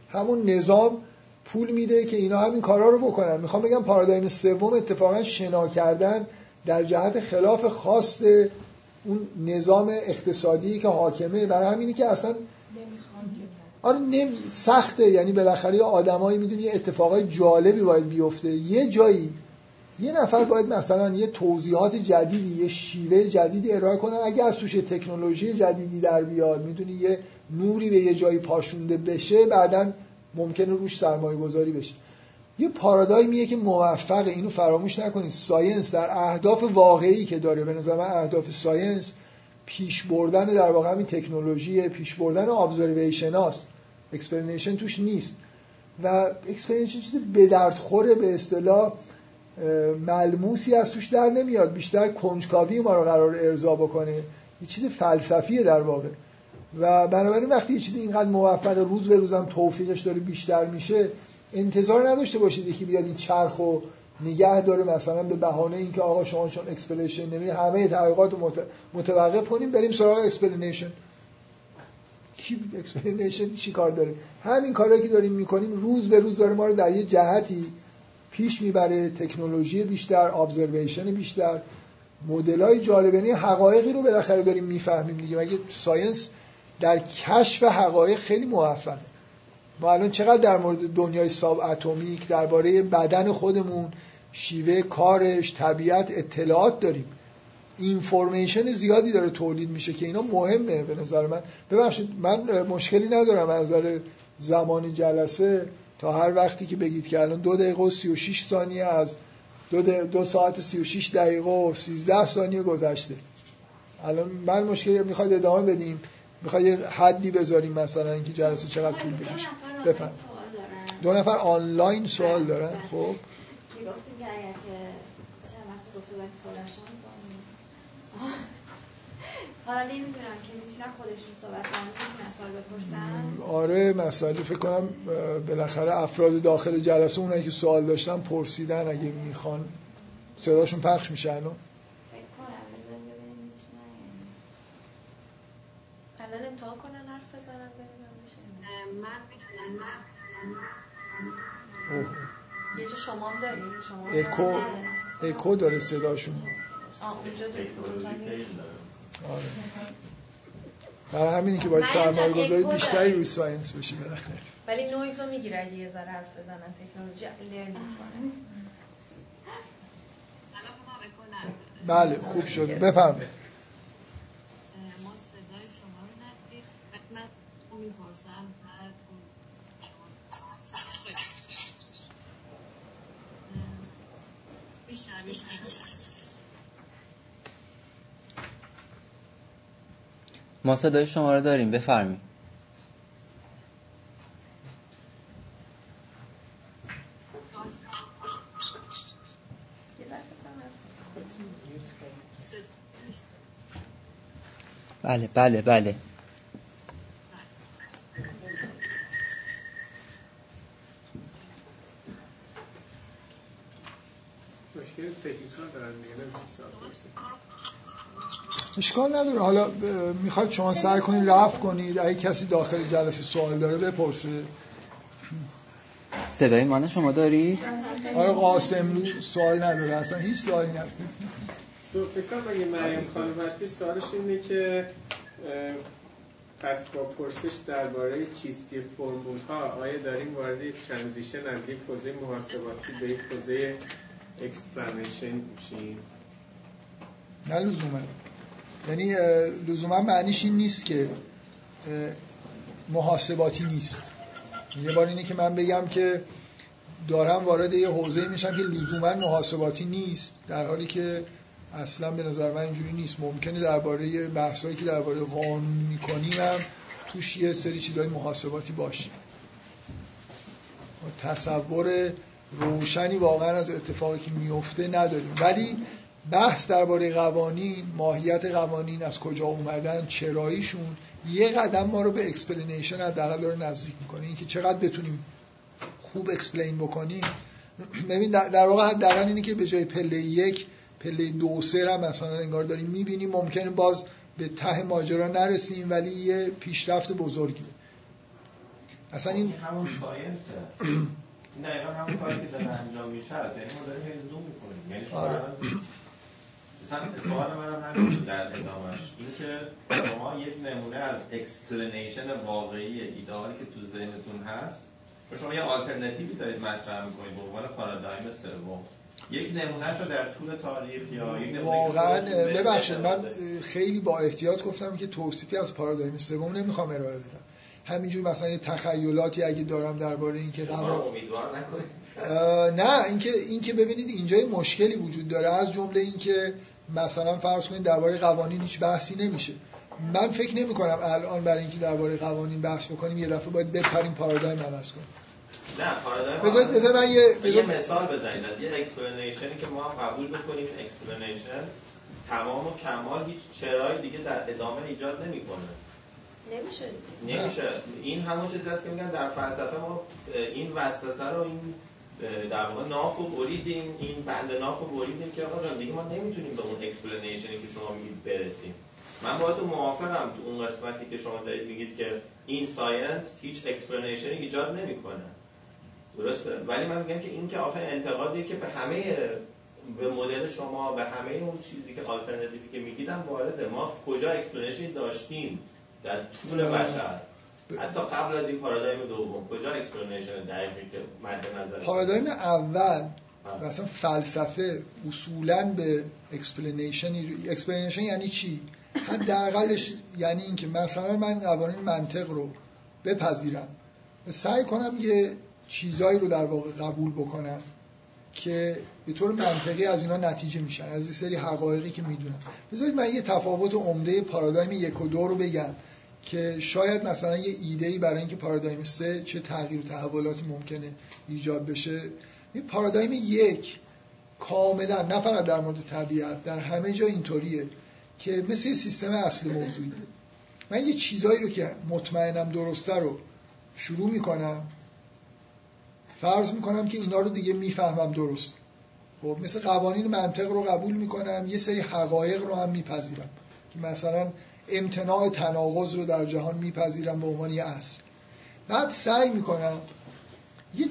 همون نظام پول میده که اینا همین کارا رو بکنن. می‌خوام بگم پارادایم سوم اتفاقا شنا کردن در جهت خلاف خواست اون نظام اقتصادی که حاکمه برای همینی که اصلا آره نم سخته. یعنی بالاخره آدمایی می‌دونی اتفاقای جالبی باید بیفته. یه جایی یه نفر باید مثلا یه توضیحات جدیدی یه شیوه جدیدی ارائه کنه. اگه از توش تکنولوژی جدیدی در بیاد می‌دونی یه نوری به یه جایی پاشونده بشه بعدا ممکنه روش سرمایه گذاری بشه. یه پارادایمیه که موفقه اینو فراموش نکنید. science در اهداف واقعی که داره. به نظر من اهداف science پیش بردن در واقع همین تکنولوژی پیش بردن observation هاست. explanation توش نیست. و explanation چیز به درد خور به اصطلاح ملموسی از توش در نمیاد. بیشتر کنجکاوی ما رو قراره ارضا بکنه. یه چیز فلسفیه در واقع. و بنابراین وقتی یه چیزی اینقدر موفق روز به روزم توفیقش داره بیشتر میشه انتظار نداشته باشید یکی بیاد این چرخ و نگه داره مثلا به بهانه اینکه آقا شما چون explanation نمی همه تحقیقات رو متوقف کنیم بریم سراغ explanation کی explanation چی کار داره؟ همین کارهایی که داریم می‌کنیم روز به روز داره ما رو در یه جهتی پیش می‌بره تکنولوژی بیشتر observation بیشتر مدل های جالبه. یعنی حقایقی رو بالاخره داریم می‌فهمیم دیگه. مگه science در کشف حقایق خیلی موفقه؟ ما الان چقدر در مورد دنیای subatomic درباره بدن خودمون شیوه کارش طبیعت اطلاعات داریم. اینفورمیشن زیادی داره تولید میشه که اینا مهمه به نظر من. ببخشید من مشکلی ندارم از نظر زمان جلسه. تا هر وقتی که بگید که الان دو دقیقه و سی و شیش ثانیه از دو, دو ساعت و سی و شیش دقیقه و سیزده ثانیه گذشته. الان من مشکلی می‌خواید ادامه بدیم. می‌خوای یه حدی بذاریم مثلا اینکه جلسه چقدر طول بکشه. بفهم دو نفر آنلاین سوال دارن خب. حالا نمی‌دونم که می‌تونن خودشون صحبت کنن بپرسن؟ آره مسائل فکر کنم بالاخره افراد داخل جلسه اونایی که سوال داشتن پرسیدن اگه می‌خوان. صداشون پخش میشه الان. الان امتحان کنن حرف بزنن ببینم میشه من یه جا شما هم داری؟ شما اکو اکو داره صداشون. آه اونجا آره. برای همینی که باید سرمایه گذاری بیشتری روی science بشی بالاخره. ولی نویز رو می‌گیره اگه یه ذره حرف بزنن تکنولوژی learn می‌کنه بله خوب شد. بفرمایید. ما صدای شما رو داریم بفرمایید. بله بله بله. اشکال نداره. حالا می‌خواید شما سعی کنید رفت کنید اگه کسی داخل جلسه سوال داره بپرسه. صدای من شما داری؟ آیا قاسم سوال نداره. اصلا هیچ سوالی نداره. فکر اگه مریم خانم هستی سوالش اینه که پس با پرسش درباره چیستی فرمول ها آیا داریم وارد ترانزیشن از یک حوزه محاسباتی به یک حوزه explanation میشیم؟ نه لزوما. یعنی لزوما معنیش این نیست که محاسباتی نیست. یه بار اینه که من بگم که دارم وارد یه حوزه میشم که لزوما محاسباتی نیست در حالی که اصلا به نظر من اینجوری نیست. ممکنه درباره بحثایی که درباره قانون می‌کنیم هم توش یه سری چیزای محاسباتی باشه تصور روشنی واقعا از اتفاقی که میفته نداریم. ولی بحث درباره قوانین ماهیت قوانین از کجا اومدن چراییشون یه قدم ما رو به explanation حداقل داره نزدیک می‌کنه. اینکه چقدر بتونیم خوب explain بکنیم. ببین در واقع حداقل اینه که به جای پله یک پله دو و سه هم مثلا انگار داریم می‌بینیم. ممکنه باز به ته ماجرا نرسیم ولی یه پیشرفت بزرگی اصلا این همون science ه. این دقیقا همون کاری که داره انجام میشه یعنی ما داریم زوم می‌کنیم. یعنی شما مثلا سوال منم همین در ادامهش اینکه شما یک نمونه از explanation واقعی ایدئالی که تو ذهنتون هست شما یه آلترناتیوی دارید مطرح می‌کنید به عنوان پارادایم سوم. یک نمونه رو در طول تاریخ یا یک واقعا ببخشید من خیلی با احتیاط گفتم که توصیفی از پارادایم سوم نمی‌خوام ارائه بدم. همینجور مثلا یه تخیلاتی اگه دارم درباره اینکه اه، نه اینکه اینکه ببینید اینجا یه مشکلی وجود داره. از جمله اینکه مثلا فرض کنید درباره قوانین هیچ بحثی نمیشه. من فکر نمی کنم الان برای اینکه درباره قوانین بحث بکنیم یه دفعه باید بپریم پارادایم عوض کنیم. نه پارادایم بذارید بذارید من یه یه مثال بزنید از یه explanation ی که ما هم قبول بکنیم. explanation تمام و کمال هیچ چرای دیگه در ادامه ایجاد نمی‌کنه. نمیشه. نمیشه. این همون چیزی هست که میگن در فلسفه ما این وسوسه رو این در واقع ناف رو بریدیم این بند ناف رو بریدیم که آقا جان دیگه ما نمی‌تونیم به اون explanation ی که شما میگید برسیم. من با تو موافقم تو اون قسمتی که شما دارید میگید که این science هیچ explanation ی ایجاد نمی‌کنه. درسته؟ ولی من میگم که این که آخه انتقادی که به همه به مدل شما به همه اون چیزی که آلترناتیوی که میگیدم وارده ما کجا explanation داشتیم در طول بشر؟ حتی قبل از این پارادایم دوم کجا explanation دقیقی که مد نظر؟ پارادایم اول مثلا فلسفه اصولا به explanation explanation یعنی چی؟ حداقلش یعنی اینکه مثلا من قوانین منطق رو بپذیرم. و سعی کنم یه چیزایی رو در واقع قبول بکنم که به طور منطقی از اینا نتیجه میشن. از یه سری حقایقی که می‌دونم. بذارید من یه تفاوت عمده پارادایم یک و دو رو بگم. که شاید مثلا یه ایده برای اینکه پارادایم سه چه تغییر و تحولاتی ممکنه ایجاد بشه. این پارادایم یک کاملا نه فقط در مورد طبیعت در همه جا اینطوریه که مثل یه سیستم اصل موضوعی. من یه چیزایی رو که مطمئنم درسته رو شروع می‌کنم فرض می‌کنم که اینا رو دیگه می‌فهمم درست. خب مثل قوانین منطق رو قبول می‌کنم یه سری حقایق رو هم میپذیرم. که مثلا امتناع تناقض رو در جهان میپذیرم به عنوان یه اصل. بعد سعی می‌کنم یه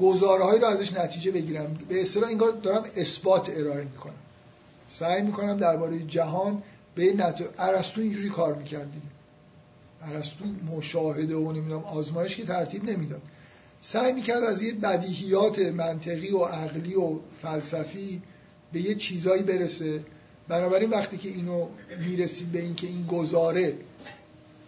گزارهایی رو ازش نتیجه بگیرم. به اصطلاح انگار دارم اثبات ارائه می‌کنم. سعی می‌کنم درباره جهان به نت... ارسطو اینجوری کار می‌کرد دیگه. ارسطو مشاهده و نمی‌دونم آزمایش که ترتیب نمی‌داد. سعی می‌کرد از یه بدیهیات منطقی و عقلی و فلسفی به یه چیزایی برسه. بنابراین وقتی که اینو می‌رسید به اینکه این گزاره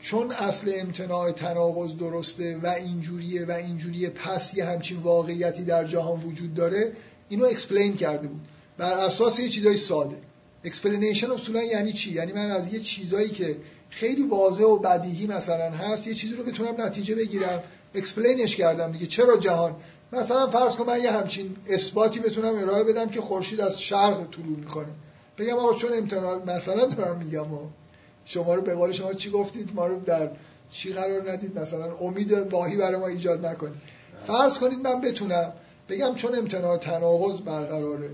چون اصل امتناع تناقض درسته و اینجوریه و اینجوریه پس یه همچین واقعیتی در جهان وجود داره اینو explain کرده بود. بر اساس یه چیزای ساده. explanation اصولا یعنی چی؟ یعنی من از یه چیزایی که خیلی واضح و بدیهی مثلا هست یه چیزی رو بتونم نتیجه بگیرم explain ش کردم دیگه. چرا جهان؟ مثلا فرض کن من یه همچین اثباتی بتونم ارائه بدم که خورشید از شرق طلوع می‌کنه. بگم آقا چون امتناع مثلا دارم میگم شما رو به قول شما چی گفتید؟ ما رو در چی قرار ندید؟ مثلا امید واهی برای ما ایجاد نکنید. فرض کنید من بتونم بگم چون امتناع تناقض برقراره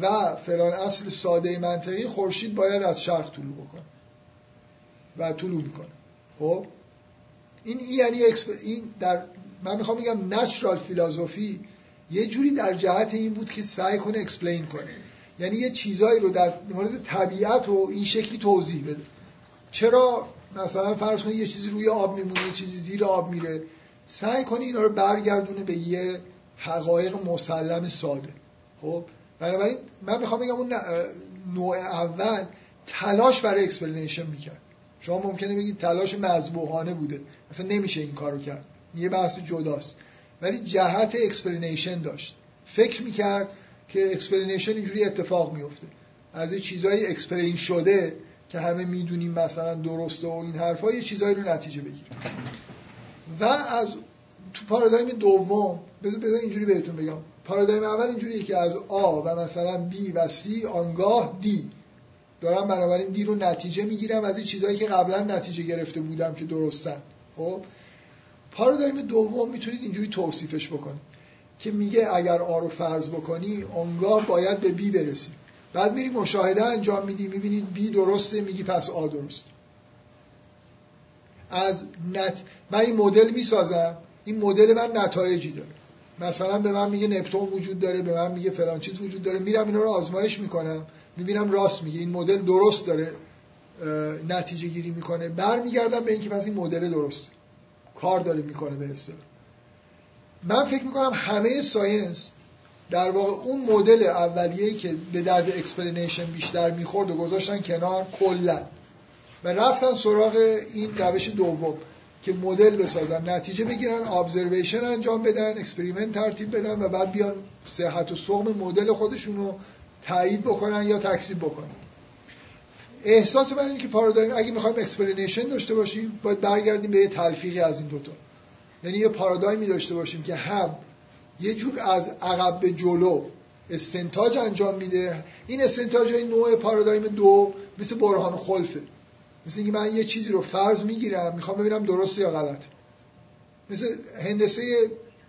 و فلان اصل ساده منطقی خورشید باید از شرق طلوع بکنه و طلوع می‌کنه. خب؟ این یعنی این در من می‌خوام بگم natural philosophy یه جوری در جهت این بود که سعی کنه explain کنه. یعنی یه چیزایی رو در مورد طبیعت و این شکلی توضیح بده. چرا مثلا فرض کنید یه چیزی روی آب میمونه یه چیزی زیر آب میره. سعی کنی اینا رو برگردونه به یه حقایق مسلم ساده. خب؟ بنابراین من می‌خوام بگم اون نوع اول تلاش برای explanation می‌کرد. شما ممکنه بگید تلاش مذبوحانه بوده. اصلا نمیشه این کارو کرد. یه بحث جداست. ولی جهت explanation داشت. فکر می‌کرد که explanation اینجوری اتفاق میفته. از یه چیزایی explain شده که همه می‌دونیم مثلا درسته و این حرفا یه چیزایی رو نتیجه بگیریم و از تو پارادایم دوم بذار بذار اینجوری بهتون بگم. پارادایم اول اینجوریه که از آ و مثلا B و C آنگاه D. دارم بنابراین دی رو نتیجه می‌گیرم از این چیزهایی که قبلا نتیجه گرفته بودم که درستن. خب؟ پارادایم دوم می‌تونید اینجوری توصیفش بکنید. که میگه اگر آ رو فرض بکنی آنگاه باید به بی برسی. بعد میری مشاهده انجام میدی می‌بینی بی درسته میگی پس آ درست. از نت... من این مدل می‌سازم این مدل من نتایجی داره. مثلا به من میگه نپتون وجود داره به من میگه فلان چیز وجود داره. میرم اینا رو آزمایش می‌کنم می‌بینم راست میگه. این مدل درست داره نتیجه گیری می‌کنه. برمیگردم به اینکه پس این مدل درست. کار داره می‌کنه به اصطلاح. من فکر می‌کنم همه science در واقع اون مدل اولیه‌ای که به درد explanation بیشتر می‌خورد و گذاشتن کنار کلا. و رفتن سراغ این روش دوم که مدل بسازن نتیجه بگیرن observation انجام بدن experiment ترتیب بدن و بعد بیان صحت و سقم مدل خودشون رو تایید بکنن یا تکذیب بکنن. احساس من اینه که پارادایم اگه می‌خوایم explanation داشته باشیم باید برگردیم به یه تلفیقی از این دوتا. یعنی یه پارادایمی داشته باشیم که هم یه جور از عقب به جلو استنتاج انجام میده. این استنتاج های نوع پارادایم دو مثل برهان خلفه. مثل اینکه من یه چیزی رو فرض می‌گیرم می‌خوام ببینم درسته یا غلط. مثل هندسه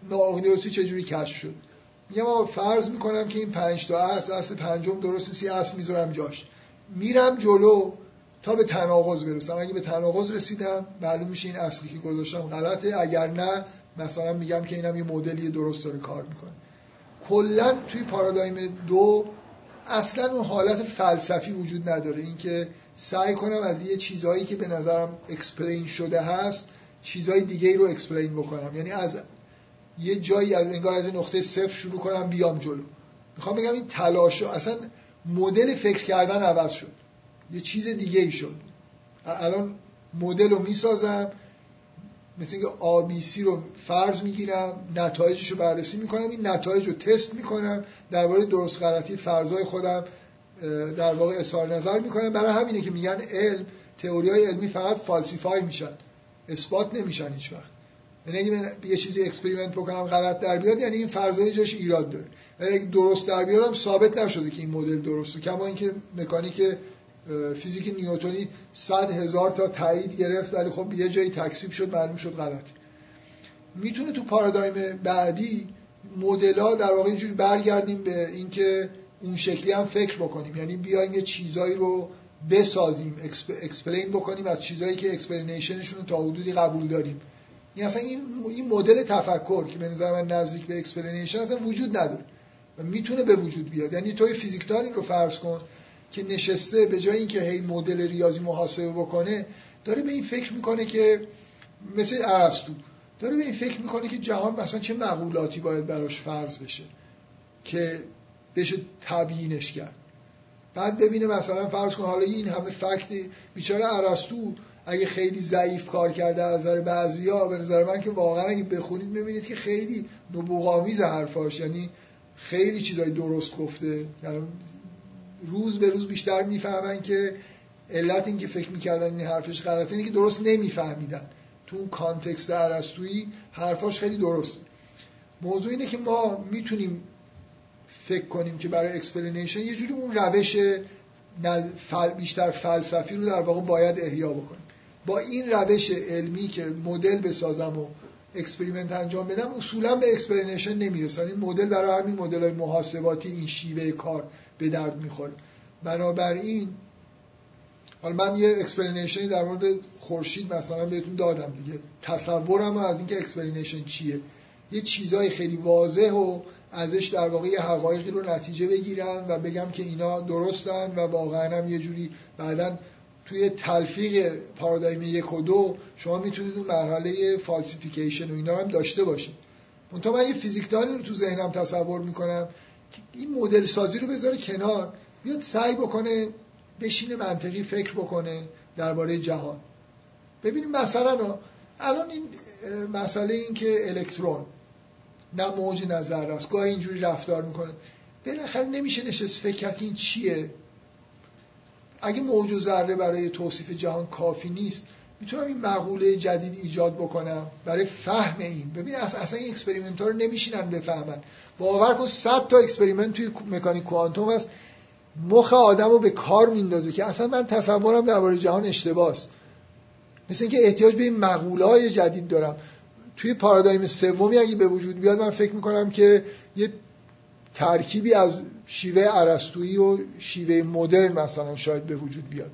ناقلیوسی چجوری کشف شد؟ میگم فرض می‌کنم که این پنج تا اصل اصل پنجم درست سی اصل می‌ذارم جاش. میرم جلو تا به تناقض برسم اگه به تناقض رسیدم معلوم میشه این اصلی که گذاشتم غلطه. اگر نه مثلا میگم که اینم یه مدلی درست داره کار می‌کنه. کلا توی پارادایم دو اصلا اون حالت فلسفی وجود نداره. اینکه سعی کنم از یه چیزهایی که به نظرم explain شده هست چیزهای دیگه رو explain بکنم. یعنی از یه جایی از انگار از نقطه صفر شروع کنم بیام جلو. می‌خوام بگم این تلاش اصلا مدل فکر کردن عوض شد. یه چیز دیگه ای شد. الان مدل رو می‌سازم مثل اینکه ABC رو فرض می‌گیرم نتایجش رو بررسی می‌کنم این نتایج رو تست می‌کنم درباره درست غلطی فرضای خودم در واقع اظهار نظر می‌کنم. برای همینه که میگن علم تئوری های علمی فقط falsify میشن. اثبات نمیشن هیچ وقت. یعنی اگه یه چیزی experiment بکنم غلط در بیاد یعنی این فرضا یه جاش ایراد داره. اگه درست در بیادم ثابت نشده که این مدل درسته کما اینکه مکانیک فیزیک نیوتونی صد هزار تا تایید گرفت ولی خب یه جایی تکذیب شد معلوم شد غلط. می‌تونه تو پارادایم بعدی مدل در واقع اینجوری برگردیم به اینکه اون شکلی هم فکر بکنیم. یعنی بیایم یه چیزایی رو بسازیم explain بکنیم از چیزایی که explanation شون رو تا حدودی قبول داریم. این اصلا این این مدل تفکر که به نظر من نزدیک به explanation اصلا وجود نداره و می‌تونه به وجود بیاد. یعنی توی فیزیکدانی رو فرض کن که نشسته به جای اینکه هی مدل ریاضی محاسبه بکنه داره به این فکر می‌کنه که مثل ارسطو داره به این فکر می‌کنه که جهان مثلا چه مقولاتی باید براش فرض بشه که بشه تبیینش کرد. بعد ببینه مثلا فرض کن حالا این همه فکت بیچاره ارسطو اگه خیلی ضعیف کار کرده از نظر بعضیا به نظر من که واقعا اگه بخونید می‌بینید که خیلی نبوغامیز حرفاش یعنی خیلی چیزای درست گفته یعنی روز به روز بیشتر می‌فهمن که علت این که فکر می‌کردن این حرفش غلطه اینه که درست نمیفهمیدن. تو اون context ارسطویی حرفاش خیلی درست. موضوع اینه که ما می‌تونیم فکر کنیم که برای explanation یه جوری اون روش بیشتر فلسفی رو در واقع باید احیا بکنیم. با این روش علمی که مدل بسازم و experiment انجام بدم اصولا به explanation نمی‌رسن. این مدل برای همین مدل های محاسباتی این شیوه کار. به درد می‌خوره. بنابراین حالا من یه explanation ی در مورد خورشید مثلا بهتون دادم دیگه. تصورم از اینکه explanation چیه؟ یه چیزای خیلی واضح و ازش در واقع یه حقایقی رو نتیجه بگیرم و بگم که اینا درستن و واقعا هم یه جوری بعدا توی تلفیق پارادایم یک و دو شما می‌تونید اون مرحله falsification و اینا هم داشته باشید. منتها من یه فیزیکدانی رو تو ذهنم تصور می‌کنم این مدل سازی رو بذاره کنار. بیاد سعی بکنه بشینه منطقی فکر بکنه درباره جهان. ببینیم مثلا الان این مسئله این که الکترون نه موج نظر است گاهی اینجوری رفتار می‌کنه. بالاخره نمیشه نشست فکر کرد این چیه؟ اگه موج و ذره برای توصیف جهان کافی نیست می‌تونم این مقوله جدید ایجاد بکنم برای فهم این. ببین اصلا این experiment ها رو نمیشینن بفهمن. باور کن 100 تا experiment توی مکانیک کوانتوم هست. مخ آدم رو به کار میندازه که اصلا من تصورم درباره جهان اشتباهه مثل اینکه احتیاج به این مقوله های جدید دارم. توی پارادایم سومی اگه به وجود بیاد من فکر می‌کنم که یه ترکیبی از شیوه ارسطویی و شیوه مدرن مثلا شاید به وجود بیاد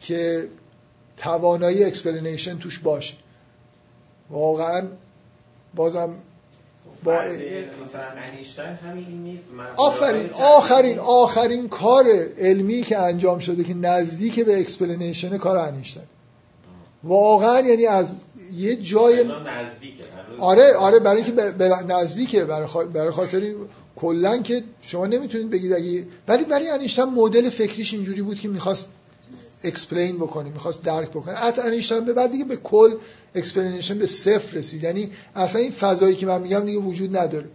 که توانایی explanation توش باشه. واقعا بازم با آفرین آخرین آخرین کار علمی که انجام شده که نزدیک به explanation کار انیشتین واقعا یعنی از یه جای آره آره برای اینکه نزدیکه برای خاطر کلا که شما نمی‌تونید بگید اگه ولی برای انیشتین مدل فکریش اینجوری بود که می‌خواست explain بکنه می‌خواست درک بکنه انیشتین به بعد دیگه به کل explanation به صفر رسید. یعنی اصلا این فضایی که من میگم دیگه وجود نداره.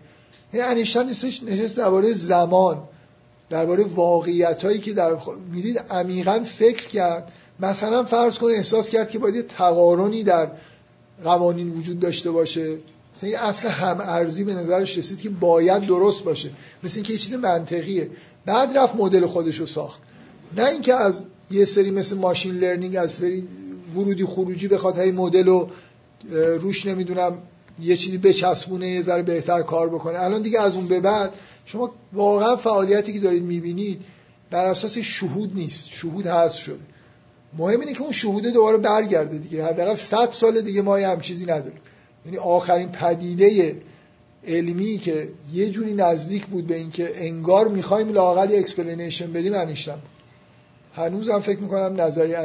یعنی انیشتین نیستش نشست درباره زمان درباره واقعیت هایی که در می‌دید عمیقا فکر کرد. مثلا فرض کنید احساس کرد که باید یه تقارنی در قوانین وجود داشته باشه. مثلا یه اصل هم ارزی به نظرش رسید که باید درست باشه. مثل اینکه یه چیز منطقیه. بعد رفت مدل خودش رو ساخت. نه اینکه از یه سری مثل ماشین لرنینگ از سری ورودی خروجی بخواد هی مدل رو روش نمی‌دونم یه چیزی بچسبونه یه ذره بهتر کار بکنه. الان دیگه از اون به بعد شما واقعا فعالیتی که دارید می‌بینید بر اساس شهود نیست. شهود هست شده. مهم اینه که اون شهوده دوباره برگرده دیگه. حداقل 100 سال دیگه ما هم چیزی نداریم. یعنی آخرین پدیده علمی که یه جوری نزدیک بود به اینکه انگار می‌خوایم لاقل یه explanation بدیم انیشتین هنوزم فکر می‌کنم نظریه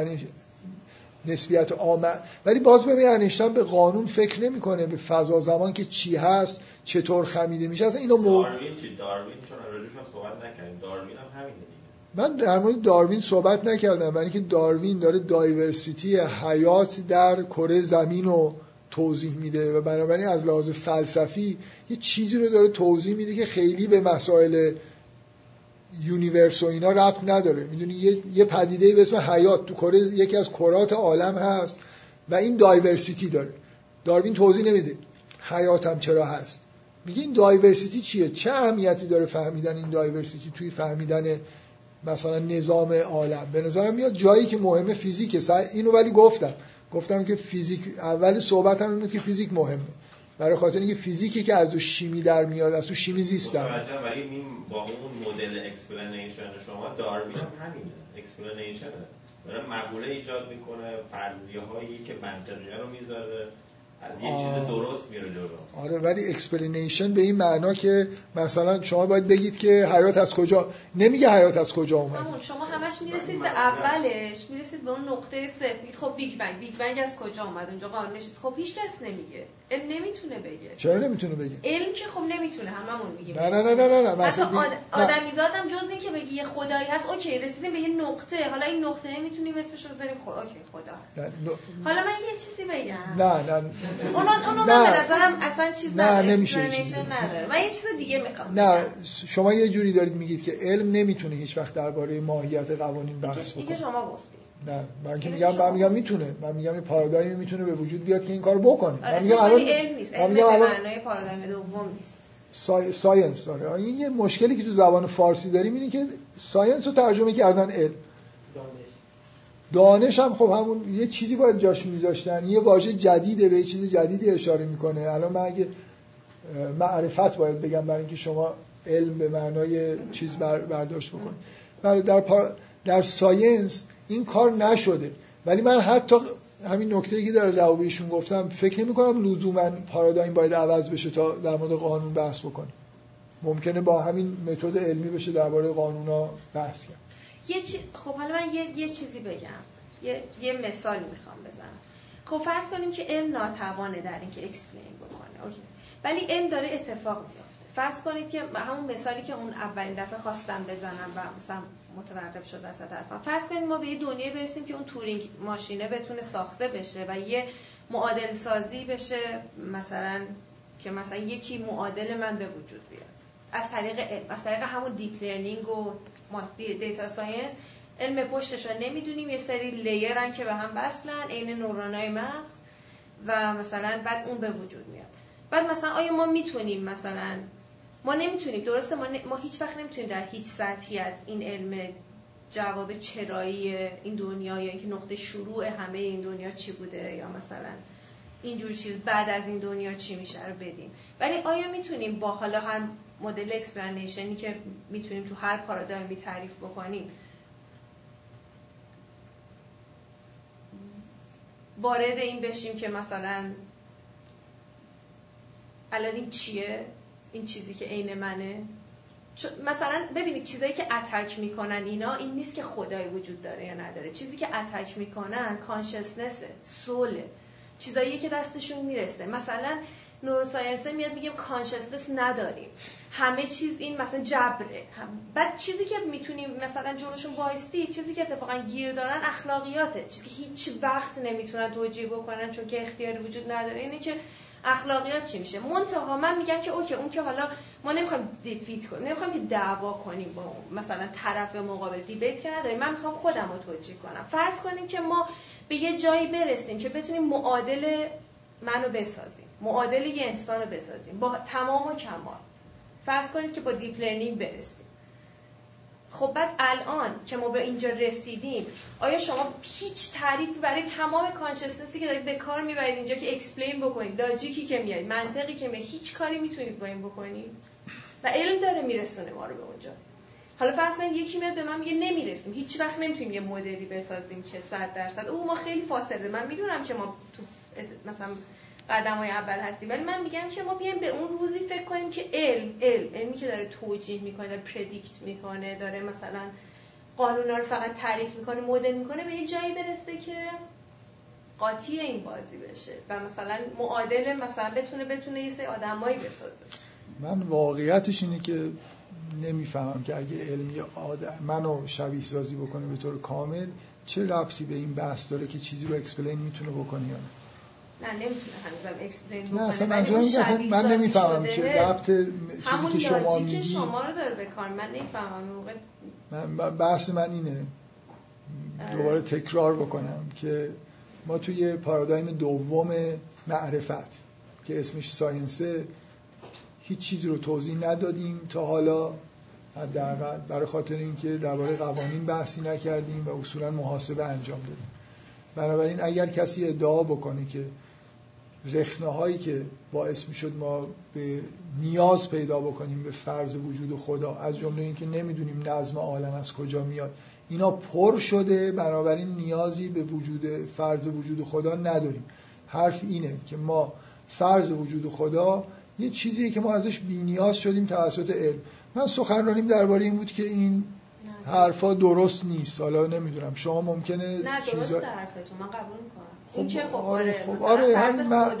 نسبیت آمد ولی باز ببین انیشتین به قانون فکر نمی‌کنه به فضا زمان که چی هست چطور خمیده میشه. اصلا اینو مو... داروین چی؟ داروین چون صحبت نکردیم. داروین هم همینه من در مورد داروین صحبت نکردم برای اینکه داروین داره diversity حیات در کره زمین رو توضیح میده و بنابراین از لحاظ فلسفی یه چیزی رو داره توضیح میده که خیلی به مسائل universe و اینا ربط نداره. می‌دونی یه, پدیده به اسم حیات تو کره یکی از کرات عالم هست و این diversity داره. داروین توضیح نمیده حیات هم چرا هست. میگه این diversity چیه؟ چه اهمیتی داره فهمیدن این diversity توی فهمیدن مثلا نظام عالم؟ به نظرم میاد جایی که مهمه فیزیکه. اینو ولی گفتم. گفتم که فیزیک اول صحبت هم که فیزیک مهمه. برای خاطر اینکه فیزیکی که از تو شیمی در میاد از تو شیمی زیستم ولی این با اون مدل explanation شما داروین هم همینه. explanation ه داره مقوله ایجاد می‌کنه فرضیه هایی که منطقیه رو می‌ذاره. از یه چیز درست میره جلو. آره ولی explanation به این معنا که مثلا شما باید بگید که حیات از کجا نمیگه حیات از کجا اومد. شما همش می‌رسید به اولش می‌رسید به اون نقطه صفر خب بیگ بنگ، بیگ بنگ از کجا اومد؟ اونجا قانون نشید خب هیچ کس نمیگه. علم نمی‌تونه بگه. چرا نمی‌تونه بگه؟ علم که خب نمی‌تونه هممون میگیم. نه نه نه نه نه مثلا آدمیزادم جز این که بگی یه خدایی هست. اوکی رسیدیم به یه نقطه. حالا این نقطه نمی‌تونیم اسمش رو بذاریم. خب اوکی خدا هست. حالا من یه چیزی بگم. نه نه. اونو اونو من به نظرم اصلا چیز نه نمیشه نداره. من یه چیز دیگه می‌خوام نه شما یه جوری دارید میگید که علم نمی‌تونه هیچ وقت درباره ماهیت قوانین بحث بکنه. شما گفتید نه من که میگم من میگم می‌تونه. من میگم یه پارادایمی می‌تونه به وجود بیاد که این کارو بکنه. من میگم الان علم نیست. علم به معنای پارادایم دوم نیست. sci... science داره این یه مشکلی که تو زبان فارسی داریم اینه که science رو ترجمه کردن علم. دانش هم خب همون یه چیزی باید جاش میذاشتن. یه واژه جدیده به یه چیز جدیدی اشاره می‌کنه. الان من اگه معرفت باید بگم برای اینکه شما علم به معنای چیز برداشت بکنید. برای در, در ساینس این کار نشده. ولی من حتی همین نکته که در جواب ایشون گفتم فکر نمی کنم لزوما پارادایم باید عوض بشه تا در مورد قانون بحث بکنیم. ممکنه با همین متد علمی بشه درباره قانونا بحث کرد. یه چی... خب حالا من یه, یه چیزی بگم. یه, یه مثالی می‌خوام بزنم. خب فرض کنیم که علم ناتوانه در اینکه explain بکنه. okay. ولی علم داره اتفاق میفته فرض کنید که همون مثالی که اون اولین دفعه خواستم بزنم و مثلا متوقف شد وسط حرفم. فرض کنید ما به یه دنیایی برسیم که اون Turing machine ه بتونه ساخته بشه و یه معادل سازی بشه مثلا که مثلا یکی معادل من به وجود بیاد. از طریق علم از طریق همون deep learning و data science علم پشتش رو نمی‌دونیم یه سری layer ان که به هم وصلن عین neuron های مغز. و مثلا بعد اون به وجود میاد. بعد مثلا آیا ما می‌تونیم مثلا ما نمی‌تونیم درسته ما, ما هیچ وقت نمی‌تونیم در هیچ سطحی از این علم جواب چرایی این دنیا یا اینکه نقطه شروع همه این دنیا چی بوده یا مثلا اینجور چیز بعد از این دنیا چی میشه رو بدیم. ولی آیا می‌تونیم با حالا هم مدل explanation ی که می‌تونیم تو هر پارادایمی تعریف بکنیم. وارد این بشیم که مثلا الان این چیه؟ این چیزی که عین منه. مثلا ببینید چیزایی که اتک می‌کنن اینا این نیست که خدای وجود داره یا نداره. چیزی که اتک می‌کنن کانشسنسه سوله چیزایی که دستشون می‌رسه. مثلا neuroscience میاد میگه consciousness نداریم. همه چیز این مثلا جبره. بعد چیزی که می‌تونیم مثلا جلوشون وایستی چیزی که اتفاقا گیر دارن اخلاقیاته. چیزی که هیچ وقت نمی‌تونن توجیه بکنن چون که اختیاری وجود نداره اینه که اخلاقیات چی میشه. منتها من میگم که okay اون که حالا ما نمی‌خوایم debate کنیم نمی‌خوایم که دعوا کنیم با مثلا طرف مقابل. debate که نداریم. من می‌خوام خودم رو توجیه کنم. فرض کنیم که ما به یه جایی برسیم که بتونیم معادل منو بسازیم. معادل یه انسان رو بسازیم. با تمام و کمال. فرض کنید که با deep learning برسیم. خب بعد الان که ما به اینجا رسیدیم آیا شما هیچ تعریفی برای تمام consciousness ی که دارید به کار می‌برید اینجا که explain بکنید؟ داجیکی که میاد منطقی که میاد هیچ کاری می‌تونید با این بکنید؟ و علم داره میرسونه ما رو به اونجا. حالا فرض کنید یکی میاد به من میگه نمی‌رسیم. هیچ وقت نمی‌تونیم یه مدلی بسازیم که 100 درصد. او ما خیلی فاصله. من می‌دونم که ما تو مثلا قدم های اول هستی. ولی من میگم که ما بیایم به اون روزی فکر کنیم که علم علم. علمی که داره توجیه می‌کنه داره پردیکت می‌کنه داره مثلا قانونا رو فقط تعریف می‌کنه مدل می‌کنه به یه جایی برسه که قاطی این بازی بشه و مثلا معادل مثلا بتونه بتونه یه سری آدمایی بسازه. من واقعیتش اینه که نمی‌فهمم که اگه علمی آدم منو شبیه سازی بکنه به طور کامل چه ربطی به این بحث داره که چیزی رو explain می‌تونه بکنه یا نه. نه نمی‌تونه هنوزم explain بکنه نه اصلا اصلا من نمی‌فهمم چه ربط چیزی که شما میگی. شما رو داره به کار. من نمی‌فهمم موقع من بحث من اینه. دوباره تکرار بکنم که ما توی پارادایم دوم معرفت که اسمش science ه هیچ چیزی رو توضیح ندادیم تا حالا. حداقل برای خاطر اینکه درباره قوانین بحثی نکردیم و اصولا محاسبه انجام دادیم. بنابراین اگر کسی ادعا بکنه که رخنه هایی که باعث می شد ما به نیاز پیدا بکنیم به فرض وجود خدا از جمله اینکه نمی‌دونیم نظم عالم از کجا میاد. اینا پر شده بنابراین نیازی به وجود فرض وجود خدا نداریم. حرف اینه که ما فرض وجود خدا یه چیزیه که ما ازش بی نیاز شدیم توسط علم. من سخنرانیم درباره این بود که این حرفا درست نیست. حالا نمی‌دونم. شما ممکنه نه درست چیزا... حرفتون من قبول می‌کنم. خب این خب آره, خب آره همین من,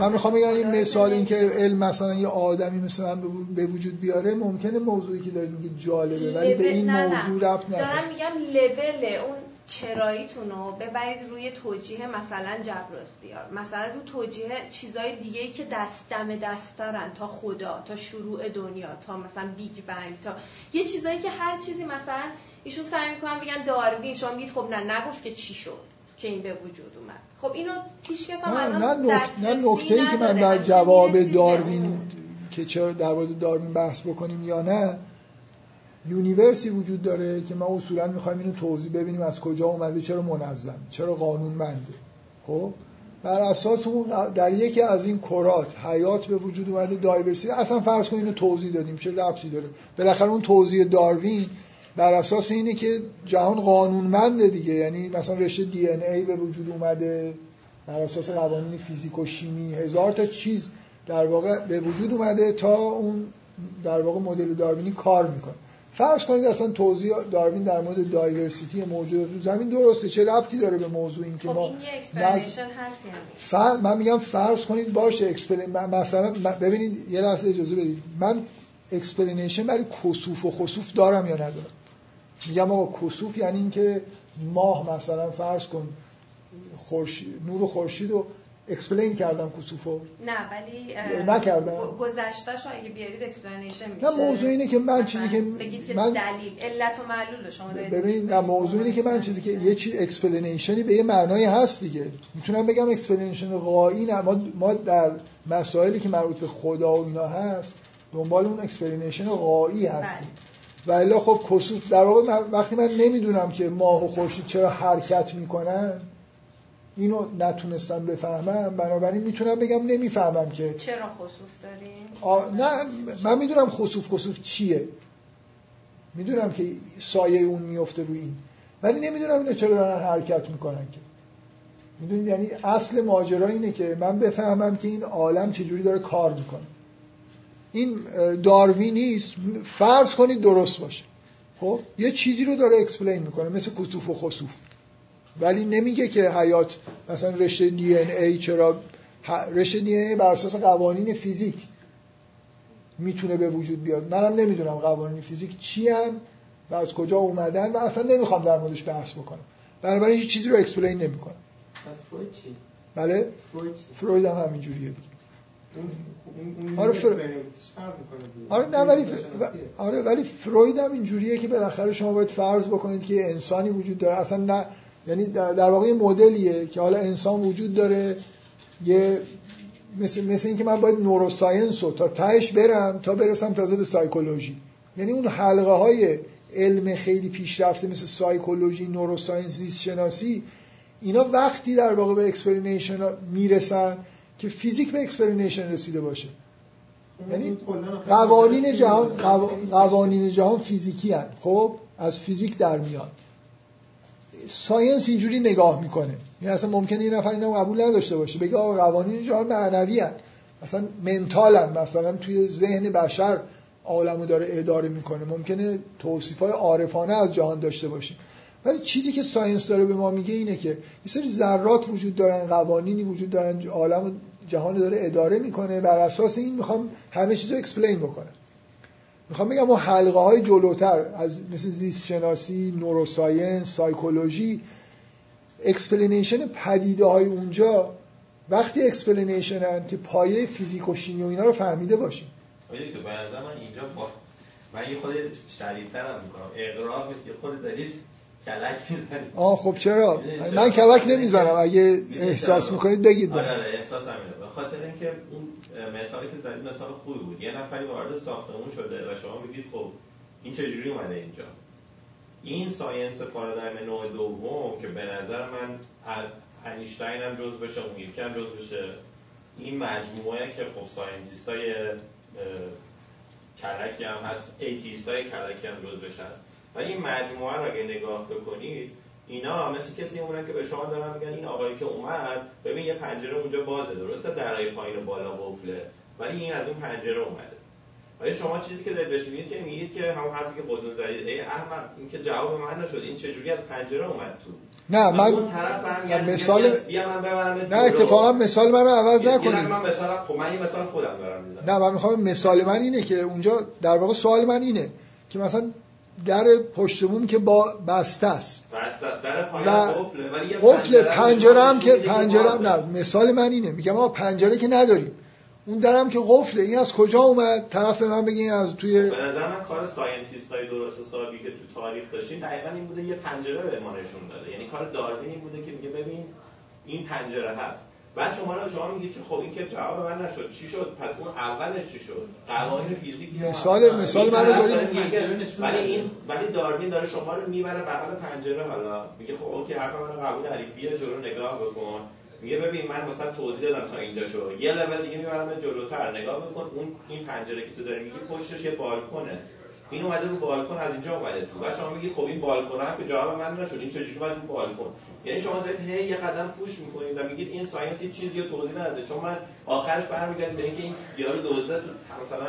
من می‌خوام بگم این مثال این که علم مثلا یه آدمی مثلا به وجود بیاره ممکنه موضوعی که دارید میگه جالبه ولی به این موضوع ربط نداره دارم میگم لول اون چراییتون رو ببرید روی توجیه مثلا جبر اختیار مثلا رو توجیه چیزای دیگه ای که دست دم دست دارن تا خدا تا شروع دنیا تا مثلا بیگ بنگ تا یه چیزایی که هر چیزی مثلا ایشون سعی می‌کنن بگن داروین شما میگید خب نه نگفت که چی شد که این به وجود اومد. خب اینو هیچ کس هم نه نه نکته ای که من در جواب داروین که چرا در مورد داروین بحث بکنیم یا نه یونیورسی وجود داره که ما اصولا می‌خوایم اینو توضیح ببینیم از کجا اومده چرا منظم چرا قانونمنده. خب؟ بر اساس اون در یکی از این کرات حیات به وجود اومده دایورسی. اصلا فرض کنیم اینو توضیح دادیم چه ربطی داره؟ بالاخره اون توضیح داروین بر اساس اینه که جهان قانونمنده دیگه. یعنی مثلا رشته دی ان ای به وجود اومده بر اساس قوانین فیزیک و شیمی هزار تا چیز در واقع به وجود اومده تا اون در واقع مدل داروینی کار می‌کنه. فرض کنید اصلا توضیح داروین در مورد diversity موجودات تو زمین درسته چه ربطی داره به موضوع این که خب ما این یه explanation هست یعنی. من میگم فرض کنید باشه explain مثلا ببینید یه لحظه اجازه بدید. من explanation برای کسوف و خسوف دارم یا ندارم؟ میگم آقا کسوف یعنی اینکه ماه مثلا فرض کن خورشید نور خورشید رو explain کردم کسوفو. نه ولی نکردم. گذشتهش اگه بیارید explanation میشه. نه موضوع اینه که من چیزی که بگید که من دلیل علت و معلول شما دارید. ببینید نه موضوع اینه که من چیزی که یه چیز explanation ی به یه معنایی هست دیگه. می‌تونم بگم explanation غایی نه. ما, ما در مسائلی که مربوط به خدا و اینا هست دنبال اون explanation غایی هستیم. و الا خب کسوف در واقع وقتی من نمی‌دونم که ماه و خورشید چرا حرکت می‌کنن اینو نتونستم بفهمم بنابراین می‌تونم بگم نمی‌فهمم که چرا خسوف داریم؟ نه من می‌دونم خسوف خسوف چیه؟ می‌دونم که سایه اون میفته روی این ولی نمی‌دونم اینو چرا دارن حرکت می‌کنن که. می‌دونید یعنی اصل ماجرا اینه که من بفهمم که این عالم چجوری داره کار می‌کنه. این داروینیست فرض کنید درست باشه. خب یه چیزی رو داره explain می‌کنه مثل کسوف و خسوف. ولی نمیگه که حیات مثلا رشته دی ان ای چرا رشته دی ان ای بر اساس قوانین فیزیک می‌تونه به وجود بیاد. منم نمی‌دونم قوانین فیزیک چی هن و از کجا اومدن و اصلا نمی‌خوام در موردش بحث بکنم. بنابراین هیچ چیزی رو explain نمی‌کنم. فروید چی؟ بله؟ فروید فروید هم همینجوریه دیگه. آره فر... آره نه ولی و... آره ولی فروید هم اینجوریه که بالاخره شما باید فرض بکنید که انسانی وجود داره. اصلا نه یعنی در واقع مدلیه که حالا انسان وجود داره یه مثل, مثل اینکه من باید neuroscience رو تا تهش برم تا برسم تازه به سایکولوژی یعنی اون حلقه های علم خیلی پیشرفته مثل سایکولوژی neuroscience زیست شناسی اینا وقتی در واقع به explanation می‌رسن که فیزیک به explanation رسیده باشه. یعنی قوانین جهان قوانین جهان فیزیکی هن. خب از فیزیک در میاد. science اینجوری نگاه می‌کنه. یعنی اصلا ممکنه این نفر اینو قبول نداشته باشه. بگه آقا قوانین جهان معنوی هن. مثلا mentally مثلا توی ذهن بشر عالمو داره اداره می‌کنه. ممکنه توصیف های عارفانه از جهان داشته باشه. ولی چیزی که science داره به ما میگه اینه که یه سری ذرات وجود دارن قوانینی وجود دارن عالم جهان داره اداره می‌کنه. بر اساس این می‌خوام همه چیز رو explain بکنم. می‌خوام بگم اون حلقه های جلوتر از مثل زیست شناسی neuroscience سایکولوژی explanation پدیده های اونجا وقتی explanation هن که پایه فیزیک و شیمی و اینا رو فهمیده باشیم. که به نظر من اینجا با من یه خود شریفترم می‌کنم. اقرار مثل خود دارید کلک می‌زنید. آه خب چرا؟ من کلک نمی‌زنم. اگه احساس می‌کنید بگید. آره آره احساس همینه به خاطر اینکه اون مثالی که زدید مثال خوبی بود. یه نفری وارد ساختمون شده و شما میگید خب این چجوری اومده اینجا؟ این science پارادایم نوع دوم که به نظر من انیشتین هم جز بشه اون یکی هم جز بشه این مجموعه که خب scientist های کلکی هم هست atheist های کلکی هم جز بشن. ولی این مجموعه رو اگه نگاه بکنید اینا مثل کسی مونن که به شما دارن میگن این آقایی که اومد ببین یه پنجره اونجا بازه درسته درای پایین بالا قفله ولی این از اون پنجره اومده. ولی شما چیزی که دارید بهش میگید که میگید که هم حرفی که خودتون زدید ای احمد این که جواب من نشد این چجوری از پنجره اومد تو؟ نه من یعنی مثال بیا من ببرم نه اتفاقا مثال منو عوض نکنید. من مثلا خب من این مثال خودم دارم می‌زنم. نه من می‌خوام مثال من اینه که اونجا در واقع سوال من اینه که مثلا در پشت بوم که با بسته است. بسته است. در قفله ولی یه قفل پنجره هم که پنجره هم نه. مثال من اینه. میگم ما پنجره که نداریم. اون درم که قفله. این از کجا اومد؟ طرف من بگین از توی به نظر من کار scientist های درست حسابی که تو تاریخ داشتین دقیقا این بوده یه پنجره به ما نشون داده. یعنی کار داروین این بوده که میگه ببین این پنجره هست. بعد شما شما میگید که خب این که جواب من نشد. چی شد؟ پس اون اولش چی شد؟ قوانین فیزیکی مثال مثال منو داریم ولی این ولی داروین داره شما رو می‌بره بغل پنجره حالا. میگه خب okay حرف منو قبول داری. بیا جلو نگاه بکن. میگه ببین من مثلا توضیح دادم تا اینجا شو. یه لول دیگه می‌برم جلوتر. نگاه بکن اون این پنجره که تو داری میگی پشتش یه بالکنه این اومده رو بالکن از اینجا اومده تو. بعد شما میگی خب این بالکن هم که جواب من نشد. این چجوری اومد رو بالکن؟ یعنی شما دارید هی یه قدم پوش می‌کنید و میگید این ساینس هیچ چیزی رو توضیح نداده. چون من آخرش برمیگردم به اینکه این یارو دوزه تو مثلا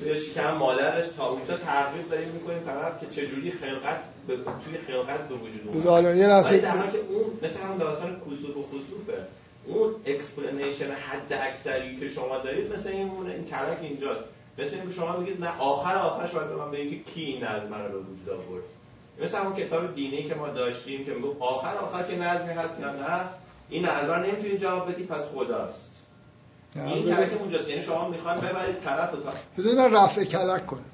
توی شکم مادرش تا اونجا تحقیق داریم می‌کنیم. طرف که چجوری خلقت به توی خلقت به وجود اومد. حالا یه لحظه در حالی که اون مثل همون داستان کسوف و خسوفه اون explanation حد اکثری که شما دارید مثل این می‌مونه. این کلک اینجاست. مثل اینکه شما میگید نه آخر آخرش باید به من بگید کی این نظم رو به وجود آورد. مثل همون کتاب دینی که ما داشتیم که می‌گفت آخر آخر که نظمی هست یا نه این نظر نمی‌تونی جواب بدی پس خداست. این کلک اونجاست یعنی شما می‌خوان ببرید طرف تا بذارید من رفع کلک کنم.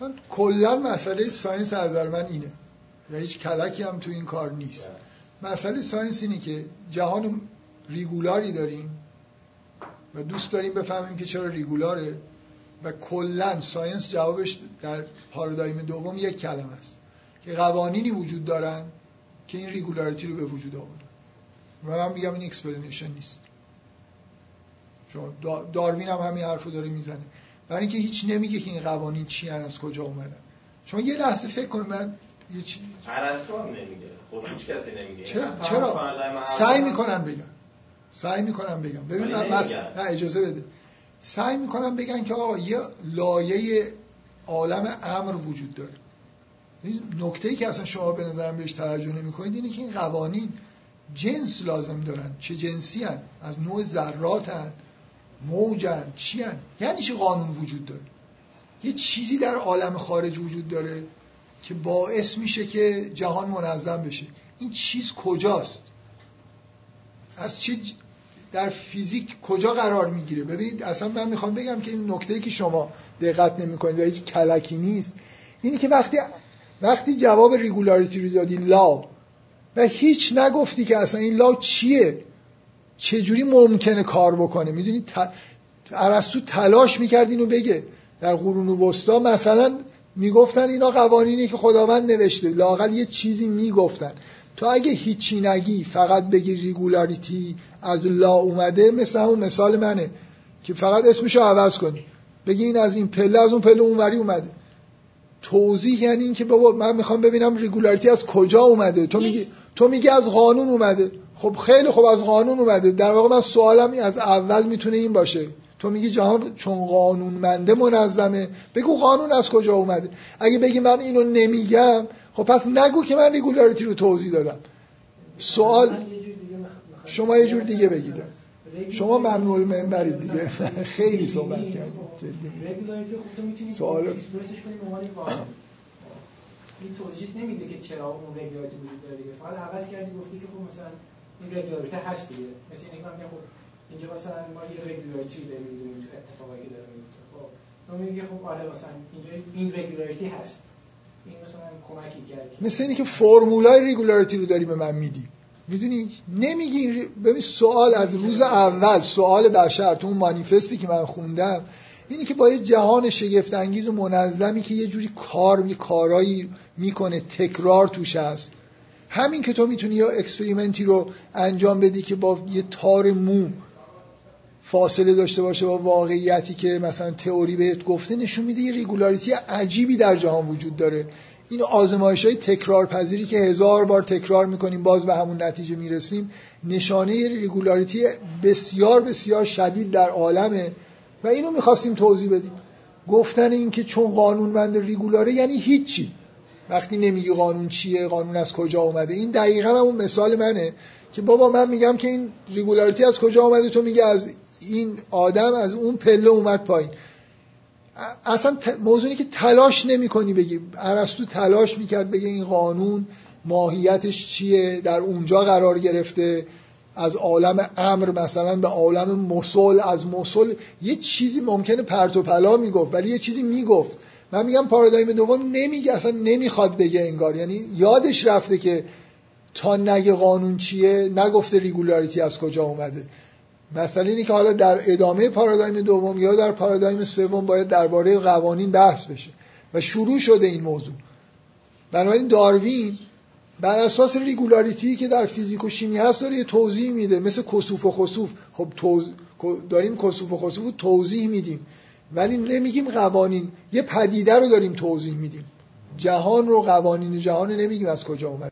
من کلا مسئله science از نظر من اینه. و هیچ کلکی هم تو این کار نیست. مسئله science اینه که جهان regular ی داریم و دوست داریم بفهمیم که چرا regular ه و کلا science جوابش در پارادایم دوم یک کلمه است. که قوانینی وجود دارن که این regularity رو به وجود آوردن. و من میگم این explanation نیست. چون داروین هم همین حرفو داره می‌زنه. برای اینکه هیچ نمیگه که این قوانین چی از کجا اومدن. شما یه لحظه فکر کنید من یه چی نمیگه. خب هیچ کسی نمیگه. چرا, چرا؟ سعی می‌کنن بگن. سعی می‌کنن بگم ببین نه اجازه بده. سعی می‌کنن بگن که آقا یه لایه عالم امر وجود داره. نکته ای که اصلا شما به نظرم بهش توجه نمی‌کنید اینه که این قوانین جنس لازم دارن. چه جنسی هن؟ از نوع ذرات هن؟ موجن چی هن؟ یعنی چه قانون وجود داره؟ یه چیزی در عالم خارج وجود داره که باعث میشه که جهان منظم بشه. این چیز کجاست؟ از چه در فیزیک کجا قرار می‌گیره؟ ببینید اصلا من می‌خوام بگم که این نکته که شما دقت نمی‌کنید و هیچ کلکی نیست اینی که وقتی وقتی جواب regularity رو دادی law. و هیچ نگفتی که اصلا این law چیه؟ چجوری ممکنه کار بکنه؟ می‌دونید ارسطو تلاش می‌کرد اینو بگه. در قرون وسطا مثلا می‌گفتن اینا قوانینی که خداوند نوشته. لاقل یه چیزی می‌گفتن. تو اگه هیچی نگی فقط بگی regularity از law اومده مثل اون مثال منه که فقط اسمشو عوض کنی. بگی این از این پله از اون پله اونوری اومده. توضیح یعنی این که بابا من می‌خوام ببینم regularity از کجا اومده؟ تو میگی تو میگی از قانون اومده. خب خیلی خوب از قانون اومده. در واقع من سوالم از اول می‌تونه این باشه. تو میگی جهان چون قانونمنده منظمه. بگو قانون از کجا اومده. اگه بگی من اینو نمیگم خب پس نگو که من regularity رو توضیح دادم. سوال شما یه جور دیگه بگید شما ممنوع المنبرید دیگه. خیلی صحبت کردید. سوال. این توضیح نمیده که چرا اون regularity وجود داره دیگه. فقط عوض کردی گفتی که خب مثلا این regularity هست دیگه. مثل اینکه من خب اینجا مثلا ما یه regularity داریم می‌دونیم اتفاقی که داره میفته خب تو میگی خب آره مثلا اینجا این regularity هست. این مثلا کمکی کرد مثل اینکه فرمولای regularity رو داری به من میدی. می‌دونی؟ نمیگی ببین سوال از روز اول سوال بشر تو اون مانیفستی که من خوندم اینی که با یه جهان شگفت انگیز و منظمی که یه جوری کار می کارایی می‌کنه تکرار توش هست. همین که تو می‌تونی یا experiment ی رو انجام بدی که با یه تار مو فاصله داشته باشه با واقعیتی که مثلا تئوری بهت گفته نشون میده یه regularity عجیبی در جهان وجود داره. این آزمایش های تکرار پذیری که هزار بار تکرار می‌کنیم باز به همون نتیجه می‌رسیم نشانه regularity بسیار بسیار شدید در عالمه و اینو می‌خواستیم توضیح بدیم. گفتن این که چون قانونمند regular ه یعنی هیچی. وقتی نمیگی قانون چیه قانون از کجا اومده این دقیقا اون مثال منه که بابا من میگم که این regularity از کجا اومده تو میگه از این آدم از اون پله اومد پایین. اصلا موضوعی که تلاش نمی کنی بگی. ارسطو تلاش می‌کرد بگه این قانون ماهیتش چیه در اونجا قرار گرفته. از عالم امر مثلا به عالم مسل از مسل یه چیزی ممکنه پرت و پلا می‌گفت ولی یه چیزی می‌گفت. من میگم پارادایم دوم نمیگه اصلا نمی‌خواد بگه انگار. یعنی یادش رفته که تا نگه قانون چیه نگفته ریگولاریتی از کجا اومده. مثلا اینی که حالا در ادامه پارادایم دوم یا در پارادایم سوم باید درباره قوانین بحث بشه. و شروع شده این موضوع. بنابراین داروین بر اساس ریگولاریتی که در فیزیک و شیمی هست داره یه توضیح میده. مثل کسوف و خسوف. خب توز... داریم کسوف و خسوف توضیح میدیم. ولی نمیگیم قوانین. یه پدیده رو داریم توضیح میدیم. جهان رو قوانین جهان نمیگیم از کجا اومد.